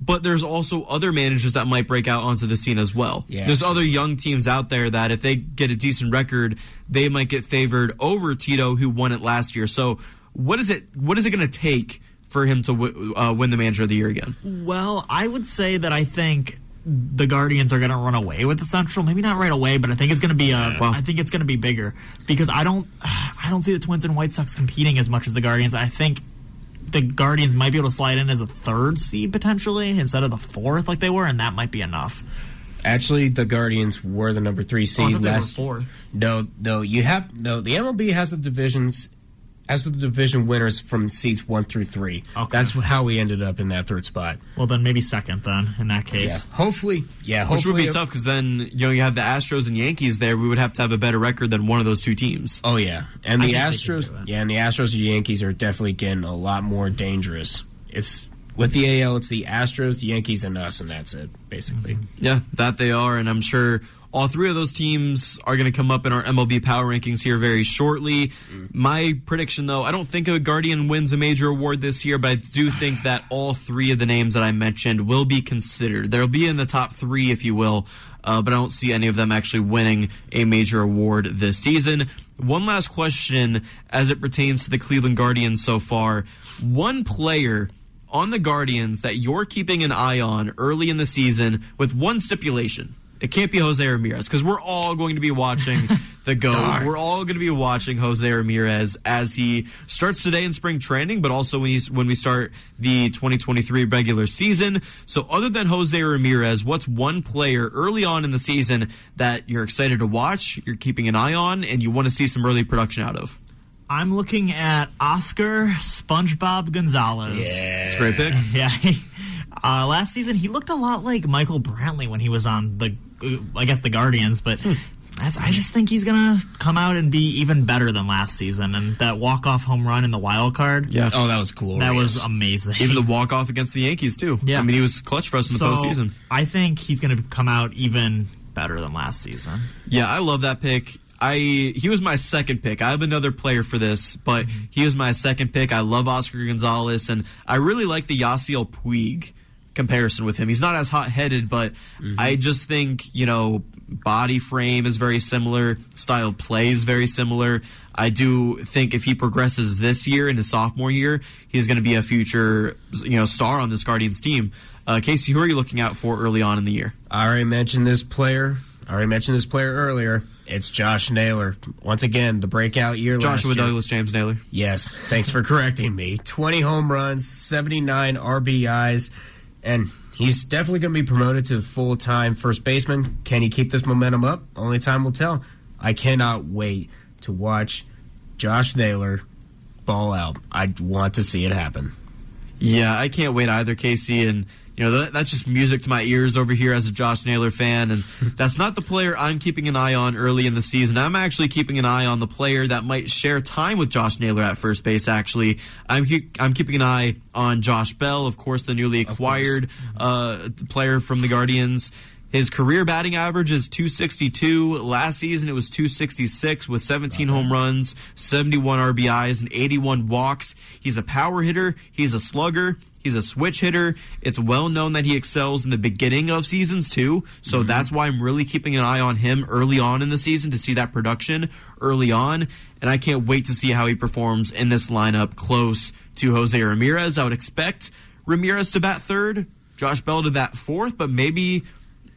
Speaker 10: but there's also other managers that might break out onto the scene as well.
Speaker 18: Yeah,
Speaker 10: there's other young teams out there that if they get a decent record, they might get favored over Tito who won it last year. So what is it? What is it going to take for him to w- uh, win the Manager of the Year again?
Speaker 17: Well, I would say that I think the Guardians are going to run away with the Central. Maybe not right away, but I think it's going to be a. I think it's going to be bigger because I don't. I don't see the Twins and White Sox competing as much as the Guardians. I think the Guardians might be able to slide in as a third seed potentially instead of the fourth like they were, and that might be enough.
Speaker 18: Actually, the Guardians were the number three
Speaker 17: Oh, I
Speaker 18: seed
Speaker 17: thought they were
Speaker 18: last.
Speaker 17: fourth.
Speaker 18: No, no, you have no. The MLB has the divisions, has the division winners from seats one through three. That's how we ended up in that third spot.
Speaker 17: Well, then maybe second. Then in that
Speaker 18: Yeah,
Speaker 17: case,
Speaker 18: hopefully, yeah,
Speaker 10: Which would
Speaker 18: hopefully
Speaker 10: be tough because then you know you have the Astros and Yankees there. We would have to have a better record than one of those two teams.
Speaker 18: Oh yeah, and the
Speaker 10: think they can
Speaker 18: Astros, yeah, and the Astros and Yankees are definitely getting a lot more dangerous. It's with the AL, it's the Astros, the Yankees, and us, and that's it basically.
Speaker 10: Yeah, that they are, and I'm sure All three of those teams are going to come up in our MLB power rankings here very shortly. My prediction, though, I don't think a Guardian wins a major award this year, but I do think that *sighs* all three of the names that I mentioned will be considered. They'll be in the top three, if you will, uh, but I don't see any of them actually winning a major award this season. One last question as it pertains to the Cleveland Guardians so far. One player on the Guardians that you're keeping an eye on early in the season with one stipulation. It can't be Jose Ramirez because we're all going to be watching *laughs* the GOAT. We're all going to be watching Jose Ramirez as he starts today in spring training, but also when, he's, when we start the 2023 regular season. So, other than Jose Ramirez, what's one player early on in the season that you're excited to watch, you're keeping an eye on, and you want to see some early production out of?
Speaker 17: I'm looking at Oscar SpongeBob Gonzalez.
Speaker 10: Yeah. It's a great pick. *laughs*
Speaker 17: Yeah. Uh, last season, he looked a lot like Michael Brantley when he was on the, uh, I guess, the Guardians, but. that's- I just think he's gonna come out and be even better than last season, and that walk-off home run in the wild card.
Speaker 10: Yeah.
Speaker 18: Oh, that was glorious.
Speaker 17: That was amazing.
Speaker 10: Even the walk off against the Yankees, too.
Speaker 17: Yeah.
Speaker 10: I mean, he was clutch for us in the
Speaker 17: so
Speaker 10: postseason.
Speaker 17: I think he's gonna come out even better than last season.
Speaker 10: Yeah, I love that pick. I he was my second pick. I have another player for this, but he was my second pick. I love Oscar Gonzalez, and I really like the Yasiel Puig comparison with him. He's not as hot headed, but I just think you know body frame is very similar, style of play is very similar. I do think if he progresses this year in his sophomore year, he's going to be a future you know star on this Guardians team. Uh, Casey, who are you looking out for early on in the year?
Speaker 18: I already mentioned this player. I already mentioned this player earlier. It's Josh Naylor. Once again, the breakout year
Speaker 10: Joshua
Speaker 18: last year.
Speaker 10: Douglas James Naylor.
Speaker 18: Yes, thanks for correcting me. 20 home runs, 79 RBIs, and he's definitely going to be promoted to full time first baseman. Can he keep this momentum up? Only time will tell. I cannot wait to watch Josh Naylor ball out. I want to see it happen.
Speaker 10: Yeah, I can't wait either, Casey. And you know that, that's just music to my ears over here as a Josh Naylor fan. And *laughs* that's not the player I'm keeping an eye on early in the season. I'm actually keeping an eye on the player that might share time with Josh Naylor at first base. Actually, I'm keep, I'm keeping an eye on Josh Bell, of course, the newly acquired uh, player from the Guardians. His career batting average is 262. Last season, it was 266 with 17 home runs, 71 RBIs, and 81 walks. He's a power hitter. He's a slugger. He's a switch hitter. It's well known that he excels in the beginning of seasons too. So mm-hmm. that's why I'm really keeping an eye on him early on in the season to see that production early on. And I can't wait to see how he performs in this lineup close to Jose Ramirez. I would expect Ramirez to bat third, Josh Bell to bat fourth, but maybe,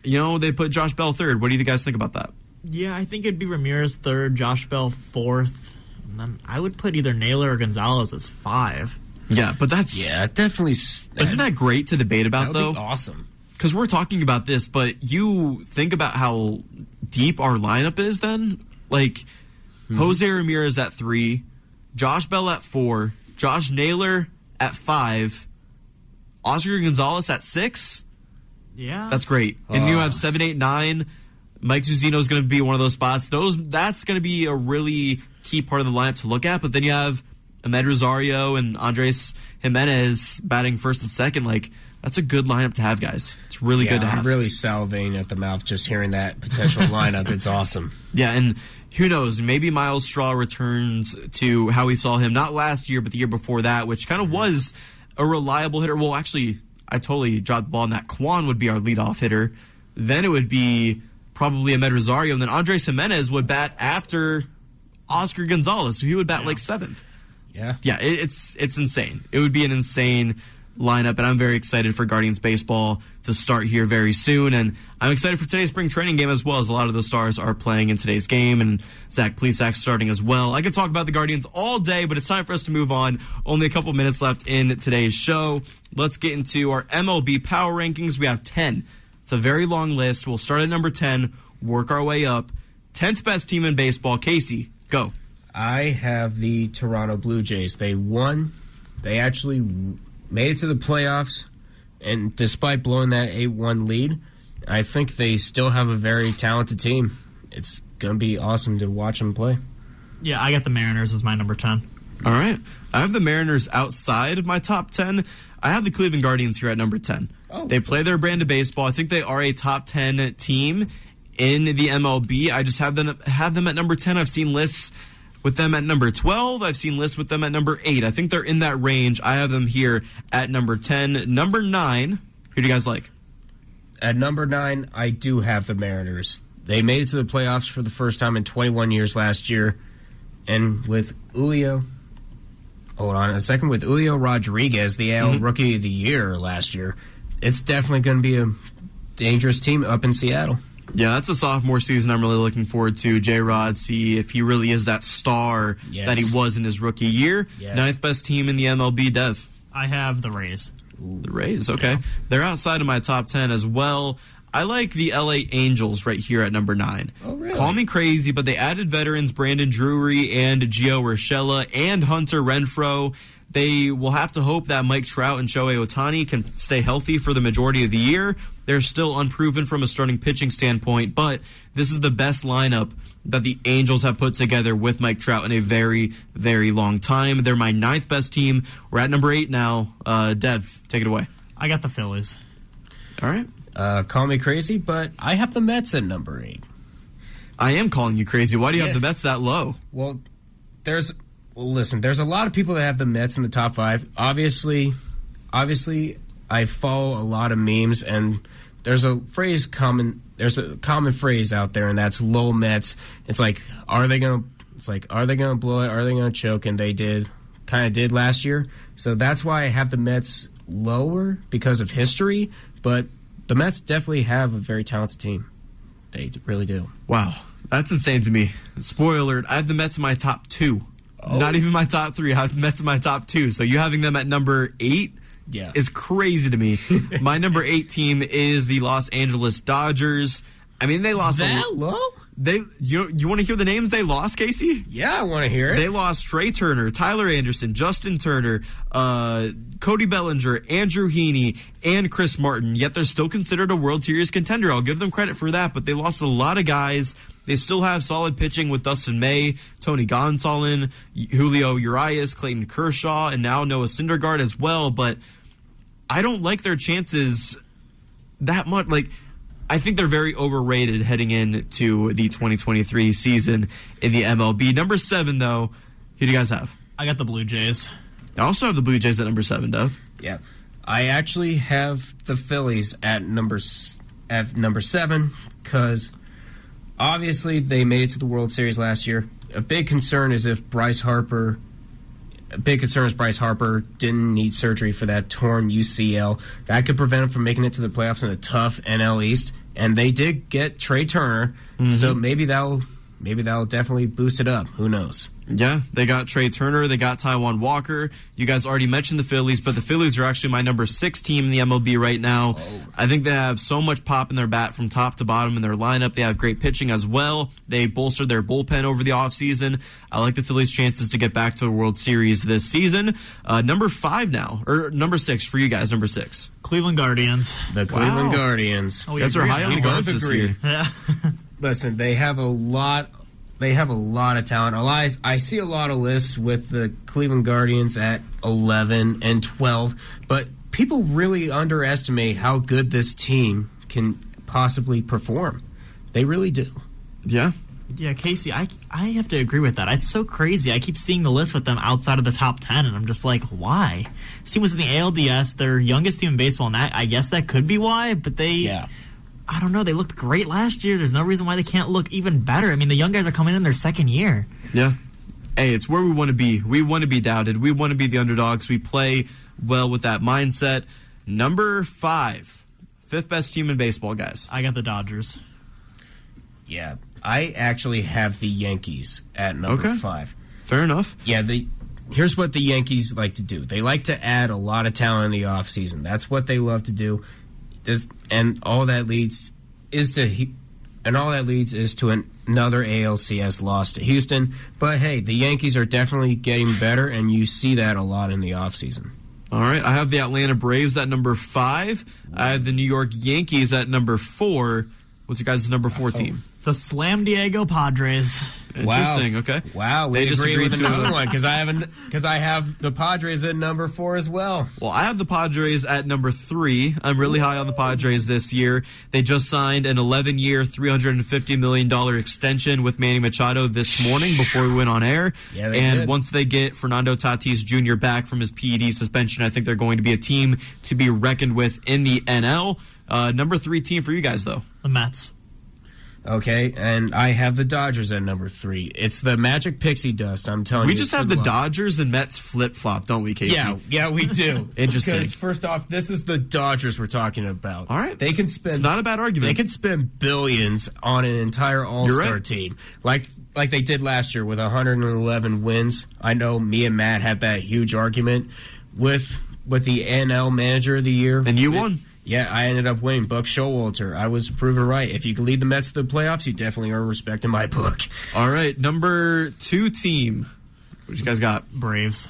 Speaker 10: you know, they put Josh Bell third. What do you guys think about that?
Speaker 17: Yeah, I think it'd be Ramirez third, Josh Bell fourth, and then I would put either Naylor or Gonzalez as five.
Speaker 10: Yeah, but that's
Speaker 18: yeah, definitely.
Speaker 10: Isn't that great to debate about
Speaker 18: That would
Speaker 10: though?
Speaker 18: be awesome.
Speaker 10: Because we're talking about this, but you think about how deep our lineup is. Then, like Jose Ramirez at three, Josh Bell at four, Josh Naylor at five, Oscar Gonzalez at six.
Speaker 17: Yeah,
Speaker 10: That's great. And you
Speaker 17: Uh.
Speaker 10: have seven, eight, nine. Mike Zunino is going to be one of those spots. Those that's going to be a really key part of the lineup to look at. But then you have Amed Rosario and Andres Gimenez batting first and second. Like that's a good lineup to have, guys. It's really
Speaker 18: Yeah,
Speaker 10: good to
Speaker 18: I'm
Speaker 10: have.
Speaker 18: really salivating at the mouth just hearing that potential *laughs* lineup. It's awesome.
Speaker 10: Yeah, and who knows? Maybe Myles Straw returns to how we saw him not last year, but the year before that, which kind of mm-hmm. was a reliable hitter. Well, actually, I totally dropped the ball on that. Kwan would be our leadoff hitter. Then it would be probably Amed Rosario, and then Andres Gimenez would bat after Oscar Gonzalez, so he would bat like seventh.
Speaker 18: Yeah.
Speaker 10: Yeah, it, it's it's insane. It would be an insane lineup, and I'm very excited for Guardians baseball to start here very soon. And I'm excited for today's spring training game as well, as a lot of those stars are playing in today's game, and Zach Plesac starting as well. I could talk about the Guardians all day, but it's time for us to move on. Only a couple minutes left in today's show. Let's get into our MLB power rankings. We have 10. It's a very long list. We'll start at number 10, work our way up. 10th best team in baseball. Casey, go.
Speaker 18: I have the Toronto Blue Jays. They won. They actually made it to the playoffs, and despite blowing that 8 1 lead, I think they still have a very talented team. It's going to be awesome to watch them play.
Speaker 17: Yeah, I got the Mariners as my number ten.
Speaker 10: All right. I have the Mariners outside of my top 10. I have the Cleveland Guardians here at number 10.
Speaker 18: Oh.
Speaker 10: They play their brand of baseball. I think they are a top 10 team in the MLB. I just have them have them at number 10. I've seen lists with them at number 12. I've seen lists with them at number 8. I think they're in that range. I have them here at number 10. Number 9, who do you guys like?
Speaker 18: At number 9, I do have the Mariners. They made it to the playoffs for the first time in 21 years last year. And with Julio, hold on a second, with Julio Rodriguez, the AL
Speaker 10: Mm-hmm.
Speaker 18: Rookie of the Year last year, it's definitely going to be a dangerous team up in Seattle.
Speaker 10: Yeah, that's a sophomore season I'm really looking forward to. J Rod, see if he really is that star
Speaker 18: Yes.
Speaker 10: that he was in his rookie year.
Speaker 17: Yes.
Speaker 10: Ninth best team in the MLB, Dev.
Speaker 17: I have the Rays.
Speaker 10: The Rays, okay. They're outside of my top 10 as well. I like the LA Angels right here at number nine.
Speaker 18: Oh, really?
Speaker 10: Call me crazy, but they added veterans Brandon Drury and Gio Urshela and Hunter Renfroe. They will have to hope that Mike Trout and Shohei Ohtani can stay healthy for the majority of the year. They're still unproven from a starting pitching standpoint, but this is the best lineup that the Angels have put together with Mike Trout in a very, very long time. They're my ninth best team. We're at number eight now. Uh, Dev, take it away.
Speaker 17: I got the Phillies.
Speaker 10: All right.
Speaker 18: Uh, call me crazy, but I have the Mets at number 8.
Speaker 10: I am calling you crazy. Why do you
Speaker 18: Yeah.
Speaker 10: have the Mets that low?
Speaker 18: Well, there's well, listen. There's a lot of people that have the Mets in the top five. Obviously, obviously, I follow a lot of memes, and there's a phrase common. There's a common phrase out there, and that's "low Mets." It's like, are they gonna? It's like, are they gonna blow it? Are they gonna choke? And they did, kind of did last year. So that's why I have the Mets lower because of history. But the Mets definitely have a very talented team. They really do.
Speaker 10: Wow, that's insane to me. Spoiler alert, I have the Mets in my top two.
Speaker 18: Oh.
Speaker 10: Not even my top three. I have the Mets in my top two. So you having them at number eight
Speaker 18: Yeah.
Speaker 10: is crazy to me. *laughs* my number eight team is the Los Angeles Dodgers. I mean, they lost
Speaker 18: That
Speaker 10: a,
Speaker 18: low?
Speaker 10: They you you want to hear the names they lost, Casey?
Speaker 18: Yeah, I want to hear it.
Speaker 10: They lost Trea Turner, Tyler Anderson, Justin Turner, uh, Cody Bellinger, Andrew Heaney, and Chris Martin. Yet they're still considered a World Series contender. I'll give them credit for that, but they lost a lot of guys. They still have solid pitching with Dustin May, Tony Gonsolin, Julio Urias, Clayton Kershaw, and now Noah Syndergaard as well. But I don't like their chances that much. Like, I think they're very overrated heading into the 2023 season in the MLB. Number seven, though, who do you guys have?
Speaker 17: I got the Blue Jays.
Speaker 10: I also have the Blue Jays at number seven, Dove.
Speaker 18: Yeah, I actually have the Phillies at number at number seven because obviously they made it to the World Series last year. A big concern is if Bryce Harper. A big concern is Bryce Harper didn't need surgery for that torn UCL. That could prevent him from making it to the playoffs in a tough NL East. And they did get Trea Turner, mm-hmm. so maybe that'll maybe that'll definitely boost it up. Who knows?
Speaker 10: Yeah, they got Trea Turner, they got Taijuan Walker. You guys already mentioned the Phillies, but the Phillies are actually my number six team in the MLB right now. I think they have so much pop in their bat from top to bottom in their lineup. They have great pitching as well. They bolstered their bullpen over the offseason. I like the Phillies' chances to get back to the World Series this season. Uh, number five now, or number six for you guys, number six.
Speaker 17: Cleveland Guardians.
Speaker 18: The Cleveland Guardians.
Speaker 17: Oh,
Speaker 10: You guys are high on the
Speaker 18: We
Speaker 10: Guards this year.
Speaker 17: Yeah. *laughs*
Speaker 18: Listen, they have a lot. They have a lot of talent. A. I see a lot of lists with the Cleveland Guardians at eleven and twelve, but people really underestimate how good this team can possibly perform. They really do.
Speaker 10: Yeah.
Speaker 17: Yeah, Casey, I I have to agree with that. It's so crazy. I keep seeing the list with them outside of the top ten, and I'm just like, why? This team was in the ALDS, their youngest team in baseball, and that, I guess that could be why. But they,
Speaker 18: Yeah.
Speaker 17: I don't know. They looked great last year. There's no reason why they can't look even better. I mean, the young guys are coming in their second year.
Speaker 10: Yeah. Hey, it's where we want to be. We want to be doubted. We want to be the underdogs. We play well with that mindset. Number five, fifth best team in baseball, guys.
Speaker 17: I got the Dodgers.
Speaker 18: Yeah, I actually have the Yankees at number
Speaker 10: Okay.
Speaker 18: five.
Speaker 10: Fair enough.
Speaker 18: Yeah, the here's what the Yankees like to do. They like to add a lot of talent in the offseason. That's what they love to do. And all that leads is to he- and all that leads is to an, another ALCS loss to Houston. But hey, the Yankees are definitely getting better and you see that a lot in the offseason.
Speaker 10: All right. I have the Atlanta Braves at number five. I have the New York Yankees at number four. What's your guys' number four oh. team?
Speaker 17: The Slam Diego Padres.
Speaker 10: Interesting.
Speaker 18: Wow.
Speaker 10: Okay.
Speaker 18: Wow. We
Speaker 10: They just
Speaker 18: agree
Speaker 10: agreed
Speaker 18: with another one because I haven't *laughs* because I have the Padres at number four as well.
Speaker 10: Well, I have the Padres at number three. I'm really high on the Padres this year. They just signed an 11 year, $350 million extension with Manny Machado this morning before we went on air.
Speaker 18: Yeah, they
Speaker 10: and
Speaker 18: did.
Speaker 10: once they get Fernando Tatis Jr. back from his PED suspension, I think they're going to be a team to be reckoned with in the NL. Uh, number three team for you guys, though.
Speaker 17: The Mets.
Speaker 18: Okay, and I have the Dodgers at number three. It's the Magic Pixie Dust. I'm telling
Speaker 10: We
Speaker 18: you.
Speaker 10: We
Speaker 18: just
Speaker 10: have the. Dodgers and Mets flip flop, don't we, Casey?
Speaker 18: Yeah, yeah, we do. *laughs*
Speaker 10: Interesting.
Speaker 18: Because first off, this is the Dodgers we're talking about.
Speaker 10: All right.
Speaker 18: they can spend.
Speaker 10: It's not a bad argument.
Speaker 18: They can spend billions on an entire All Star
Speaker 10: right.
Speaker 18: team, like like they did last year with 111 wins. I know me and Matt had that huge argument with with the NL Manager of the Year,
Speaker 10: And you won.
Speaker 18: Yeah, I ended up winning. Buck Showalter. I was proven right. If you can lead the Mets to the playoffs, you definitely earn respect in my book.
Speaker 10: All right. Number two team. What you guys got?
Speaker 17: Braves.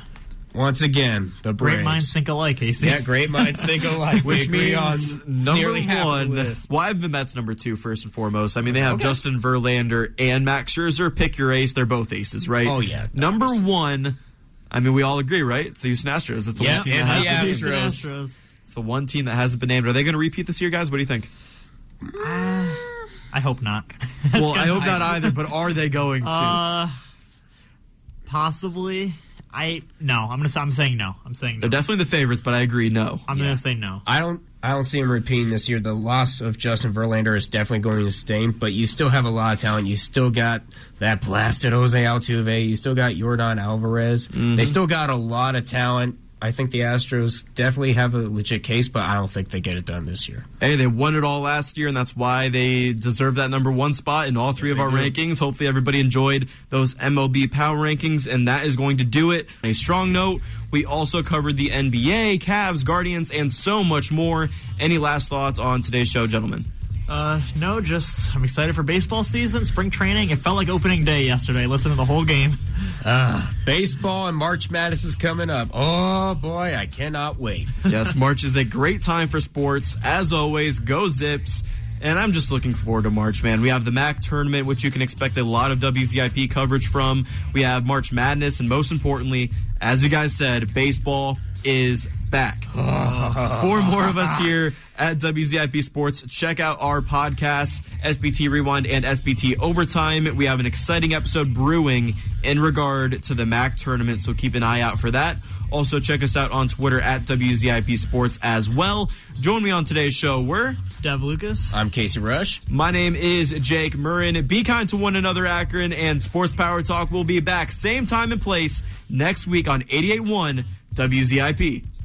Speaker 18: Once again, the Braves.
Speaker 17: Great minds think alike, eh, Casey.
Speaker 18: Yeah, great minds think alike. We
Speaker 10: Which
Speaker 18: agree
Speaker 10: means
Speaker 18: on
Speaker 10: number
Speaker 18: nearly half the
Speaker 10: one.
Speaker 18: list.
Speaker 10: Well, have the Mets number two first and foremost. I mean, they have Justin Verlander and Max Scherzer. Pick your ace. They're both aces, right?
Speaker 18: Oh, yeah.
Speaker 10: Number one. I mean, we all agree, right? It's the Houston Astros. It's the
Speaker 18: Yeah,
Speaker 10: one team
Speaker 18: it's
Speaker 10: that
Speaker 18: the
Speaker 10: hasn't been named.
Speaker 18: Astros.
Speaker 10: It's the one team that hasn't been named. Are they going to repeat this year, guys? What do you think?
Speaker 17: I hope not. *laughs*
Speaker 10: well, I hope not either. But are they going to?
Speaker 17: Uh, possibly. I no. I'm gonna. I'm saying no. I'm saying no.
Speaker 10: They're definitely the favorites, but I agree. No.
Speaker 17: I'm gonna say no.
Speaker 18: I don't. I don't see him repeating this year. The loss of Justin Verlander is definitely going to sting, but you still have a lot of talent. You still got that blasted Jose Altuve. You still got Yordan Alvarez. They still got a lot of talent. I think the Astros definitely have a legit case, but I don't think they get it done this year.
Speaker 10: Hey, they won it all last year, and that's why they deserve that number one spot in all three of our
Speaker 18: do.
Speaker 10: rankings. Hopefully, everybody enjoyed those MLB power rankings, and that is going to do it. A strong note. We also covered the NBA, Cavs, Guardians, and so much more. Any last thoughts on today's show, gentlemen?
Speaker 17: Uh, no. Just I'm excited for baseball season, spring training. It felt like opening day yesterday. Listen to the whole game.
Speaker 18: Ah, baseball and March Madness is coming up. Oh boy, I cannot wait. *laughs*
Speaker 10: yes, March is a great time for sports. As always, go Zips. And I'm just looking forward to March, man. We have the MAC tournament, which you can expect a lot of WZIP coverage from. We have March Madness, and most importantly, as you guys said, baseball is back. *laughs* Four more of us here at WZIP Sports. Check out our podcasts, SPT Rewind and SPT Overtime. We have an exciting episode brewing in regard to the MAC tournament, so keep an eye out for that. Also, check us out on Twitter at WZIP Sports as well. Join me on today's show. We're
Speaker 17: Dev Lucas.
Speaker 18: I'm Casey Rush.
Speaker 10: my name is Jake Murrin. Be kind to one another, Akron, and Sports Power Talk will be back same time and place next week on 88.1 WZIP.